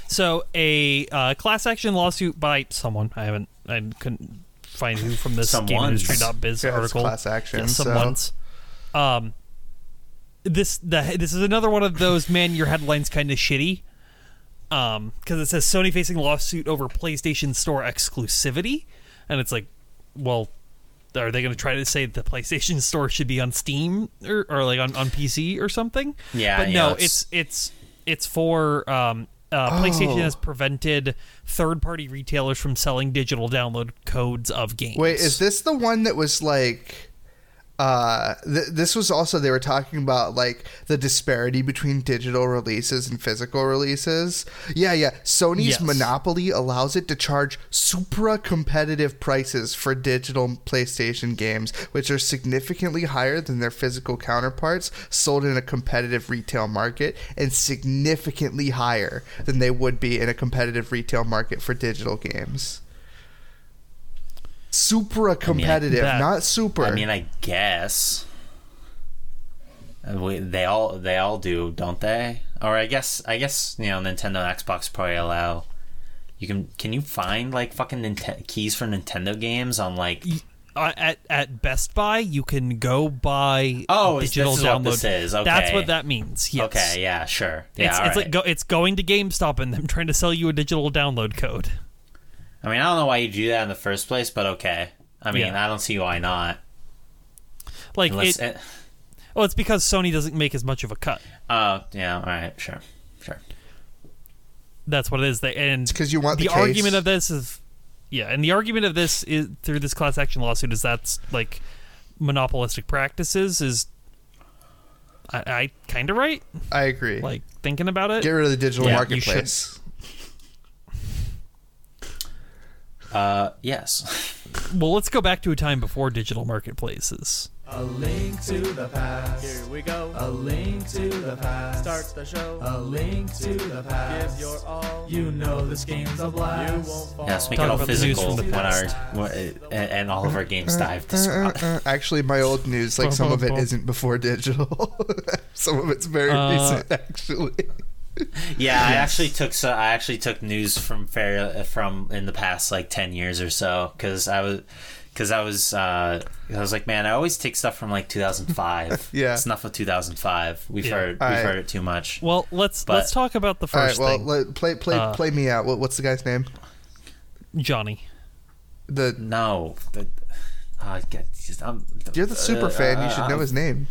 S2: So a uh, class action lawsuit by someone I haven't I couldn't find who from this
S1: Someone's.
S2: GameIndustry.biz
S3: Yeah, it's
S2: article.
S3: class action.
S2: Yeah,
S3: so-
S2: someone's. Um. This the this is another one of those man your headlines kind of shitty. Um, because it says Sony facing lawsuit over PlayStation Store exclusivity, and it's like, well, are they going to try to say the PlayStation Store should be on Steam or, or like on, on PC or something?
S1: Yeah,
S2: but
S1: yeah,
S2: no,
S1: it's-
S2: it's it's it's for um, uh, PlayStation
S3: Oh.
S2: has prevented third-party retailers from selling digital download codes of games.
S3: Wait, is this the one that was like? Uh, th- this was also they were talking about like the disparity between digital releases and physical releases. Yeah, yeah. Sony's
S2: Yes.
S3: monopoly allows it to charge supra competitive prices for digital PlayStation games, which are significantly higher than their physical counterparts sold in a competitive retail market, and significantly higher than they would be in a competitive retail market for digital games. Supra competitive,
S2: that-
S3: not super.
S1: I mean, I guess Uh, we, they all they all do, don't they? Or I guess I guess you know Nintendo and Xbox probably allow. You can can you find like fucking Ninte- keys for Nintendo games on like
S2: uh, at at Best Buy, you can go buy
S1: Oh,
S2: digital
S1: this is
S2: download.
S1: what this is,
S2: That's what that means. Yes.
S1: okay yeah sure yeah
S2: It's, it's
S1: right.
S2: like go, it's going to GameStop and them trying to sell you a digital download code.
S1: I mean I don't know why you do that in the first place, but okay. I mean
S2: Yeah.
S1: I don't see why not.
S2: Like
S1: Unless
S2: it,
S1: it,
S2: well, it's because Sony doesn't make as much of a cut.
S1: oh yeah all right sure sure.
S2: That's what it is. They and
S3: because you want the,
S2: the
S3: case.
S2: argument of this is yeah and the argument of this is through this class action lawsuit is that's like monopolistic practices is i, I kind of right
S3: I agree.
S2: like thinking about it
S3: Get rid of the digital
S1: Yeah, you
S3: marketplace.
S1: Uh yes.
S2: well let's go back to a time before digital marketplaces
S4: A link to the past.
S5: Here we go.
S4: A link to the past.
S5: Start the show.
S4: A link to the past.
S5: Give your all.
S4: You know this game's a blast.
S5: You won't fall.
S1: Yes, make
S2: Talk
S1: it all
S2: about the news
S1: physical
S2: from the
S1: when our when- and, and all of our games dive this
S3: Uh,
S1: route.
S3: uh, actually, my old news, like some of it
S2: bum.
S3: isn't before digital. some of it's very
S2: Uh,
S3: recent, actually.
S1: Yeah, I actually took so I actually took news from fair from in the past like ten years or so because I was because I was uh, I was like man I always take stuff from like 2005.
S3: Yeah.
S1: it's enough of 2005. We've
S2: Yeah.
S1: heard we've
S3: Alright.
S1: heard it too much.
S2: well let's
S1: But-
S2: let's talk about the
S3: All right,
S2: first
S3: well,
S2: thing
S3: let, play play
S2: Uh,
S3: play me out. What, what's the guy's name?
S2: johnny
S3: The
S1: No, the, uh, get, just, I'm,
S3: you're the super
S1: uh,
S3: fan. You should
S1: uh,
S3: know his name.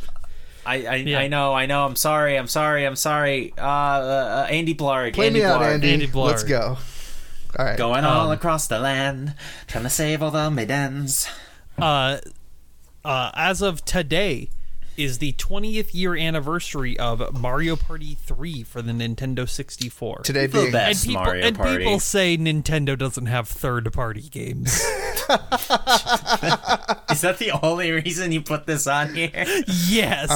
S1: I I,
S2: Yeah.
S1: I know I know. I'm sorry. I'm sorry. I'm sorry. Uh, uh Andy Blarg.
S3: Play
S1: Andy
S3: me out, Andy.
S2: Andy Blarg.
S3: Let's go. All right.
S1: Going all
S2: Um,
S1: across the land, trying to save all the maidens.
S2: uh uh as of today is the 20th year anniversary of Mario Party 3 for the Nintendo 64.
S3: Today
S1: The
S3: being
S1: best.
S2: and people
S1: Mario
S2: and
S1: Party.
S2: people say Nintendo doesn't have third party games.
S1: Is that the only reason you put this on here?
S2: yes.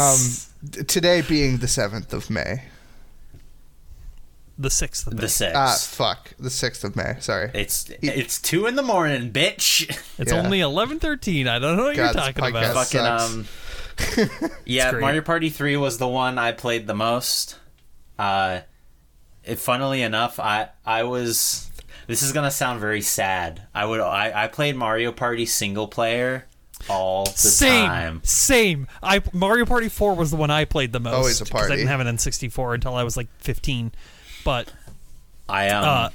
S3: um t- today being the seventh of May.
S2: the 6th of
S1: The
S2: May.
S1: sixth.
S3: Ah, fuck, the sixth of May. Sorry.
S1: it's it's two in the morning, bitch.
S2: It's
S3: yeah.
S2: only 11:13. I don't know what
S3: God,
S2: you're talking
S3: podcast
S2: about.
S1: Fucking
S3: sucks.
S1: um. yeah. Mario Party three was the one I played the most. Uh, it, funnily enough, I I was. This is gonna sound very sad. I would I, I played Mario Party single player all the
S2: Same,
S1: time.
S2: same. I Mario Party 4 was the one I played the most.
S3: Always a
S2: 'cause I didn't have an N64 until I was like 15. But
S1: I um.
S2: uh,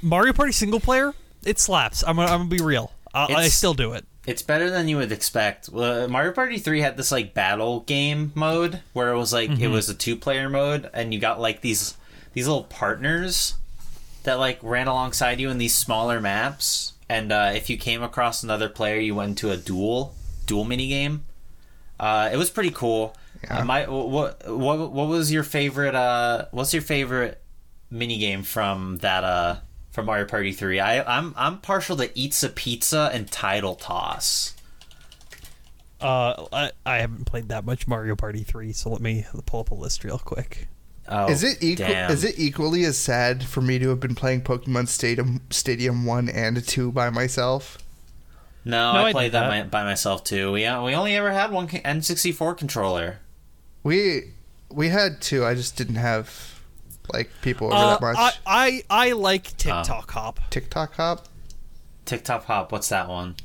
S2: Mario Party single player, it slaps. I'm gonna, I'm gonna be real. I, I still do it.
S1: It's better than you would expect. Uh, Mario Party 3 had this like battle game mode where it was like
S2: Mm-hmm.
S1: it was a two-player mode and you got like these these little partners that like ran alongside you in these smaller maps and uh, if you came across another player you went into a duel duel mini game. Uh, it was pretty cool.
S3: Yeah.
S1: My what what what was your favorite uh what's your favorite mini game from that uh from Mario Party 3? I I'm I'm partial to Eatsa Pizza and Tidal Toss.
S2: Uh, I, I haven't played that much Mario Party 3, so let me pull up a list real quick.
S1: Oh,
S3: is it equal?
S1: damn.
S3: Is it equally as sad for me to have been playing Pokemon Stadium Stadium One and Two by myself?
S1: No,
S2: No,
S1: I
S2: I
S1: played
S2: did
S1: that,
S2: that.
S1: by, by myself too. We uh, we only ever had one N64 controller.
S3: We we had two. I just didn't have like people over
S2: Uh,
S3: that much.
S2: I, I I like Tick Tock Hop.
S3: Tick Tock hop.
S1: Tick Tock Hop, what's that one?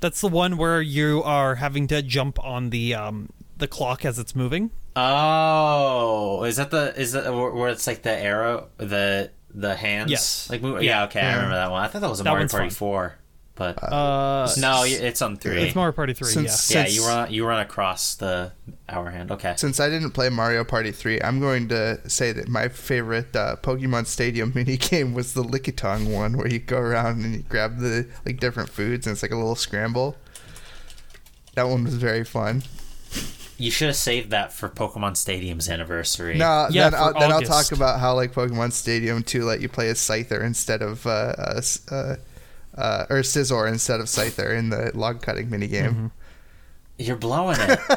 S2: That's the one where you are having to jump on the um the clock as it's moving.
S1: Oh, is that the is that where where it's like the arrow the the hands?
S2: Yes.
S1: Like move,
S2: Yeah.
S1: yeah, okay, I remember that one. I thought that was a
S2: That
S1: Mario Party
S2: fun.
S1: 4. But
S2: Uh,
S1: no, it's on three.
S2: it's Mario Party Three.
S3: Since-
S2: yeah.
S1: yeah, you run you run across the hour hand. Okay.
S3: Since I didn't play Mario Party 3, I'm going to say that my favorite uh, Pokemon Stadium mini game was the Lickitung one, where you go around and you grab the like different foods, and it's like a little scramble. That one was very fun.
S1: You should have saved that for Pokemon Stadium's anniversary.
S3: No,
S2: Yeah,
S3: then, I'll, then I'll talk about how like Pokemon Stadium 2 let you play as Scyther instead of uh, uh, s- uh, uh, or Scizor instead of Scyther in the log cutting mini game.
S2: Mm-hmm.
S1: You're blowing it.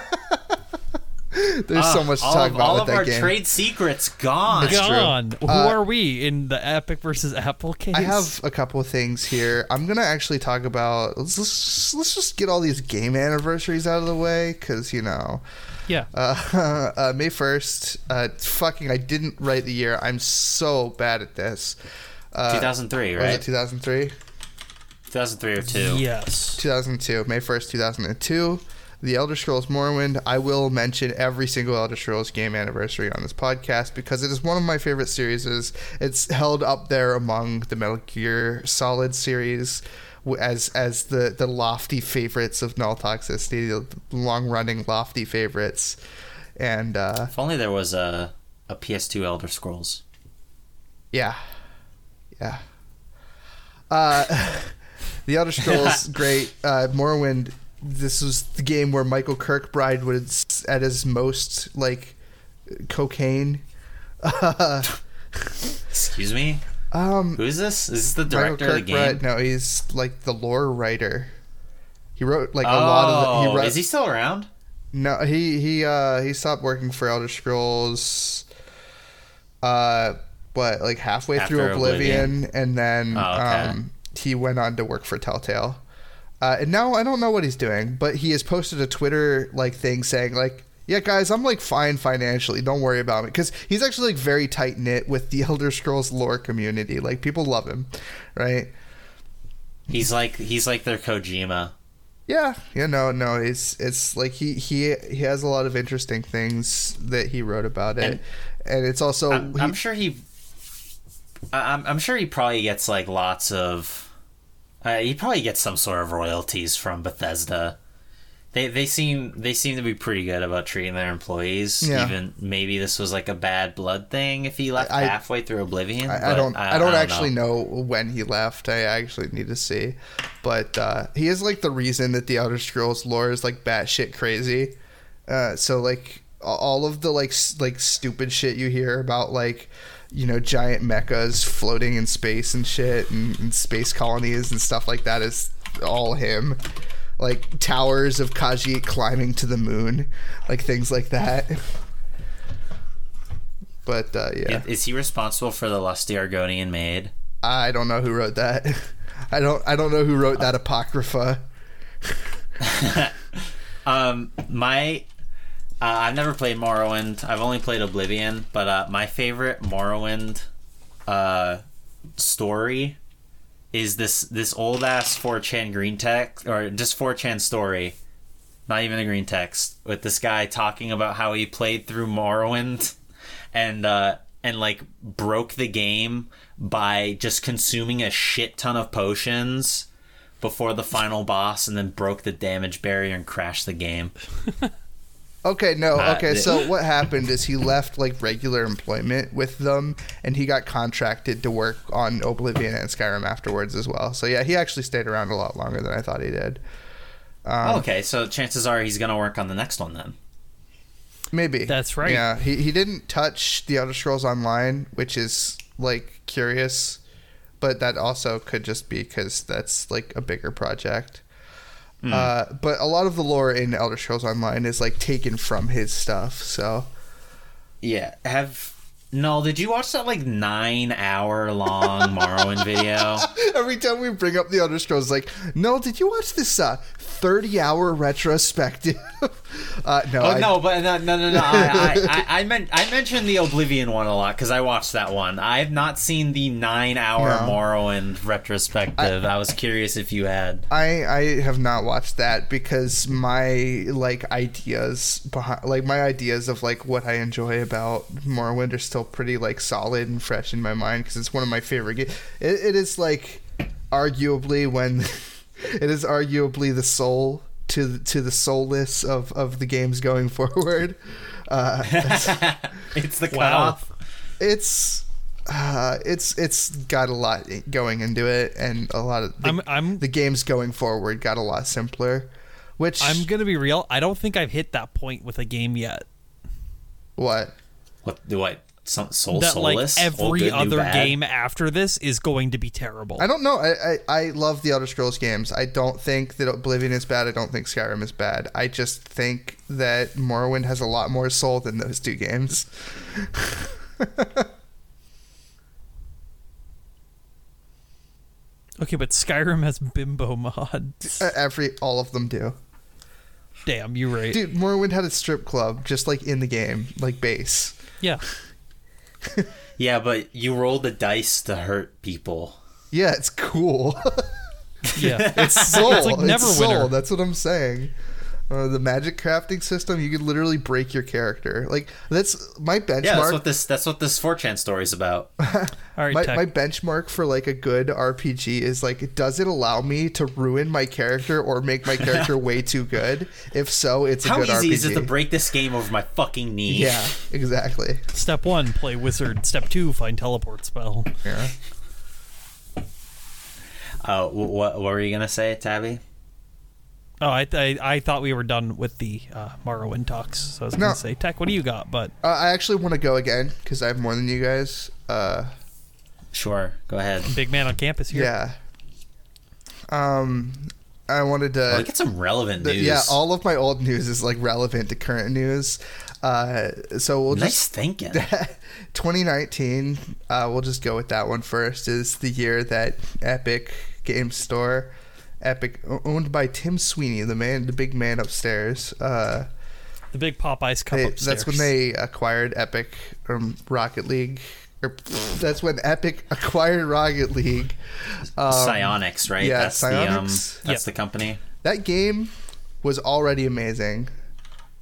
S3: There's so
S1: Ah,
S3: much to talk
S1: of,
S3: about
S1: all of our
S3: game.
S1: trade secrets gone.
S3: It's true.
S2: Gone. Who
S3: Uh,
S2: are we in the Epic versus Apple case?
S3: I have a couple of things here. I'm gonna actually talk about. Let's let's, let's just get all these game anniversaries out of the way, because you know,
S2: Yeah.
S3: uh, uh, May first. Uh, fucking, I didn't write the year. I'm so bad at this. Uh,
S1: 2003,
S3: Was it
S1: right?
S3: 2003?
S1: 2003 or two.
S2: Yes.
S3: 2002, May 1st, 2002. The Elder Scrolls Morrowind. I will mention every single Elder Scrolls game anniversary on this podcast because it is one of my favorite series. It's held up there among the Metal Gear Solid series as as the, the lofty favorites of Null Toxicity, the long running lofty favorites. And uh,
S1: If only there was a a PS2 Elder Scrolls.
S3: Yeah. Yeah. Uh, the Elder Scrolls, great. Uh, Morrowind, this was the game where Michael Kirkbride was at his most, like, cocaine.
S1: Excuse me?
S3: um,
S1: Who is this? Is this the
S3: Michael
S1: director of the
S3: Kirkbride,
S1: game?
S3: no, he's, like, the lore writer. He wrote, like, a lot of the...
S1: Oh,
S3: He wrote,
S1: is he still around?
S3: No, he he uh he stopped working for Elder Scrolls. Uh, what like halfway through Oblivion,
S1: Oblivion.
S3: and then
S1: Oh, okay.
S3: um he went on to work for Telltale. Uh, and now I don't know what he's doing, but he has posted a Twitter like thing saying like, "Yeah, guys, I'm like fine financially. Don't worry about me." Because he's actually like very tight knit with the Elder Scrolls lore community. Like people love him, right?
S1: He's like he's like their Kojima.
S3: Yeah, yeah, no, no, it's it's like he he he has a lot of interesting things that he wrote about it, and,
S1: And-
S3: it's also
S1: I'm,
S3: he-
S1: I'm sure he. I'm, I'm sure he probably gets like lots of. Uh, he probably gets some sort of royalties from Bethesda. They they seem they seem to be pretty good about treating their employees.
S3: Yeah.
S1: Even maybe this was like a bad blood thing if he left
S3: I-
S1: halfway through Oblivion.
S3: I, I don't I, don't actually
S1: know.
S3: know. when he left. I actually need to see, but uh, he is like the reason that the Elder Scrolls lore is like batshit crazy. Uh, so like all of the like like stupid shit you hear about like you know giant mechas floating in space and shit and, and space colonies and stuff like that is all him. Like towers of Kaji climbing to the moon, like things like that. But uh, yeah.
S1: Is he responsible for the lusty Argonian maid?
S3: I don't know who wrote that. I don't. I don't know who wrote that apocrypha.
S1: Um, my uh, I've never played Morrowind. I've only played Oblivion, but uh, my favorite Morrowind uh, story is this this old ass 4chan green text or just 4chan story, not even a green text, with this guy talking about how he played through Morrowind and uh, and like broke the game by just consuming a shit ton of potions before the final boss and then broke the damage barrier and crashed the game.
S3: Okay, no. Okay,
S1: the-
S3: so what happened is he left like regular employment with them, and he got contracted to work on Oblivion and Skyrim afterwards as well. So yeah, he actually stayed around a lot longer than I thought he did. Um,
S1: Oh, okay, so chances are he's gonna work on the next one then.
S3: Maybe
S2: That's right.
S3: Yeah, he he didn't touch the Elder Scrolls Online, which is like curious, but that also could just be because that's like a bigger project. Uh, but a lot of the lore in Elder Scrolls Online is like taken from his stuff. So
S1: Yeah. Have no? Did you watch that like nine hour long Morrowind video?
S3: every time we bring up the Elder Scrolls, like, no, did you watch this uh, thirty-hour retrospective? uh, no,
S1: Oh
S3: I,
S1: no, but no, no, no, no. I, I, I, I meant I mentioned the Oblivion one a lot because I watched that one. I have not seen the nine hour
S3: No.
S1: Morrowind retrospective. I, was curious if you had.
S3: I I have not watched that because my like ideas behind like my ideas of like what I enjoy about Morrowind are still pretty like solid and fresh in my mind because it's one of my favorite games. It, it is like arguably when It is arguably the soul to the, to the soulless of of the games going forward. Uh,
S1: It's the
S2: Wow.
S3: it's uh, it's it's got a lot going into it, and a lot of the,
S2: I'm I'm
S3: the games going forward got a lot simpler. Which
S2: I'm gonna be real. I don't think I've hit that point with a game yet.
S3: what
S1: What? Do what? Some soul
S2: that like
S1: soulless? Old
S2: every
S1: good,
S2: other game after this is going to be terrible.
S3: I don't know. I, I I love the Elder Scrolls games. I don't think that Oblivion is bad. I don't think Skyrim is bad. I just think that Morrowind has a lot more soul than those two games.
S2: Okay, but Skyrim has bimbo mods.
S3: Every all of them do.
S2: Damn, you're right.
S3: Dude, Morrowind had a strip club just like in the game, like base.
S2: Yeah.
S1: Yeah, but you roll the dice to hurt people.
S3: Yeah, it's cool.
S2: Yeah.
S3: it's soul.
S2: It's like
S3: It's
S2: Neverwinter.
S3: soul. That's what I'm saying. Uh, the magic crafting system, you could literally break your character. Like that's my benchmark.
S1: Yeah, that's what this that's what this 4chan story is about.
S2: All right,
S3: my, my benchmark for like a good RPG is like, does it allow me to ruin my character or make my character way too good? If so, it's a
S1: How
S3: good
S1: easy
S3: RPG.
S1: is it to break this game over my fucking knee?
S3: Yeah, exactly.
S2: Step one, play wizard. Step two, find teleport spell.
S3: Yeah.
S1: Uh, what what were you gonna say, Tabby?
S2: Oh, I, I I thought we were done with the uh, Morrowind talks. So I was
S3: No.
S2: gonna say, Tech, what do you got? But
S3: Uh, I actually want to go again because I have more than you guys. Uh,
S1: Sure, go ahead.
S2: big man on campus here.
S3: yeah. Um, I wanted to.
S1: Oh, we get some relevant
S3: the-
S1: news.
S3: yeah, all of my old news is like relevant to current news. Uh, so we'll
S1: nice
S3: just
S1: thinking.
S3: 2019. Uh, we'll just go with that one first. Is the year that Epic Game Store, Epic owned by Tim Sweeney, the man, the big man upstairs. Uh,
S2: The big Popeyes cup
S3: they,
S2: upstairs.
S3: that's when they acquired Epic from Rocket League. Or, that's when Epic acquired Rocket League. Um,
S1: Psyonix, right?
S3: yeah,
S1: that's the um,
S3: Psyonix.
S1: that's
S2: Yep.
S1: the company.
S3: that game was already amazing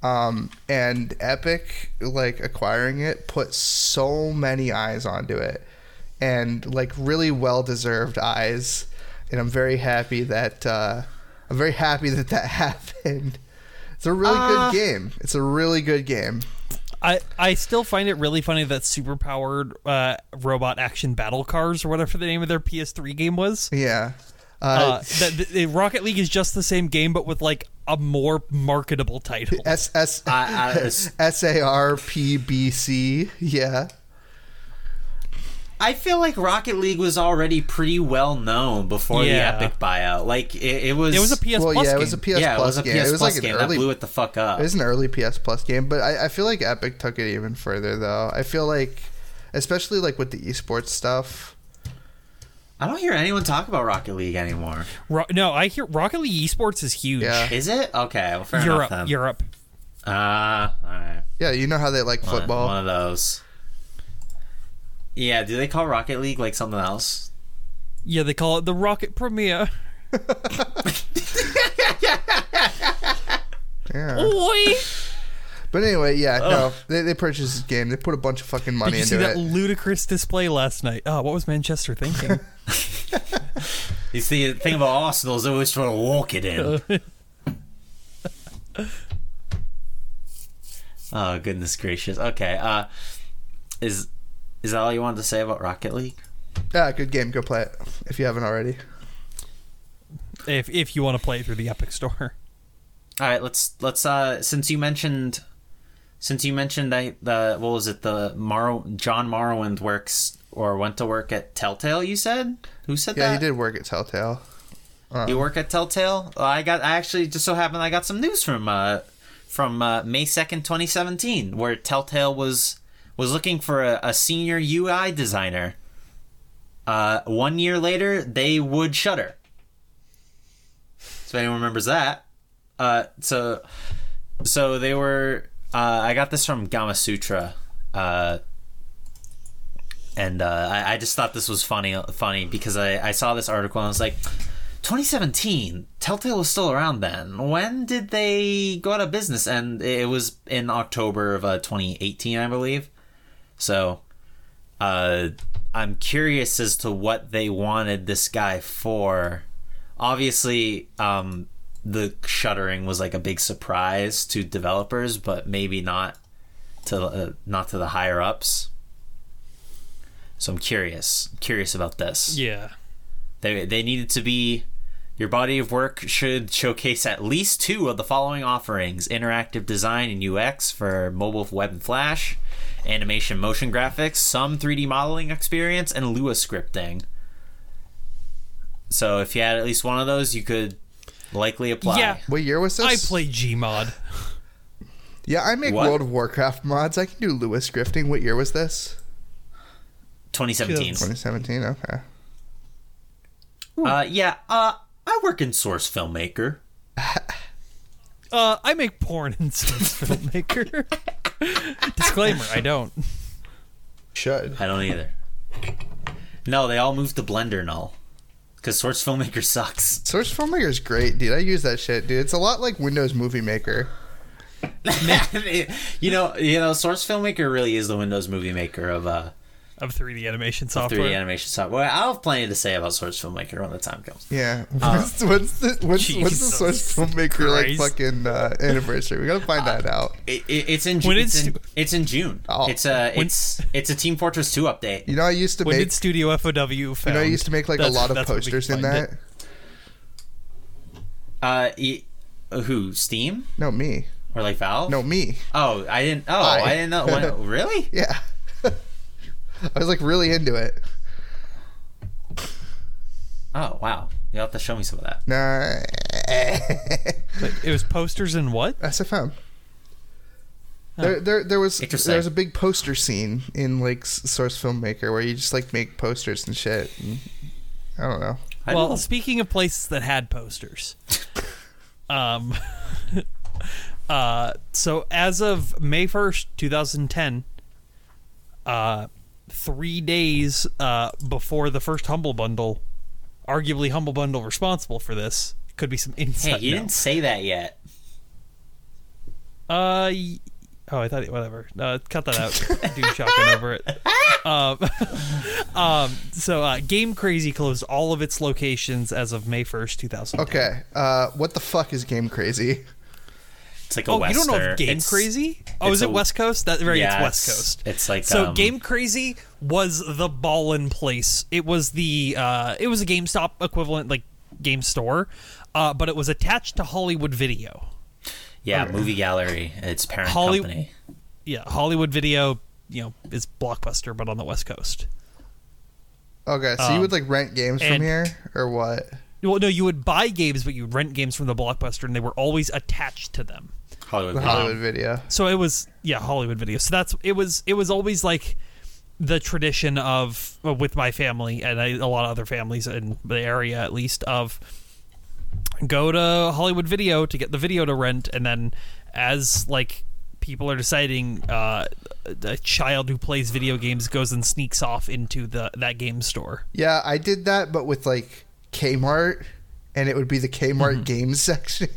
S3: um and epic like acquiring it put so many eyes onto it and like really well deserved eyes and i'm very happy that uh i'm very happy that that happened. It's a really
S1: Uh,
S3: good game. It's a really good game.
S2: I, I still find it really funny that super powered uh, robot action battle cars or whatever the name of their PS3 game was.
S3: yeah.
S2: Uh,
S3: uh,
S2: that the, the Rocket League is just the same game, but with like a more marketable title.
S3: S S
S1: I- I- it's-
S3: S A R P B C. Yeah
S1: I feel like Rocket League was already pretty well known before
S2: Yeah.
S1: the Epic buyout. Like it, it was.
S2: It was a PS
S3: well
S2: Plus
S3: yeah it
S2: game.
S3: was a PS
S1: yeah, it
S3: Plus
S1: was a
S3: game
S1: PS
S3: it was
S1: Plus
S3: like
S1: game
S3: an
S1: that
S3: early
S1: blew it the fuck up.
S3: It was an early PS Plus game, but I, I feel like Epic took it even further though. I feel like, especially like with the esports stuff.
S1: I don't hear anyone talk about Rocket League anymore.
S2: Ro- no, I hear Rocket League esports is huge.
S3: Yeah.
S1: Is it okay? Well, fair
S2: Europe,
S1: enough then.
S2: Europe.
S1: Ah, all right.
S3: Yeah, you know how they like
S1: One-
S3: football.
S1: One of those. Yeah, do they call Rocket League like something else?
S2: Yeah, they call it the Rocket Premiere.
S3: Yeah.
S2: Oi!
S3: But anyway, yeah, no, they, they purchased this game. They put a bunch of fucking
S2: Did
S3: money
S2: you see
S3: into
S2: that
S3: it.
S2: ludicrous display last night? Oh, what was Manchester thinking?
S1: You see, the thing about Arsenal is they always trying to walk it in. oh goodness gracious. Okay. Uh, is is that all you wanted to say about Rocket League?
S3: Yeah, good game. Go play it if you haven't already.
S2: if if you want to play it through the Epic Store.
S1: All right, let's let's uh since you mentioned since you mentioned I, the what was it the Morrow John Morrowind works or went to work at Telltale. You said who said
S3: Yeah,
S1: that?
S3: Yeah, he did work at Telltale.
S1: You work at Telltale? Uh, I got. I actually just so happened I got some news from uh, from uh, May second, twenty seventeen, where Telltale was was looking for a, a senior UI designer. Uh, one year later, they would shutter. So if anyone remembers that, uh, so so they were. Uh, I got this from Gamasutra. Uh, and uh, I, I just thought this was funny, funny because I, I saw this article and I was like, 2017, Telltale was still around then. When did they go out of business? And it was in October of uh, 2018, I believe. So, uh, I'm curious as to what they wanted this guy for. obviously, um, the shuttering was like a big surprise to developers, but maybe not to uh, not to the higher ups. So I'm curious, curious about this.
S2: Yeah.
S1: They they needed to be. Your body of work should showcase at least two of the following offerings: interactive design and UX for mobile, web, and flash, animation, motion graphics, some 3D modeling experience, and Lua scripting. So if you had at least one of those, you could likely apply.
S2: Yeah.
S3: What year was this?
S2: I play Gmod.
S3: Yeah, I make
S1: What?
S3: World of Warcraft mods. I can do Lua scripting. What year was this?
S1: 2017.
S3: 2017. Okay.
S1: Uh, yeah. Uh, I work in Source Filmmaker.
S2: Uh, I make porn in source filmmaker. Disclaimer: I don't.
S3: Should.
S1: I don't either. No, they all moved to Blender now. Because Source Filmmaker sucks.
S3: Source Filmmaker is great, dude. I use that shit, dude. It's a lot like Windows Movie Maker.
S1: you know, you know, Source Filmmaker really is the Windows Movie Maker of uh,
S2: Of 3D animation software.
S1: 3D animation software. I'll have plenty to say about Source Filmmaker when the time comes.
S3: Yeah.
S1: Uh,
S3: what's, what's the what's, what's the Source Filmmaker like fucking uh, anniversary? We gotta find that out.
S1: It, it, it's in
S2: When
S1: June. It's,
S2: it's-
S1: in, it's in June.
S3: Oh.
S1: It's a
S2: When-
S1: it's it's a Team Fortress 2 update.
S3: You know, I used to
S2: When
S3: make.
S2: did Studio FOW found?
S3: You know, I used to make like a lot of
S2: that's where we can
S3: posters in that.
S2: it.
S1: Uh, y- who? Steam
S3: No, me.
S1: or like Valve?
S3: No, me.
S1: Oh, I didn't. Oh,
S3: I.
S1: I, didn't know. When, really?
S3: Yeah. I was like really into it.
S1: Oh, wow. You will have to show me some of that.
S3: Nah.
S2: It was posters and what?
S3: SFM. There, there, there was there was a big poster scene in like Source Filmmaker where you just like make posters and shit. And, I don't know.
S1: I
S2: well,
S1: don't-
S2: speaking of places that had posters, um, uh, so as of May first, two thousand ten, uh, three days uh before the first Humble Bundle, arguably Humble Bundle responsible for this could be some
S1: insight.
S2: hey,
S1: you
S2: note.
S1: didn't say that yet.
S2: Uh, oh, I thought it, whatever. Uh, cut that out. Do shotgun over it. Um, um, so uh, Game Crazy closed all of its locations as of May first, two thousand.
S3: Okay. Uh, what the fuck is Game Crazy?
S1: It's like a
S2: Oh, you don't know
S1: Western-
S2: Game
S1: it's-
S2: Crazy? Oh,
S1: it's
S2: is it
S1: a-
S2: West Coast? That right,
S1: Yeah,
S2: it's West
S1: it's-
S2: Coast.
S1: it's like,
S2: so.
S1: um,
S2: Game Crazy was the ballin' place. It was the uh, it was a GameStop equivalent, like game store, uh, but it was attached to Hollywood Video.
S1: Yeah, movie gallery. Its parent
S2: Holly-
S1: company.
S2: Yeah, Hollywood Video, you know, is Blockbuster, but on the West Coast.
S3: Okay, so you
S2: Um,
S3: would like rent games from here or what?
S2: Well, no, you would buy games, but you would rent games from the Blockbuster, and they were always attached to them.
S1: Hollywood.
S3: The
S1: Video.
S3: Hollywood Video.
S2: So it was, yeah, Hollywood Video. So that's it was it was always like the tradition of well, with my family and I, a lot of other families in the area at least of go to Hollywood Video to get the video to rent, and then as like people are deciding, uh, a child who plays video games goes and sneaks off into the that game store.
S3: Yeah, I did that, but with like Kmart, and it would be the Kmart
S2: Mm-hmm.
S3: games section.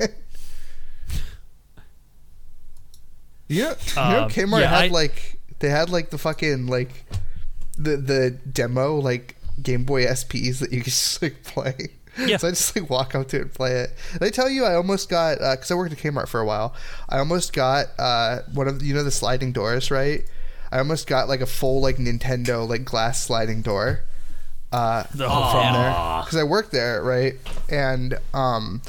S3: you know, you know
S2: Um,
S3: Kmart
S2: yeah,
S3: had
S2: I-
S3: like they had like the fucking like the the demo like Game Boy SPs that you could just like play.
S2: Yeah.
S3: So I just like walk up to it and play it. They tell you I almost got because I worked at Kmart for a while. I almost got uh, one of you know the sliding doors, right? I almost got like a full like Nintendo like glass sliding door uh,
S2: Oh,
S3: from
S2: yeah.
S3: there because I worked there, right? And um,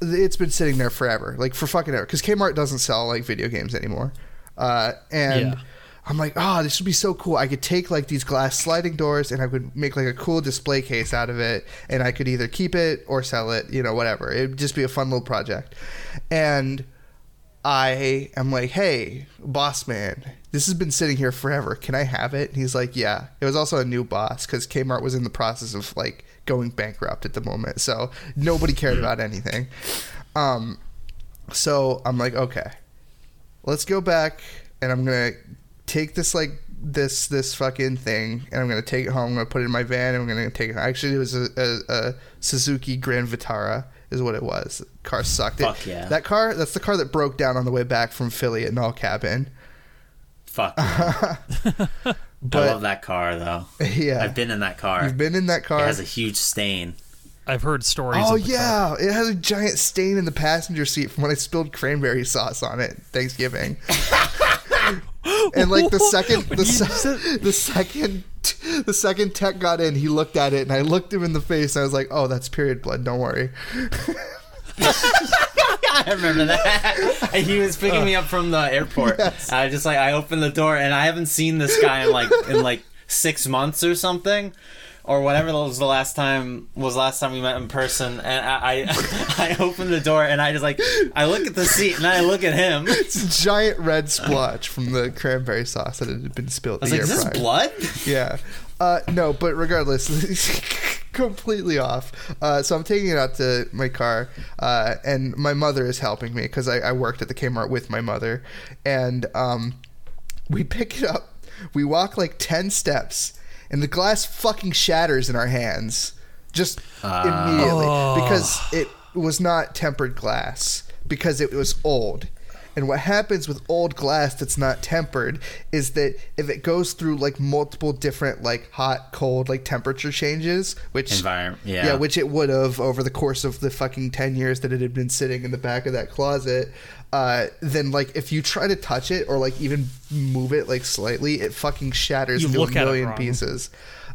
S3: it's been sitting there forever, like for fucking ever. Because Kmart doesn't sell like video games anymore, uh, and.
S2: Yeah.
S3: I'm like, oh, this would be so cool. I could take like these glass sliding doors and I would make like a cool display case out of it, and I could either keep it or sell it, you know, whatever. It'd just be a fun little project. And I am like, hey, boss man, this has been sitting here forever. Can I have it? And he's like, yeah. It was also a new boss because Kmart was in the process of like going bankrupt at the moment, so nobody cared about anything. Um, so I'm like, okay, let's go back and I'm gonna take this like this this fucking thing and I'm gonna take it home. I'm gonna put it in my van and I'm gonna take it. Actually, it was a, a, a Suzuki Grand Vitara is what it was. Car sucked. It-
S1: Fuck yeah.
S3: That car. That's the car that broke down on the way back from Philly at Null Cabin.
S1: Fuck. I love that car though.
S3: yeah,
S1: I've been in that car.
S3: you've been in that car.
S1: It has a huge stain.
S2: I've heard stories.
S3: Oh
S2: of the car.
S3: yeah, it has a giant stain in the passenger seat from when I spilled cranberry sauce on it Thanksgiving. and like the second the, se-
S2: said-
S3: the second the second tech got in, he looked at it and I looked him in the face and I was like, "Oh, that's period blood. Don't worry."
S1: I remember that. He was picking me up from the airport.
S3: Yes.
S1: I just like I opened the door and I haven't seen this guy in like in like six months or something. Or whatever was the last time was last time we met in person, and I, I I opened the door and I just like I look at the seat and I look at him.
S3: It's a giant red splotch from the cranberry sauce that had been spilled
S1: was
S3: the
S1: like, "Is this blood?"
S3: Yeah. Uh, no, but regardless, completely off. Uh, so I'm taking it out to my car, uh, and my mother is helping me because I, I worked at the Kmart with my mother, and um, we pick it up. We walk like ten steps, and the glass fucking shatters in our hands, just ah. immediately oh. because it was not tempered glass because it was old. And what happens with old glass that's not tempered is that if it goes through like multiple different like hot, cold, like temperature changes, which
S1: Environment, yeah.
S3: yeah, which it would have over the course of the fucking 10 years that it had been sitting in the back of that closet, uh, then like if you try to touch it or like even move it like slightly, it fucking shatters
S2: You
S3: into a million pieces.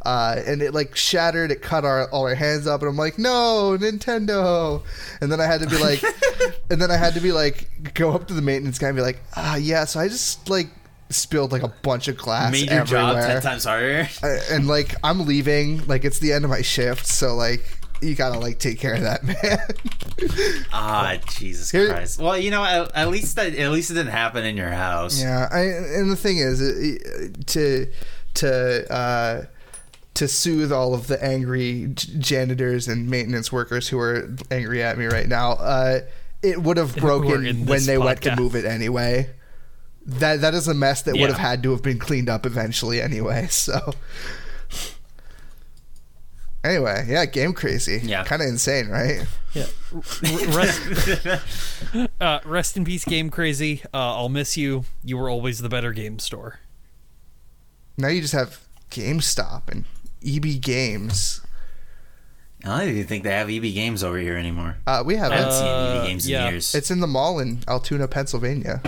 S3: Uh, and it like shattered. It cut our all our hands up, and I'm like, no, Nintendo. And then I had to be like, and then I had to be like, go up to the maintenance guy and be like, ah, yeah. So I just like spilled like a bunch of glass
S1: Made your
S3: everywhere.
S1: job ten times harder.
S3: Uh, and like I'm leaving, like it's the end of my shift, so like you gotta like take care of that, man.
S1: Ah, Jesus
S3: Here-
S1: Christ. Well, you know, at, at least that at least it didn't happen in your house.
S3: yeah, I, and the thing is, it, to to uh, to soothe all of the angry janitors and maintenance workers who are angry at me right now, uh, it would have broken when
S2: this
S3: they went to move it anyway. That that is a mess that would have had to have been cleaned up eventually anyway. So. Anyway, yeah, game crazy.
S1: Yeah.
S3: kind of insane, right?
S2: Yeah. Rest, uh, rest in peace, Game Crazy. Uh, I'll miss you. You were always the better game store.
S3: Now you just have GameStop and EB Games.
S1: I don't even think they have EB games over here anymore.
S3: Uh, we have
S1: I haven't
S3: it.
S1: seen
S2: Uh,
S1: EB games
S2: yeah.
S1: in years.
S3: It's in the mall in Altoona, Pennsylvania.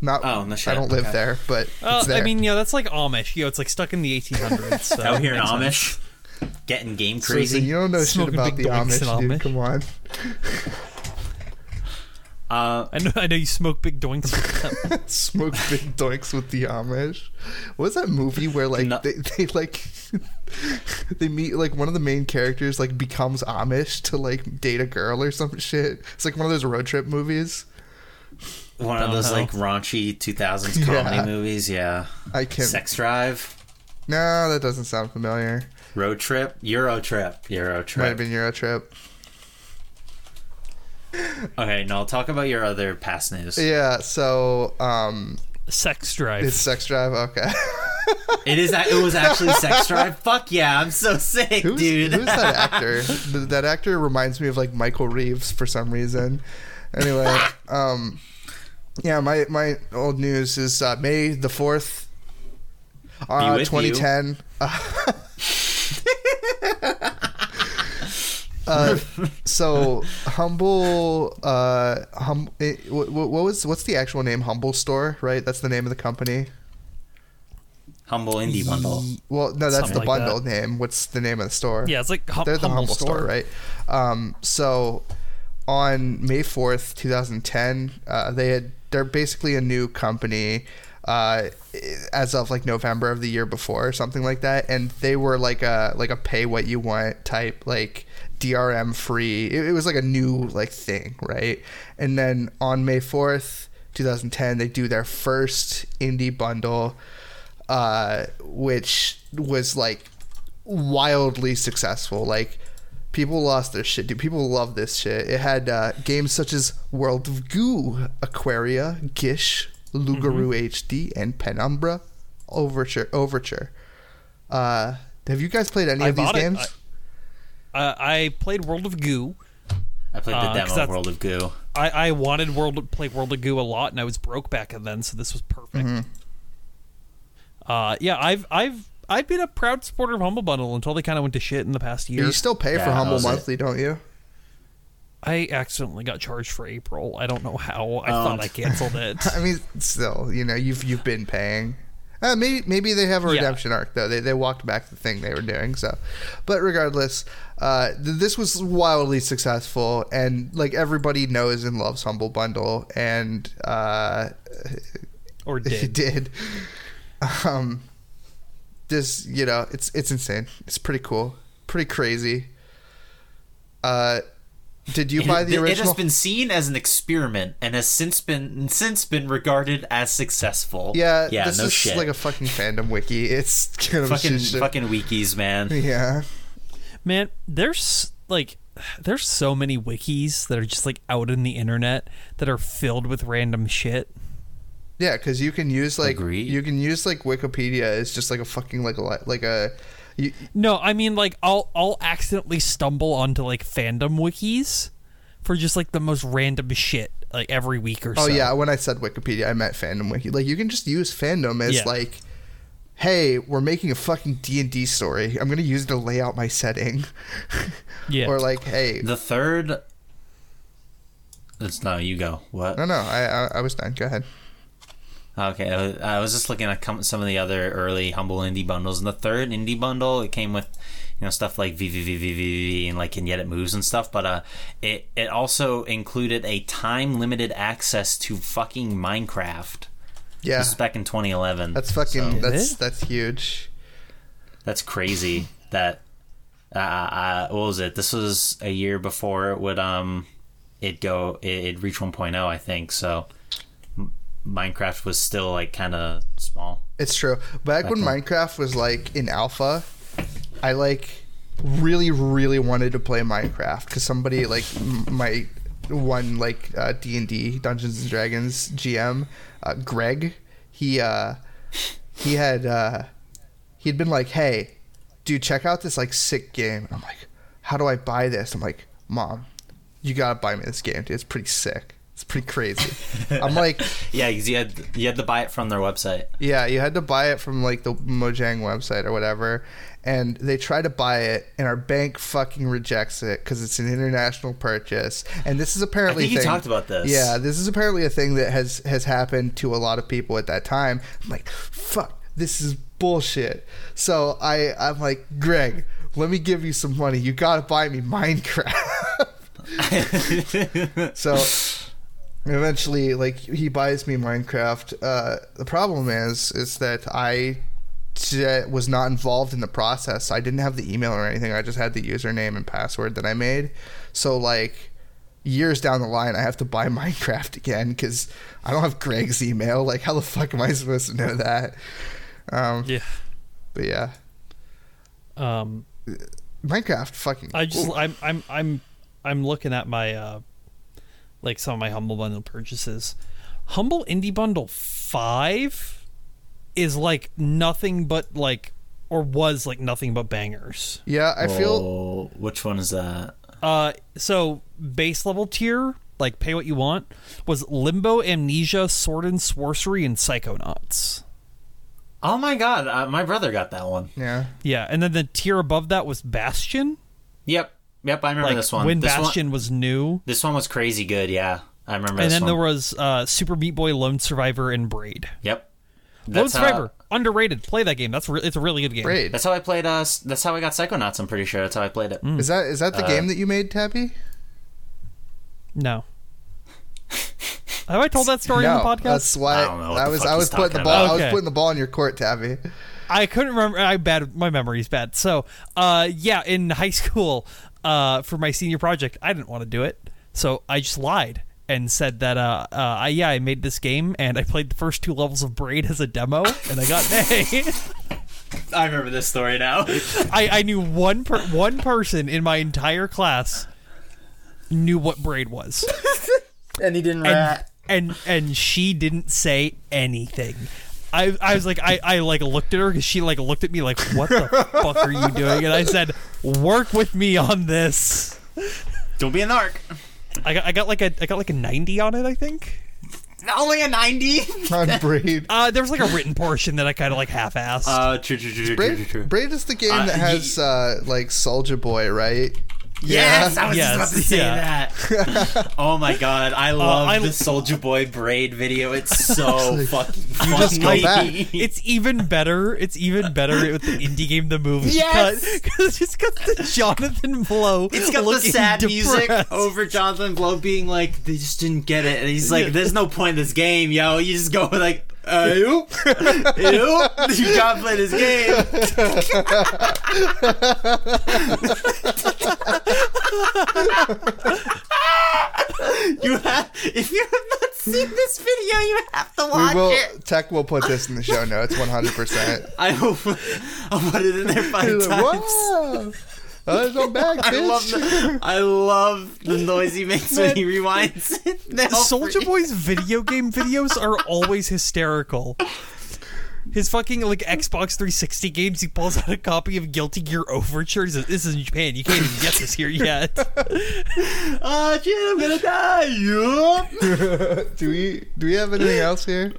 S3: Not.
S1: Oh, no
S3: I don't live
S1: Okay.
S3: there, but
S2: Uh,
S3: it's there.
S2: I mean, you know, that's like Amish. You know, it's like stuck in the 1800s. So
S1: out here in
S2: Amish. sense.
S1: Amish, getting game
S3: So,
S1: crazy.
S3: you don't know
S2: Smoking
S3: shit about the Amish, dude.
S2: Amish.
S3: Come on.
S1: Uh,
S2: I know. I know you smoke big doinks. with them.
S3: Smoke big doinks with the Amish. What was that movie where like
S1: No.
S3: they, they like they meet like one of the main characters like becomes Amish to like date a girl or some shit. It's like one of those road trip movies.
S1: one of those
S2: know.
S1: like raunchy 2000s comedy
S3: Yeah.
S1: movies. Yeah.
S3: I can't.
S1: Sex Drive,
S3: No, that doesn't sound familiar.
S1: Road Trip, Euro Trip, Euro trip.
S3: Might have been Euro Trip.
S1: Okay, now I'll talk about your other past news.
S3: Yeah. So um,
S2: Sex drive.
S3: it's Sex Drive. Okay.
S1: It is. It was actually Sex Drive. Fuck yeah! I'm so sick,
S3: Who's,
S1: dude.
S3: who's that actor? That actor reminds me of like Michael Reeves for some reason. Anyway, um, yeah, my my old news is uh, May the fourth, uh, 2010. Uh, so humble, uh, hum. It, what, what was what's the actual name? Humble Store, right? That's the name of the company.
S1: Humble indie bundle.
S3: Well, no, that's
S2: Something
S3: the
S2: like
S3: bundle name. What's the name of the store?
S2: yeah, it's like hum-
S3: they're the
S2: humble,
S3: humble, store. right? Um, so on May fourth, two thousand ten, uh, they had they're basically a new company. Uh, as of like November of the year before, or something like that, and they were like a like a pay what you want type like DRM free. It, it was like a new like thing, right? And then on May fourth, two thousand ten, they do their first indie bundle, uh, which was like wildly successful. Like people lost their shit, dude. People love this shit. It had uh, games such as World of Goo, Aquaria, Gish, Lugaru HD, and Penumbra Overture. Overture. Uh, have you guys played any
S2: I
S3: of these
S2: bought it.
S3: games?
S2: Uh, I played World of Goo.
S1: I played the
S2: Uh, 'cause
S1: demo of World of Goo.
S2: I, I wanted World to play World of Goo a lot, and I was broke back then, so this was perfect.
S3: Mm-hmm.
S2: Uh, yeah, I've I've I've been a proud supporter of Humble Bundle until they kind of went to shit in the past year.
S3: You still pay for Humble
S1: that was it.
S3: Monthly, don't you?
S2: I accidentally got charged for April. I don't know how. I
S1: Oh.
S2: thought I canceled it.
S3: I mean, still, you know, you've you've been paying. Uh, maybe maybe they have a
S2: Yeah.
S3: redemption arc though. They they walked back the thing they were doing. So, but regardless, uh, th- this was wildly successful, and like everybody knows and loves Humble Bundle, and uh,
S2: or
S3: it
S2: did.
S3: did. Um, this you know, it's it's insane. It's pretty cool, pretty crazy. Uh, did you buy the
S1: it, it has been seen as an experiment and has since been since been regarded as successful.
S3: yeah,
S1: yeah,
S3: this
S1: no
S3: is
S1: shit.
S3: like a fucking fandom wiki. It's kind of
S1: fucking
S3: shit
S1: fucking wikis, man.
S3: Yeah.
S2: Man, there's like there's so many wikis that are just like out in the internet that are filled with random shit.
S3: Yeah, because you can use like
S1: Agreed.
S3: you can use like Wikipedia as just like a fucking like a like a you,
S2: No, I mean like I'll I'll accidentally stumble onto like fandom wikis for just like the most random shit like every week or
S3: oh
S2: so.
S3: yeah when I said Wikipedia I meant fandom wiki like you can just use fandom as
S2: Yeah.
S3: like hey we're making a fucking D and D story I'm gonna use it to lay out my setting
S2: Yeah.
S3: or like hey
S1: The third. It's no, you go. What?
S3: no no I, I I was done go ahead
S1: Okay, I was- I was just looking at some of the other early humble indie bundles. And the third indie bundle, it came with you know stuff like VVVVVV and like and yet it moves and stuff. But uh, it it also included a time limited access to fucking Minecraft.
S3: yeah
S1: This is back in 2011.
S3: that's fucking
S1: So-
S3: that's that's huge
S1: that's crazy. that uh, uh, what was it? This was a year before it would um it go it it'd reach 1.0, I think. So M- Minecraft was still like kind of small.
S3: It's true. Back when
S1: Okay.
S3: Minecraft was like in alpha, I like really, really wanted to play Minecraft because somebody like m- my one like uh, D and D Dungeons and Dragons GM, uh, Greg, he uh, he had uh, he had been like, "Hey, dude, check out this like sick game." I'm like, "How do I buy this?" I'm like, "Mom, you gotta buy me this game, dude. It's pretty sick. It's pretty crazy." I'm like.
S1: Yeah, 'cause you had you had to buy it from their website.
S3: Yeah, you had to buy it from like the Mojang website or whatever, and they try to buy it, and our bank fucking rejects it because it's an international purchase. And this is
S1: I
S3: apparently
S1: think you
S3: a thing-
S1: talked about this.
S3: Yeah, this is apparently a thing that has has happened to a lot of people at that time. I'm like, fuck, this is bullshit. So I I'm like, Greg, let me give you some money. You gotta buy me Minecraft. so eventually like he buys me minecraft. Uh, the problem is is that i t- was not involved in the process. I didn't have the email or anything. I just had the username and password that i made. So like years down the line i have to buy minecraft again because i don't have greg's email. Like how the fuck am i supposed to know that? Um
S2: Yeah.
S3: but yeah.
S2: Um
S3: minecraft fucking
S2: I just. I'm I'm I'm I'm looking at my uh like some of my humble bundle purchases. Humble Indie Bundle 5 is like nothing but like or was like nothing but bangers.
S3: yeah i feel
S1: Oh, which one is that?
S2: Uh so base level tier, like pay what you want, was Limbo, Amnesia, Sword and Sorcery and Psychonauts.
S1: Oh my god, uh, my brother got that one.
S3: yeah
S2: Yeah, and then the tier above that was Bastion.
S1: Yep, yep, I remember
S2: Like
S1: this one.
S2: when
S1: this
S2: Bastion
S1: one,
S2: was new.
S1: this one was crazy good. Yeah, I remember.
S2: And
S1: this
S2: then
S1: one.
S2: there was uh, Super Meat Boy, Lone Survivor, and Braid.
S1: Yep.
S2: Lone
S1: That's how,
S2: Survivor, underrated. Play that game. That's re- it's a really good game.
S3: great
S1: That's how I played. Uh, s- that's how I got Psychonauts. I'm pretty sure that's how I played it.
S2: Mm.
S3: is that is that the
S1: Uh,
S3: game that you made tabby
S2: No. Have I told that story on the podcast?
S3: That's why
S1: I don't know what
S3: I
S1: the
S3: was
S1: fuck
S3: I was putting the ball
S2: about.
S3: I was
S2: Okay.
S3: putting the ball in your court, Tabby.
S2: I couldn't remember. I bad. My memory's bad. So, uh, yeah, in high school, uh, for my senior project, I didn't want to do it, so I just lied and said that, uh, uh, I, yeah, I made this game and I played the first two levels of Braid as a demo, and I got an A.
S1: I remember this story now.
S2: I, I knew one per- one person in my entire class knew what Braid was.
S1: and he didn't
S2: and and and she didn't say anything. I, I was like I, I like looked at her because she like looked at me like what the fuck are you doing and I said work with me on this.
S1: Don't be a narc.
S2: I got I got like a I got like a ninety on it I think.
S1: Only a ninety.
S3: on Braid.
S2: Uh, there was like a written portion that I kind of like half-assed.
S1: Uh, true, true, true, true, true, true.
S3: Braid is the game
S1: Uh,
S3: that has uh, like Soldier Boy, right?
S1: Yes, I was
S2: Yes,
S1: just about to say
S2: yeah.
S1: that. oh my god, I uh, love
S2: I-
S1: the Soldier Boy braid video. It's so fucking funny.
S3: You just go back.
S2: it's even better. It's even better with the indie game, the movie
S1: Yes!
S2: cut, because it's got the Jonathan Blow.
S1: It's got the
S2: looking
S1: sad music over Jonathan Blow being like, they just didn't get it. And he's like, there's no point in this game, yo. You just go like, uh, ew, ew. You can't play this game. you have, if you have not seen this video, you have to watch
S3: We
S1: watch
S3: will.
S1: it.
S3: Tech will put this in the show notes, one hundred percent.
S1: I hope I'll put it in there five times.
S3: Wow. Oh, it's not bad,
S1: I love the, I love the noise he makes when he rewinds it.
S2: Soldier. Boy's video game videos are always hysterical. His fucking like Xbox 360 games, he pulls out a copy of Guilty Gear Overture. He says, "This is in Japan. You can't even get this here yet."
S1: Oh shit, I'm gonna die. Yup.
S3: do we do we have anything else here?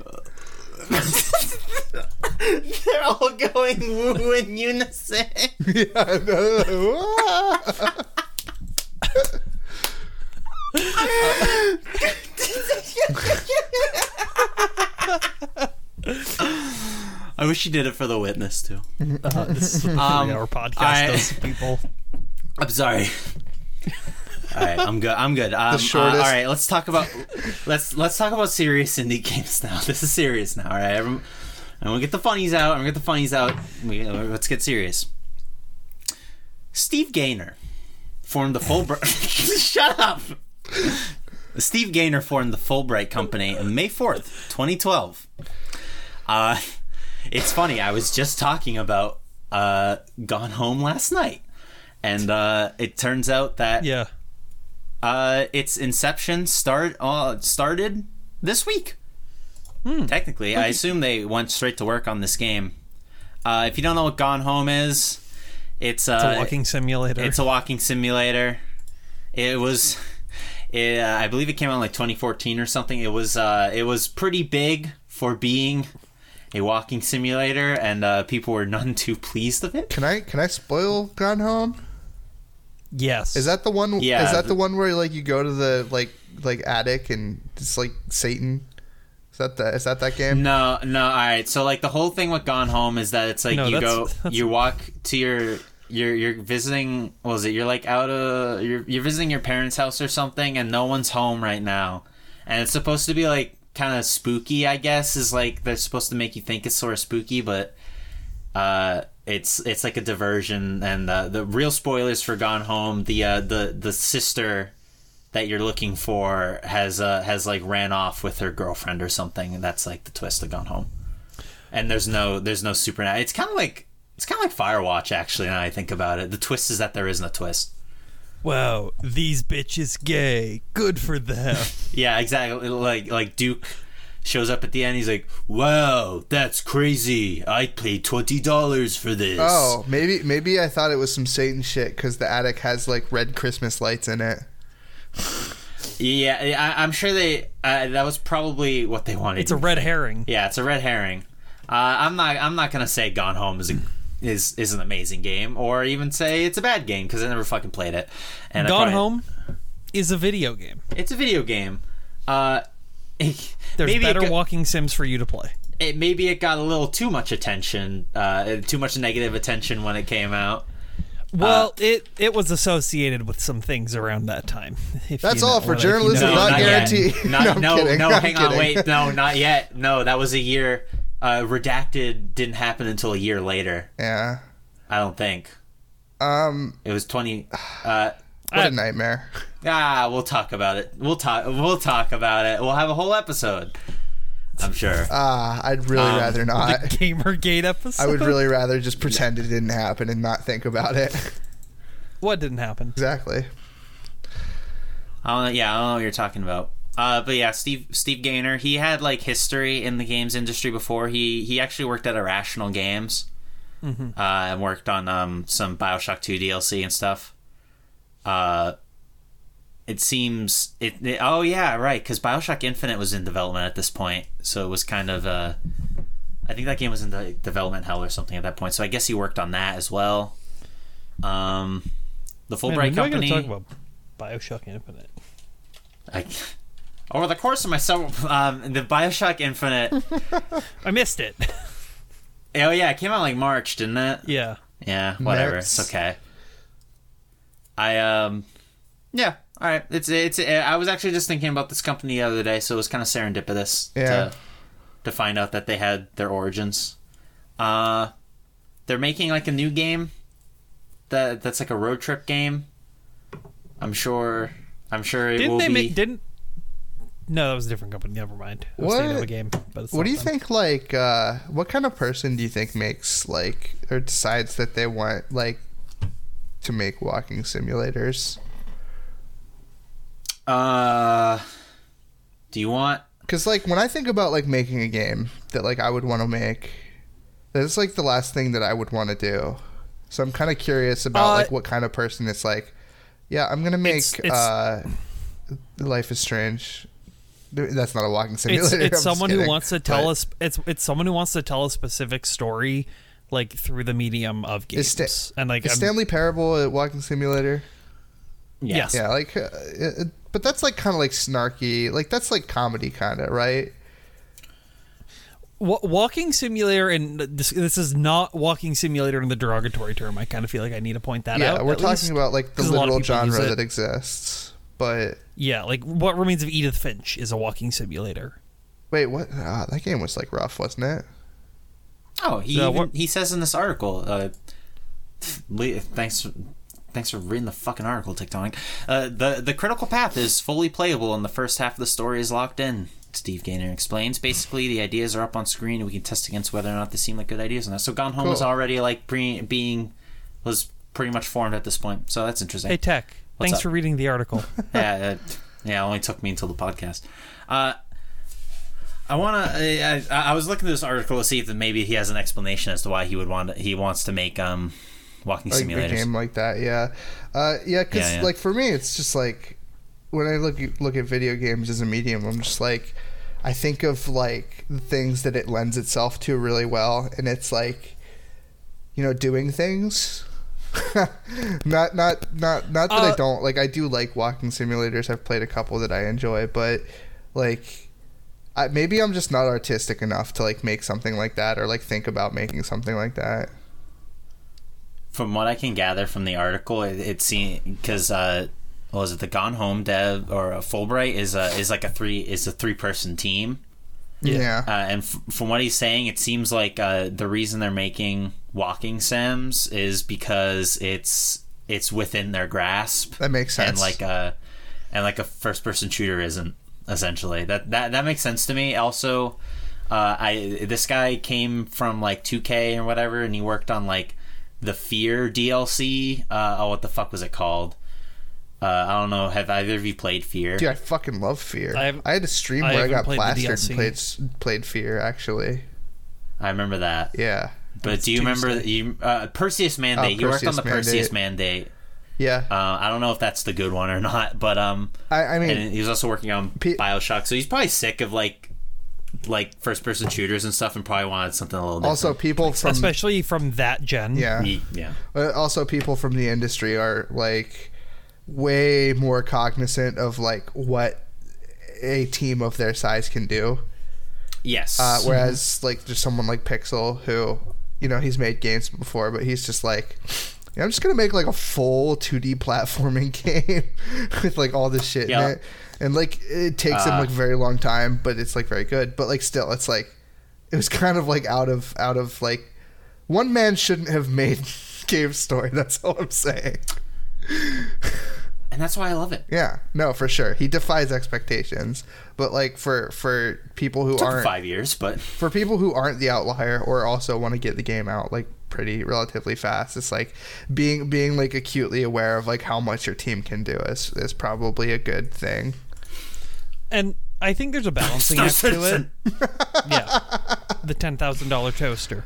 S1: They're all going woo in unison.
S3: yeah. No.
S1: I wish you did it for the witness too.
S2: Uh, this is a
S1: Um,
S2: three-hour podcast.
S1: I-
S2: those people.
S1: I'm sorry. All right, I'm good. I'm good. Um, uh,
S3: shortest-
S1: all right, let's talk about let's let's talk about serious indie games now. This is serious now. All right, everyone, I'm gonna get the funnies out. I'm gonna get the funnies out. We, let's get serious. Steve Gaynor formed the Fulbright. Shut up. Steve Gaynor formed the Fulbright Company on May 4th, 2012. Uh, it's funny. I was just talking about uh, Gone Home last night, and uh, it turns out that
S2: Yeah.
S1: uh, its inception start uh, started this week. Technically, I assume they went straight to work on this game. Uh, if you don't know what Gone Home is, it's, uh,
S2: It's a walking simulator.
S1: it's a walking simulator. It was, it, uh, I believe it came out in like 2014 or something. It was, uh, it was pretty big for being a walking simulator, and uh, people were none too pleased of it.
S3: Can I can I spoil Gone Home?
S2: yes.
S3: Is that the one?
S1: Yeah.
S3: Is that the one where like you go to the like like attic and it's like Satan? Is that the is that that game?
S1: No, no. All right. So like the whole thing with Gone Home is that it's like
S2: No,
S1: you
S2: that's-
S1: go,
S2: that's-
S1: you walk to your. You're, you're visiting what was it you're like out of you're, you're visiting your parents house or something and no one's home right now and it's supposed to be like kind of spooky i guess is like they're supposed to make you think it's sort of spooky but uh it's it's like a diversion and uh, the real spoilers for gone home the uh the the sister that you're looking for has uh has like ran off with her girlfriend or something and that's like the twist of gone home and there's no there's no super it's kind of like it's kind of like firewatch actually now i think about it the twist is that there isn't a twist
S2: wow, these bitches gay. Good for them.
S1: yeah exactly like like duke shows up at the end he's like wow that's crazy i paid $20 for this
S3: Oh, maybe maybe I thought it was some Satan shit because the attic has like red Christmas lights in it.
S1: Yeah I, i'm sure they uh, that was probably what they wanted
S2: It's a red herring.
S1: Yeah, it's a red herring. Uh, I'm not. I'm not gonna say Gone Home is a, is is an amazing game, or even say it's a bad game because I never fucking played it. And
S2: Gone
S1: probably-
S2: Home is a video game.
S1: It's a video game. Uh, it,
S2: There's better
S1: got,
S2: walking sims for you to play.
S1: it maybe it got a little too much attention, uh, too much negative attention when it came out.
S2: Well, it it was associated with some things around that time. if
S3: That's
S2: you
S3: all
S2: know,
S3: for
S2: like, you
S3: journalism,
S2: know.
S3: not
S1: yet.
S3: guaranteed.
S1: Not-
S3: No,
S1: no,
S3: kidding.
S1: no.
S3: I'm
S1: Hang on, wait. No, not yet. No, that was a year. Uh, redacted didn't happen until a year later.
S3: Yeah.
S1: I don't think
S3: Um.
S1: it was twenty. Uh,
S3: What
S2: I-
S3: a nightmare.
S1: Ah, we'll talk about it. We'll talk. We'll talk about it. We'll have a whole episode. I'm sure.
S3: Ah, I'd really
S1: Um,
S3: rather not.
S2: Gamergate episode.
S3: I would really rather just pretend it didn't happen and not think about it.
S2: What didn't happen?
S3: exactly.
S1: I don't. Yeah, I don't know what you're talking about. Uh, but yeah, Steve Steve Gaynor. He had like history in the games industry before. He he actually worked at Irrational Games. Uh, and worked on um, some Bioshock 2 DLC and stuff. Uh, it seems it, it- oh yeah right because bioshock infinite was in development at this point so it was kind of uh i think that game was in the development hell or something at that point so i guess he worked on that as well um the
S2: Man,
S1: fulbright
S2: I
S1: company
S2: talk about Bioshock Infinite.
S1: I, over the course of my several um the bioshock infinite
S2: I missed it.
S1: oh yeah it came out like march didn't it
S2: yeah.
S1: Yeah, whatever. It's okay. I um, yeah. All right. It's it's. I was actually just thinking about this company the other day, so it was kind of serendipitous
S3: Yeah.
S1: to to find out that they had their origins. Uh, they're making like a new game that that's like a road trip game. I'm sure. I'm sure it
S2: Didn't
S1: will
S2: they
S1: be.
S2: make? Didn't? No, that was a different company. Never mind. I was thinking of
S3: What?
S2: a game, but it's
S3: What do you
S2: them.
S3: think? Like, uh, what kind of person do you think makes like or decides that they want like to make walking simulators?
S1: Uh, do you want?
S3: Because like when I think about like making a game that like I would want to make, that's like the last thing that I would want to do. So I'm kind of curious about
S2: Uh,
S3: like what kind of person it's like. Yeah, I'm gonna make
S2: It's- it's-
S3: uh, Life is Strange. That's not a walking
S2: It's,
S3: simulator. I'm
S2: it's
S3: just
S2: someone who wants to tell
S3: But
S2: us. It's it's someone who wants to tell a specific story, like through the medium of games.
S3: Sta-
S2: and like
S3: Is
S2: I'm-
S3: Stanley Parable a walking simulator?
S2: yes,
S3: Yeah, like, uh, it, but that's like kind of like snarky. Like that's like comedy kind of, right?
S2: Walking simulator, and this, this is not walking simulator in the derogatory term. I kind of feel like I need to point that
S3: yeah,
S2: out.
S3: we're talking
S2: least.
S3: about like the
S2: a
S3: literal genre that exists. But
S2: Yeah, like what remains of Edith Finch is a walking simulator.
S3: wait, what? Ah, that game was like rough, wasn't it?
S1: Oh, he
S2: So
S1: even,
S2: what-
S1: he says in this article. Uh, thanks, thanks for reading the fucking article, Tectonic. Uh, the the critical path is fully playable, and the first half of the story is locked in. Steve Gaynor explains. Basically, the ideas are up on screen, and we can test against whether or not they seem like good ideas. And so, Gone Home was already like pre- being was pretty much formed at this point. So that's interesting.
S2: Hey, Tech.
S1: What's
S2: thanks
S1: up?
S2: for reading the article.
S1: yeah, it, yeah, it only took me until the podcast. Uh, I want to. I, I, I was looking at this article to see if maybe he has an explanation as to why he would want. To, he wants to make um, walking
S3: Like a game like that, yeah, uh, yeah. Because
S1: Yeah, yeah.
S3: like for me, it's just like when I look look at video games as a medium, I'm just like I think of like the things that it lends itself to really well, and it's like you know doing things. not not not not that I
S2: Uh,
S3: don't like. I do like walking simulators. I've played a couple that I enjoy, but like. I, maybe I'm just not artistic enough to like make something like that or like think about making something like that.
S1: From what I can gather from the article, it, it seems because uh, was it the Gone Home dev or uh, Fulbright is a is like a three is a three person team.
S3: Yeah.
S1: Uh, and f- from what he's saying, it seems like uh, the reason they're making walking sims is because it's it's within their grasp.
S3: That makes sense.
S1: And like a and like a first person shooter isn't essentially that that that makes sense to me. Also, uh, I this guy came from like 2K or whatever, and he worked on like the Fear DLC. Uh, oh, what the fuck was it called? Uh, I don't know. Have either of you played Fear?
S3: Dude, I fucking love Fear.
S2: I
S3: I, had a stream
S2: I
S3: where I, got
S2: played the
S3: plastered
S2: DLC.
S3: and played played Fear. Actually,
S1: I remember that.
S3: yeah,
S1: But do you remember
S2: Tuesday.
S1: that you uh, Perseus Mandate?
S3: Oh,
S1: you worked on the
S3: Perseus
S1: Perseus Mandate.
S3: yeah.
S1: Uh, I don't know if that's the good one or not, but um,
S3: I, I mean,
S1: and he was also working on
S3: P-
S1: Bioshock, so he's probably sick of like like first person shooters and stuff, and probably wanted something a little different.
S3: also people from
S2: Especially from that gen.
S3: yeah,
S1: yeah,
S3: Uh, also people from the industry are like way more cognizant of like what a team of their size can do.
S1: yes.
S3: Uh, whereas like there's someone like Pixel who, you know, he's made games before, but he's just like, yeah, I'm just gonna make like a full 2D platforming game with like all this shit
S1: Yeah.
S3: in it, and like it takes him
S1: Uh,
S3: like very long time, but it's like very good. But like still, it's like it was kind of like out of out of like one man shouldn't have made Cave Story. That's all I'm saying.
S1: and that's why I love it.
S3: Yeah, no, for sure, he defies expectations. But like for for people who aren't
S1: five years, but
S3: for people who aren't the outlier or also want to get the game out like pretty relatively fast it's like being being like acutely aware of like how much your team can do is is probably a good thing
S2: And I think there's a balancing act to it. Yeah, the ten thousand dollar toaster.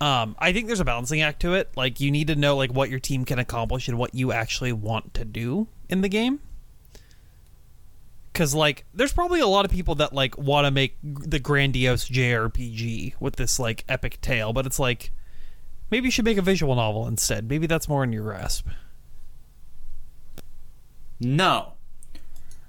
S2: Um, I think there's a balancing act to it. Like you need to know like what your team can accomplish and what you actually want to do in the game. because like there's probably a lot of people that like want to make the grandiose JRPG with this like epic tale, but it's like maybe you should make a visual novel instead. Maybe that's more in your grasp.
S1: No.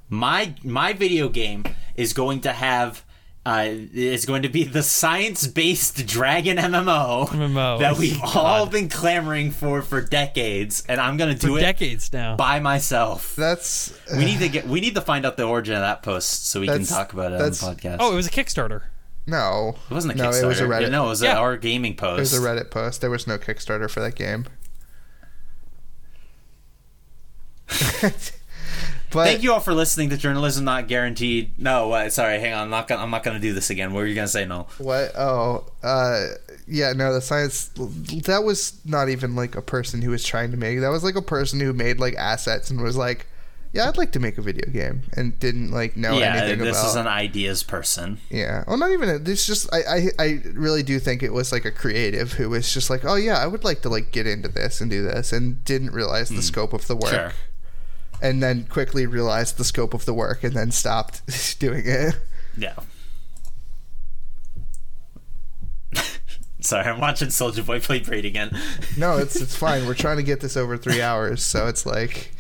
S1: My my video game is going to have uh, is going to be the science-based dragon MMO,
S2: MMO.
S1: that we've
S2: God.
S1: all been clamoring for for decades, and I'm going to do
S2: For
S1: it
S2: decades now.
S1: by myself.
S3: That's
S1: We need to get we need to find out the origin of that post so we can talk about it on the podcast.
S2: Oh, it was a Kickstarter.
S3: No.
S1: it wasn't a
S3: no,
S1: Kickstarter.
S3: it was a Reddit.
S1: No, it was
S2: Yeah.
S1: our gaming post.
S3: It was a Reddit post. There was no Kickstarter for that game. but
S1: Thank you all for listening to Journalism Not Guaranteed. No, uh, sorry, hang on. I'm not gonna I'm not gonna do this again. What were you gonna say? No.
S3: What? Oh, uh, yeah. No, the science. That was not even like a person who was trying to make. That was like a person who made like assets and was like, "Yeah, I'd like to make a video game," and didn't like know
S1: yeah,
S3: anything
S1: this
S3: about.
S1: This is an ideas person.
S3: Yeah. Well, not even. This just. I, I. I really do think it was like a creative who was just like, "Oh yeah, I would like to like get into this and do this," and didn't realize the scope of the work.
S1: Hmm. Sure.
S3: And then quickly realized the scope of the work, and then stopped doing it.
S1: Yeah. Sorry, I'm watching Soldier Boy play Braid again.
S3: No, it's it's fine. We're trying to get this over three hours, so it's like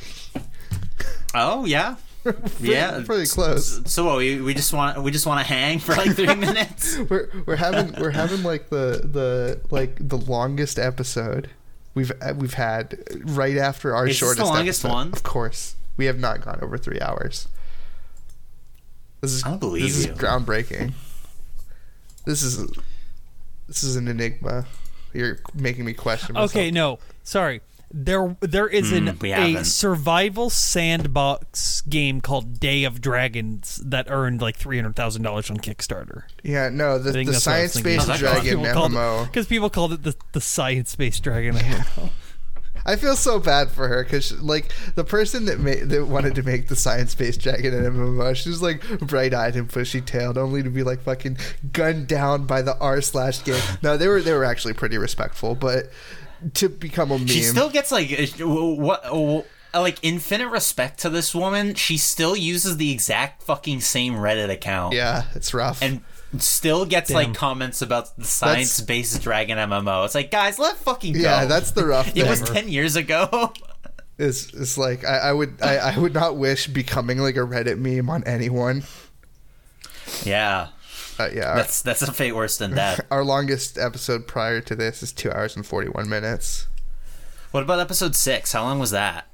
S1: Oh yeah, yeah,
S3: pretty close.
S1: So what, we we just want we just want to hang for like three minutes.
S3: We're we're having we're having like the the like the longest episode we've we've had right after our
S1: Is this the
S3: shortest
S1: longest
S3: episode.
S1: one?
S3: Of course, we have not gone over three hours. This is
S1: I don't believe
S3: this is
S1: you.
S3: groundbreaking. This is this is an enigma. You're making me question. Myself.
S2: Okay, no, sorry. There, there is an
S1: hmm, we
S2: a survival sandbox game called Day of Dragons that earned like three hundred thousand dollars on Kickstarter.
S3: Yeah, no, the, the
S2: that's what I was
S3: science
S2: thinking.
S3: based
S1: Oh,
S3: dragon MMO.
S2: because people called it the, the science-based dragon MMO.
S3: I feel so bad for her because, like, the person that made that wanted to make the science-based dragon in MMO, she was like bright-eyed and bushy-tailed, only to be like fucking gunned down by the r slash game. No, they were they were actually pretty respectful, but to become a meme,
S1: She still gets like what. Like infinite respect to this woman, she still uses the exact fucking same Reddit account.
S3: yeah, it's rough.
S1: and still gets
S2: Damn.
S1: like comments about the science-based dragon MMO. It's like, guys, let fucking go.
S3: yeah, that's the rough
S1: it was ten years ago.
S3: It's it's like I, I would I, I would not wish becoming like a Reddit meme on anyone.
S1: yeah,
S3: Uh, yeah, our,
S1: that's that's a fate worse than death.
S3: our longest episode prior to this is two hours and forty-one minutes.
S1: what about episode six? How long was that?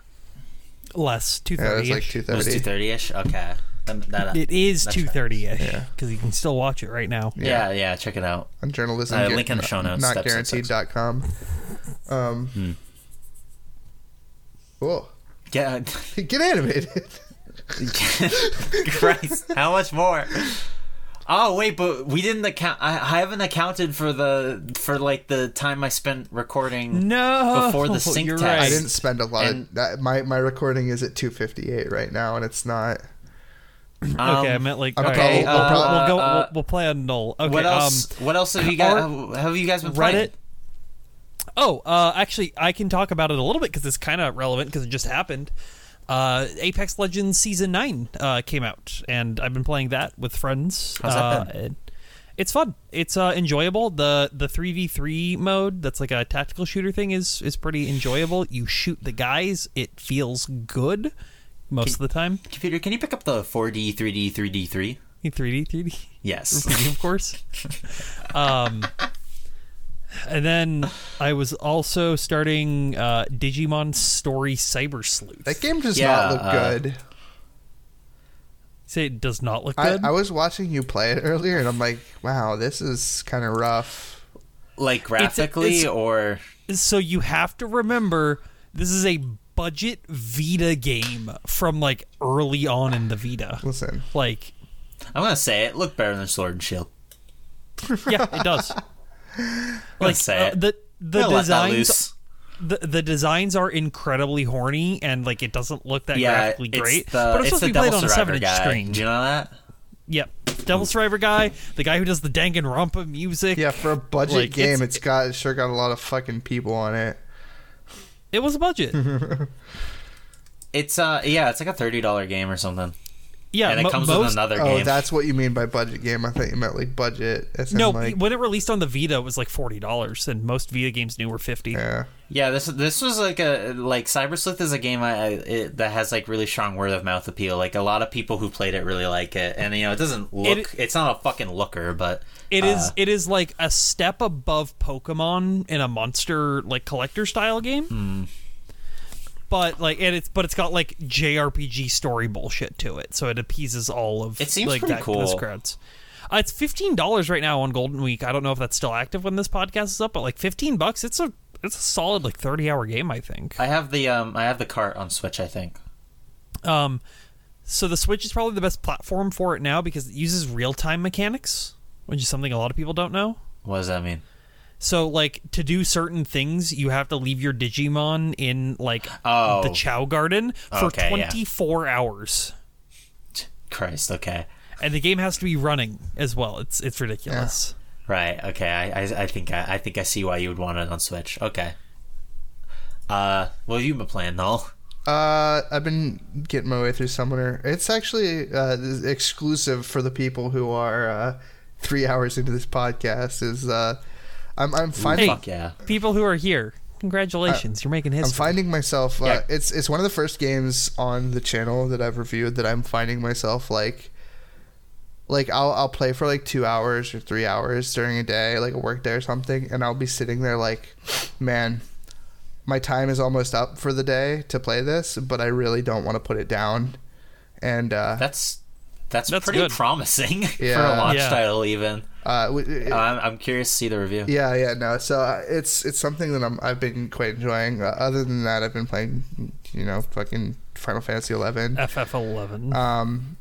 S2: Less two thirty.
S3: Yeah, it was like two
S1: It was two
S3: thirty.
S1: thirty ish. Okay, That- that-
S2: it is two thirty ish
S3: Yeah.
S2: because you can still watch it right now.
S1: Yeah, yeah, check it out.
S3: on journalism.
S1: Uh, link in the show notes,
S3: Not
S1: episode six.
S3: guaranteed.com. Um,
S1: Hmm.
S3: Cool.
S1: Get,
S3: Get animated.
S1: Christ, how much more? Oh wait, but we didn't account. I, I haven't accounted for the for like the time I spent recording.
S2: No,
S1: Before the sync
S2: you're
S1: test.
S2: right.
S3: I didn't spend a lot
S1: And-
S3: of that. My my recording is at 258 right now, and it's not.
S2: Okay, I
S1: Um,
S2: meant like
S3: I'm
S2: okay,
S3: probably-
S2: uh,
S3: I'm prob-
S2: we'll go.
S1: uh,
S2: we'll, we'll play on null. Okay,
S1: what else?
S2: Um,
S1: what else have you guys?
S2: our-
S1: have you guys been playing?
S2: Reddit. Oh, uh, actually, I can talk about it a little bit because it's kind of relevant because it just happened. Uh, Apex Legends Season Nine uh, came out, and I've been playing that with friends.
S1: How's that
S2: uh,
S1: been?
S2: It's fun. It's uh, enjoyable. the The three v three mode, that's like a tactical shooter thing, is is pretty enjoyable. You shoot the guys. It feels good most of the time.
S1: Computer, can you pick up the 4D, 3D, 3D, 3?
S2: Three D, three D.
S1: Yes.
S2: of course. Um, and then I was also starting uh, Digimon Story Cyber Sleuth.
S3: That game does
S1: Yeah,
S3: not look
S1: uh,
S3: good.
S2: Say it does not look
S3: I,
S2: good.
S3: I was watching you play it earlier, and I'm like, wow, this is kind of rough.
S1: like graphically
S2: it's-
S1: or
S2: so you have to remember this is a budget Vita game from like early on in the Vita.
S3: Listen,
S2: Like,
S1: I'm gonna say it looked better than Sword and Shield.
S2: yeah, it does. Like
S1: say
S2: uh,
S1: it.
S2: the the
S1: I'm gonna let that
S2: designs
S1: loose.
S2: the, the designs are incredibly horny and like it doesn't look that
S1: Yeah,
S2: graphically
S1: it's
S2: great.
S1: the
S2: but it's
S1: it's
S2: supposed to be played
S1: Devil
S2: on a seven inch screen.
S1: Do you know that?
S2: Yep. Devil Survivor guy, the guy who does the Danganronpa music.
S3: yeah, for a budget
S2: Like,
S3: game,
S2: it's-
S3: it's got it sure got a lot of fucking people on it.
S2: It was a budget.
S1: It's uh yeah, it's like a thirty dollar game or something.
S2: Yeah,
S1: and it
S2: mo-
S1: comes
S2: most-
S1: with another
S3: Oh, that's what you mean by budget game. I thought you meant like budget. As in,
S2: No,
S3: like,
S2: when it released on the Vita, it was like forty dollars, and most Vita games new were fifty.
S3: yeah.
S1: Yeah, this this was like a like Cyber Sleuth is a game I, I it, that has like really strong word of mouth appeal. Like a lot of people who played it really like it, and you know it doesn't look. it's not a fucking looker, but
S2: It
S1: uh,
S2: is. It is like a step above Pokemon in a monster like collector style game.
S1: Hmm.
S2: But like, and it's but it's got like JRPG story bullshit to it, so it appeases all of
S1: It seems
S2: like
S1: pretty
S2: that, those
S1: cool.
S2: crowds. Uh, it's fifteen dollars right now on Golden Week. I don't know if that's still active when this podcast is up, but like fifteen bucks, it's a it's a solid like thirty hour game, I think.
S1: I have the um I have the cart on Switch. I think.
S2: Um, so the Switch is probably the best platform for it now because it uses real time mechanics, which is something a lot of people don't know.
S1: What does that mean?
S2: So like to do certain things, you have to leave your Digimon in like
S1: Oh.
S2: the Chow Garden for
S1: Okay, yeah.
S2: 24 hours.
S1: Christ. Okay.
S2: And the game has to be running as well. It's it's ridiculous.
S1: Right. Okay. I I, I think I, I think I see why you would want it on Switch. Okay. Uh, what have you been playing, though?
S3: Uh, I've been getting my way through Summoner. It's actually uh, exclusive for the people who are uh, three hours into this podcast. Is uh, I'm I'm finding
S1: Fuck yeah.
S2: People who are here, congratulations, you're making history.
S3: I'm finding myself. Uh,
S1: Yeah.
S3: It's it's one of the first games on the channel that I've reviewed that I'm finding myself like. Like I'll I'll play for like two hours or three hours during a day, like a work day or something, and I'll be sitting there like, man, my time is almost up for the day to play this, but I really don't want to put it down. And uh,
S1: That's that's,
S2: That's
S1: pretty
S2: good.
S1: promising for a launch
S2: Yeah.
S1: title, even.
S3: uh, w-
S1: Uh, I'm, I'm curious to see the review.
S3: Yeah, yeah, no. So uh, it's it's something that I'm I've been quite enjoying. Uh, other than that, I've been playing, you know, fucking Final Fantasy Eleven.
S2: FF11.
S3: Um,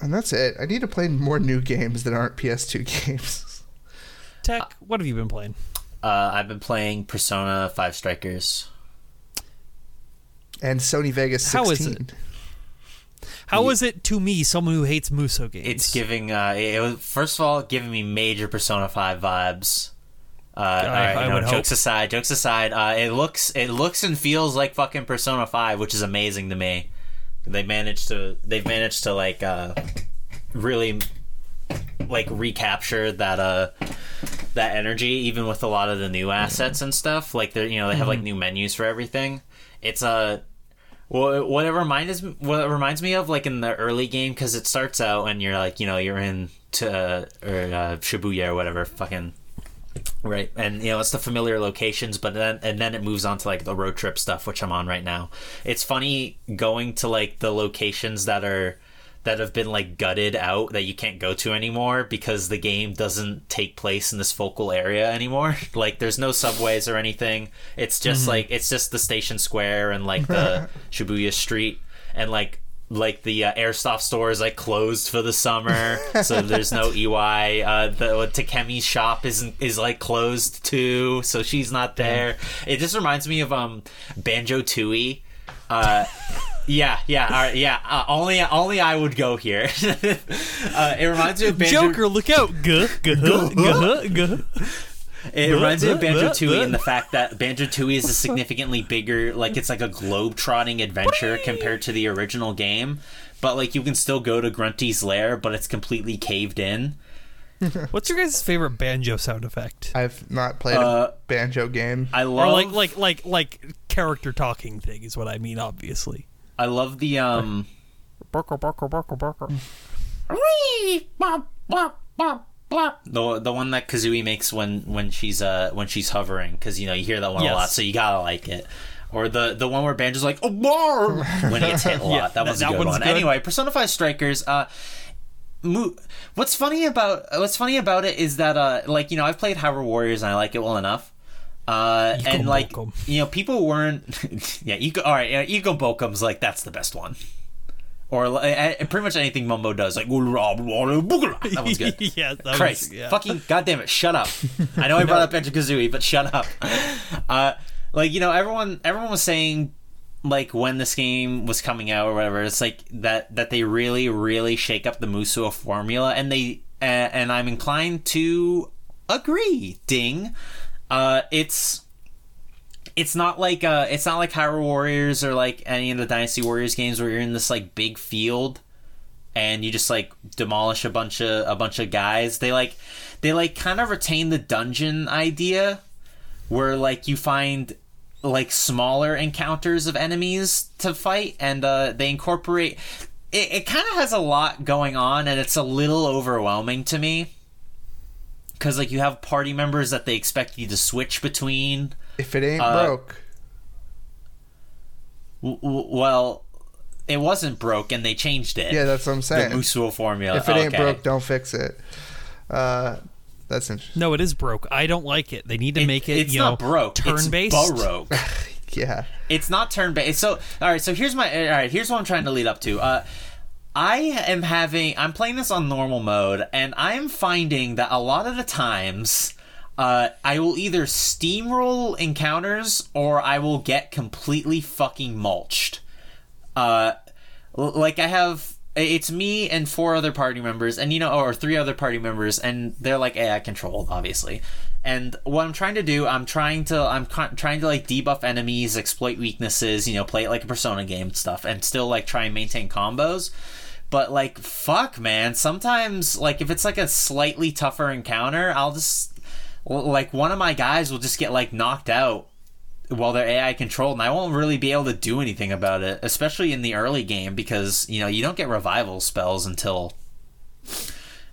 S3: and that's it. I need to play more new games that aren't PS2 games.
S2: Tech, what have you been playing?
S1: Uh, I've been playing Persona Five Strikers.
S3: And Sony Vegas 16.
S2: How is it? How is it to me, someone who hates Musou games?
S1: It's giving. Uh, it was first of all giving me major Persona Five vibes. Uh, all right,
S2: I
S1: you know,
S2: would
S1: jokes
S2: hope.
S1: aside, jokes aside, uh, it looks it looks and feels like fucking Persona Five, which is amazing to me. They managed to they've managed to like uh, really like recapture that uh that energy even with a lot of the new assets and stuff like they are you know they have like new menus for everything it's a well, what it reminds what it reminds me of, like in the early game, because it starts out and you're like, you know, you're in to or uh, Shibuya or whatever, fucking right, and you know it's the familiar locations, but then and then it moves on to like the road trip stuff, which I'm on right now. It's funny going to like the locations that are that have been like gutted out that you can't go to anymore because the game doesn't take place in this focal area anymore. Like there's no subways or anything. It's just like it's just the station square and like the Shibuya street and like like the uh, airsoft store is like closed for the summer, so there's no Iwai. Uh, the Takemi's shop isn't is like closed too, so she's not there. It just reminds me of um Banjo Tooie. Uh, yeah, yeah, all right, yeah. Uh, only only I would go here. uh, it reminds me of Banjo.
S2: Joker, look out! Guh, guh, guh, guh.
S1: It reminds me of Banjo
S2: Buh,
S1: Tooie
S2: buh.
S1: in the fact that Banjo Tooie is a significantly bigger, like it's like a globe trotting adventure compared to the original game. But like you can still go to Grunty's lair, but it's completely caved in.
S2: What's your guys' favorite banjo sound effect?
S3: I've not played
S1: Uh,
S3: a banjo game.
S1: I
S2: Or
S1: love
S2: like like like like character talking thing is what I mean. Obviously.
S1: I love the um
S2: Barker, barker, barker, barker.
S1: the the one that Kazooie makes when when she's uh when she's hovering because you know you hear that one
S2: Yes.
S1: a lot, so you gotta like it. Or the the one where Banjo's like oh bar when he gets hit a lot.
S2: Yeah,
S1: that one's
S2: that-
S1: a good
S2: one's
S1: one.
S2: good.
S1: Anyway, Persona Five Strikers. Uh, mo- what's funny about what's funny about it is that uh like you know I've played Hyrule Warriors and I like it well enough. Uh, and like you know, people weren't. yeah, Ego. All right, yeah, Eekum Bokum's like that's the best one. Or uh, pretty much anything Mumbo does, like that one's good.
S2: yeah, that
S1: Christ,
S2: was, yeah.
S1: fucking goddamn it, shut up. I know I brought up Banjo Kazooie, but shut up. Uh, like you know, everyone everyone was saying like when this game was coming out or whatever. It's like that that they really really shake up the Musou formula, and they uh, and I'm inclined to agree. Ding. Uh, it's it's not like uh it's not like Hyrule Warriors or like any of the Dynasty Warriors games where you're in this like big field and you just like demolish a bunch of a bunch of guys. They like they like kind of retain the dungeon idea where like you find like smaller encounters of enemies to fight and uh they incorporate it, it kind of has a lot going on and it's a little overwhelming to me because like you have party members that they expect you to switch between
S3: If it ain't
S1: Uh,
S3: broke,
S1: W- w- well, it wasn't broke, and they changed it.
S3: yeah, that's what I'm saying.
S1: the
S3: saying.
S1: Musou formula.
S3: If it ain't
S1: Okay.
S3: broke, don't fix it. Uh, that's interesting.
S2: No, it is broke. I don't like it. They need to make it,
S1: it's
S2: you
S1: not
S2: know,
S1: broke.
S2: turn based.
S1: It's baroque.
S3: Yeah,
S1: it's not turn based. So, all right. So here's my. All right. Here's what I'm trying to lead up to. Uh, I am having. I'm playing this on normal mode, and I am finding that a lot of the times. Uh, I will either steamroll encounters or I will get completely fucking mulched. uh like I have it's me and four other party members and you know or three other party members and they're like AI controlled obviously. And what I'm trying to do, I'm trying to I'm trying to like debuff enemies, exploit weaknesses, you know, play it like a persona game and stuff and still like try and maintain combos. But like fuck man, sometimes like if it's like a slightly tougher encounter, I'll just like one of my guys will just get like knocked out while they're AI controlled, and I won't really be able to do anything about it, especially in the early game, because you know you don't get revival spells until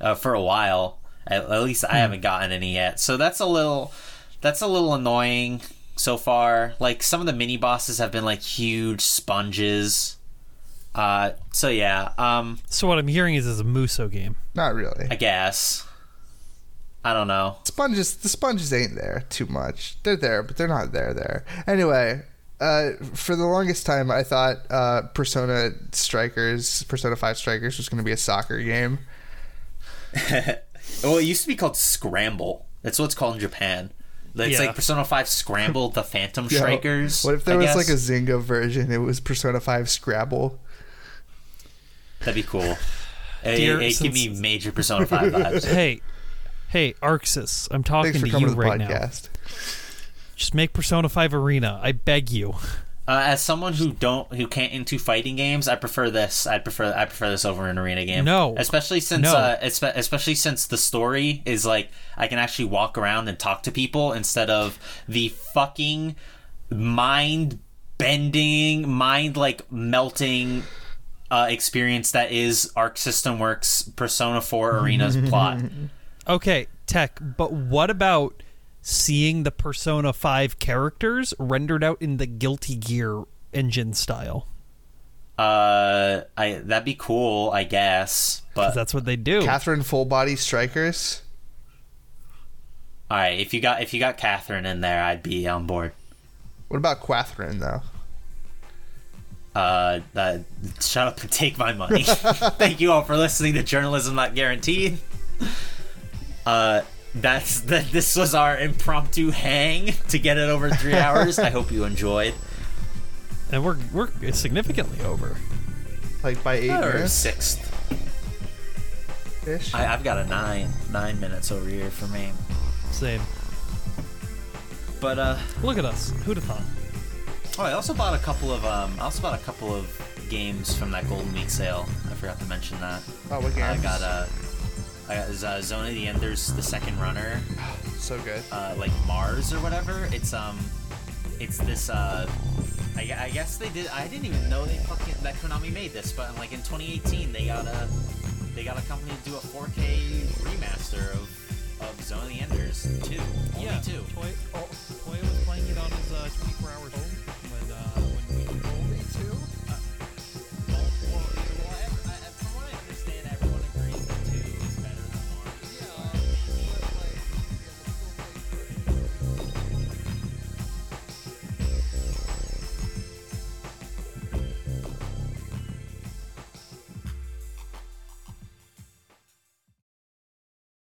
S1: uh, for a while. At, at least I haven't gotten any yet, so that's a little that's a little annoying so far. Like some of the mini bosses have been like huge sponges. Uh, so yeah, um,
S2: So what I'm hearing is it's a Musou game.
S3: not really.
S1: I guess I don't know.
S3: Sponges, the sponges ain't there too much. They're there, but they're not there. There anyway. Uh, for the longest time, I thought uh, Persona Strikers, Persona Five Strikers, was going to be a soccer game.
S1: Well, it used to be called Scramble. That's what it's called in Japan. It's
S2: Yeah.
S1: like Persona 5 Scramble, the Phantom
S3: Yo,
S1: Strikers.
S3: What if there
S1: I
S3: was
S1: guess.
S3: like a Zynga version? It was Persona Five Scrabble.
S1: That'd be cool. It,
S2: Dear,
S1: it, give me major Persona 5 vibes.
S2: Hey, hey, Arc Sys, I'm talking
S3: Thanks for
S2: to
S3: coming
S2: you
S3: to the
S2: right now. Just make Persona 5 Arena. I beg you.
S1: Uh, as someone who don't who can't into fighting games, I prefer this. I prefer I prefer this over an arena game.
S2: No.
S1: especially since
S2: No.
S1: uh, espe- especially since the story is like I can actually walk around and talk to people instead of the fucking mind bending, mind like melting uh, experience that is Arc System Works Persona 4 Arena's plot.
S2: Okay, Tech, but what about seeing the Persona 5 characters rendered out in the Guilty Gear engine style?
S1: Uh, I that'd be cool, I guess, But
S2: that's what they do.
S3: Catherine Full Body Strikers.
S1: all right, if you got if you got Catherine in there, I'd be on board.
S3: What about Quathrin though?
S1: Uh, uh, shut up and take my money. Thank you all for listening to Journalism Not Guaranteed. Uh, that's that. This was our impromptu hang to get it over three hours. I hope you enjoyed.
S2: and we're we're significantly over.
S3: Like by eight
S1: Or
S3: minutes
S1: sixth.
S3: ish.
S1: I, I've got a nine nine minutes over here for me.
S2: Same.
S1: But uh,
S2: Look at us. Who'd have thought?
S1: Oh, I also bought a couple of um, I also bought a couple of games from that Golden Week sale. I forgot to mention that.
S3: Oh, what
S1: I got uh, I got uh, Zone of the Enders, the second runner.
S3: so good.
S1: uh, like Mars or whatever. It's um, it's this uh, I, I guess they did. I didn't even know they fucking that Konami made this, but like in 2018 they got a they got a company to do a 4K remaster of of Zone of the Enders two, only two.
S2: Toy, oh, Toy was playing it on his uh, 24 hours home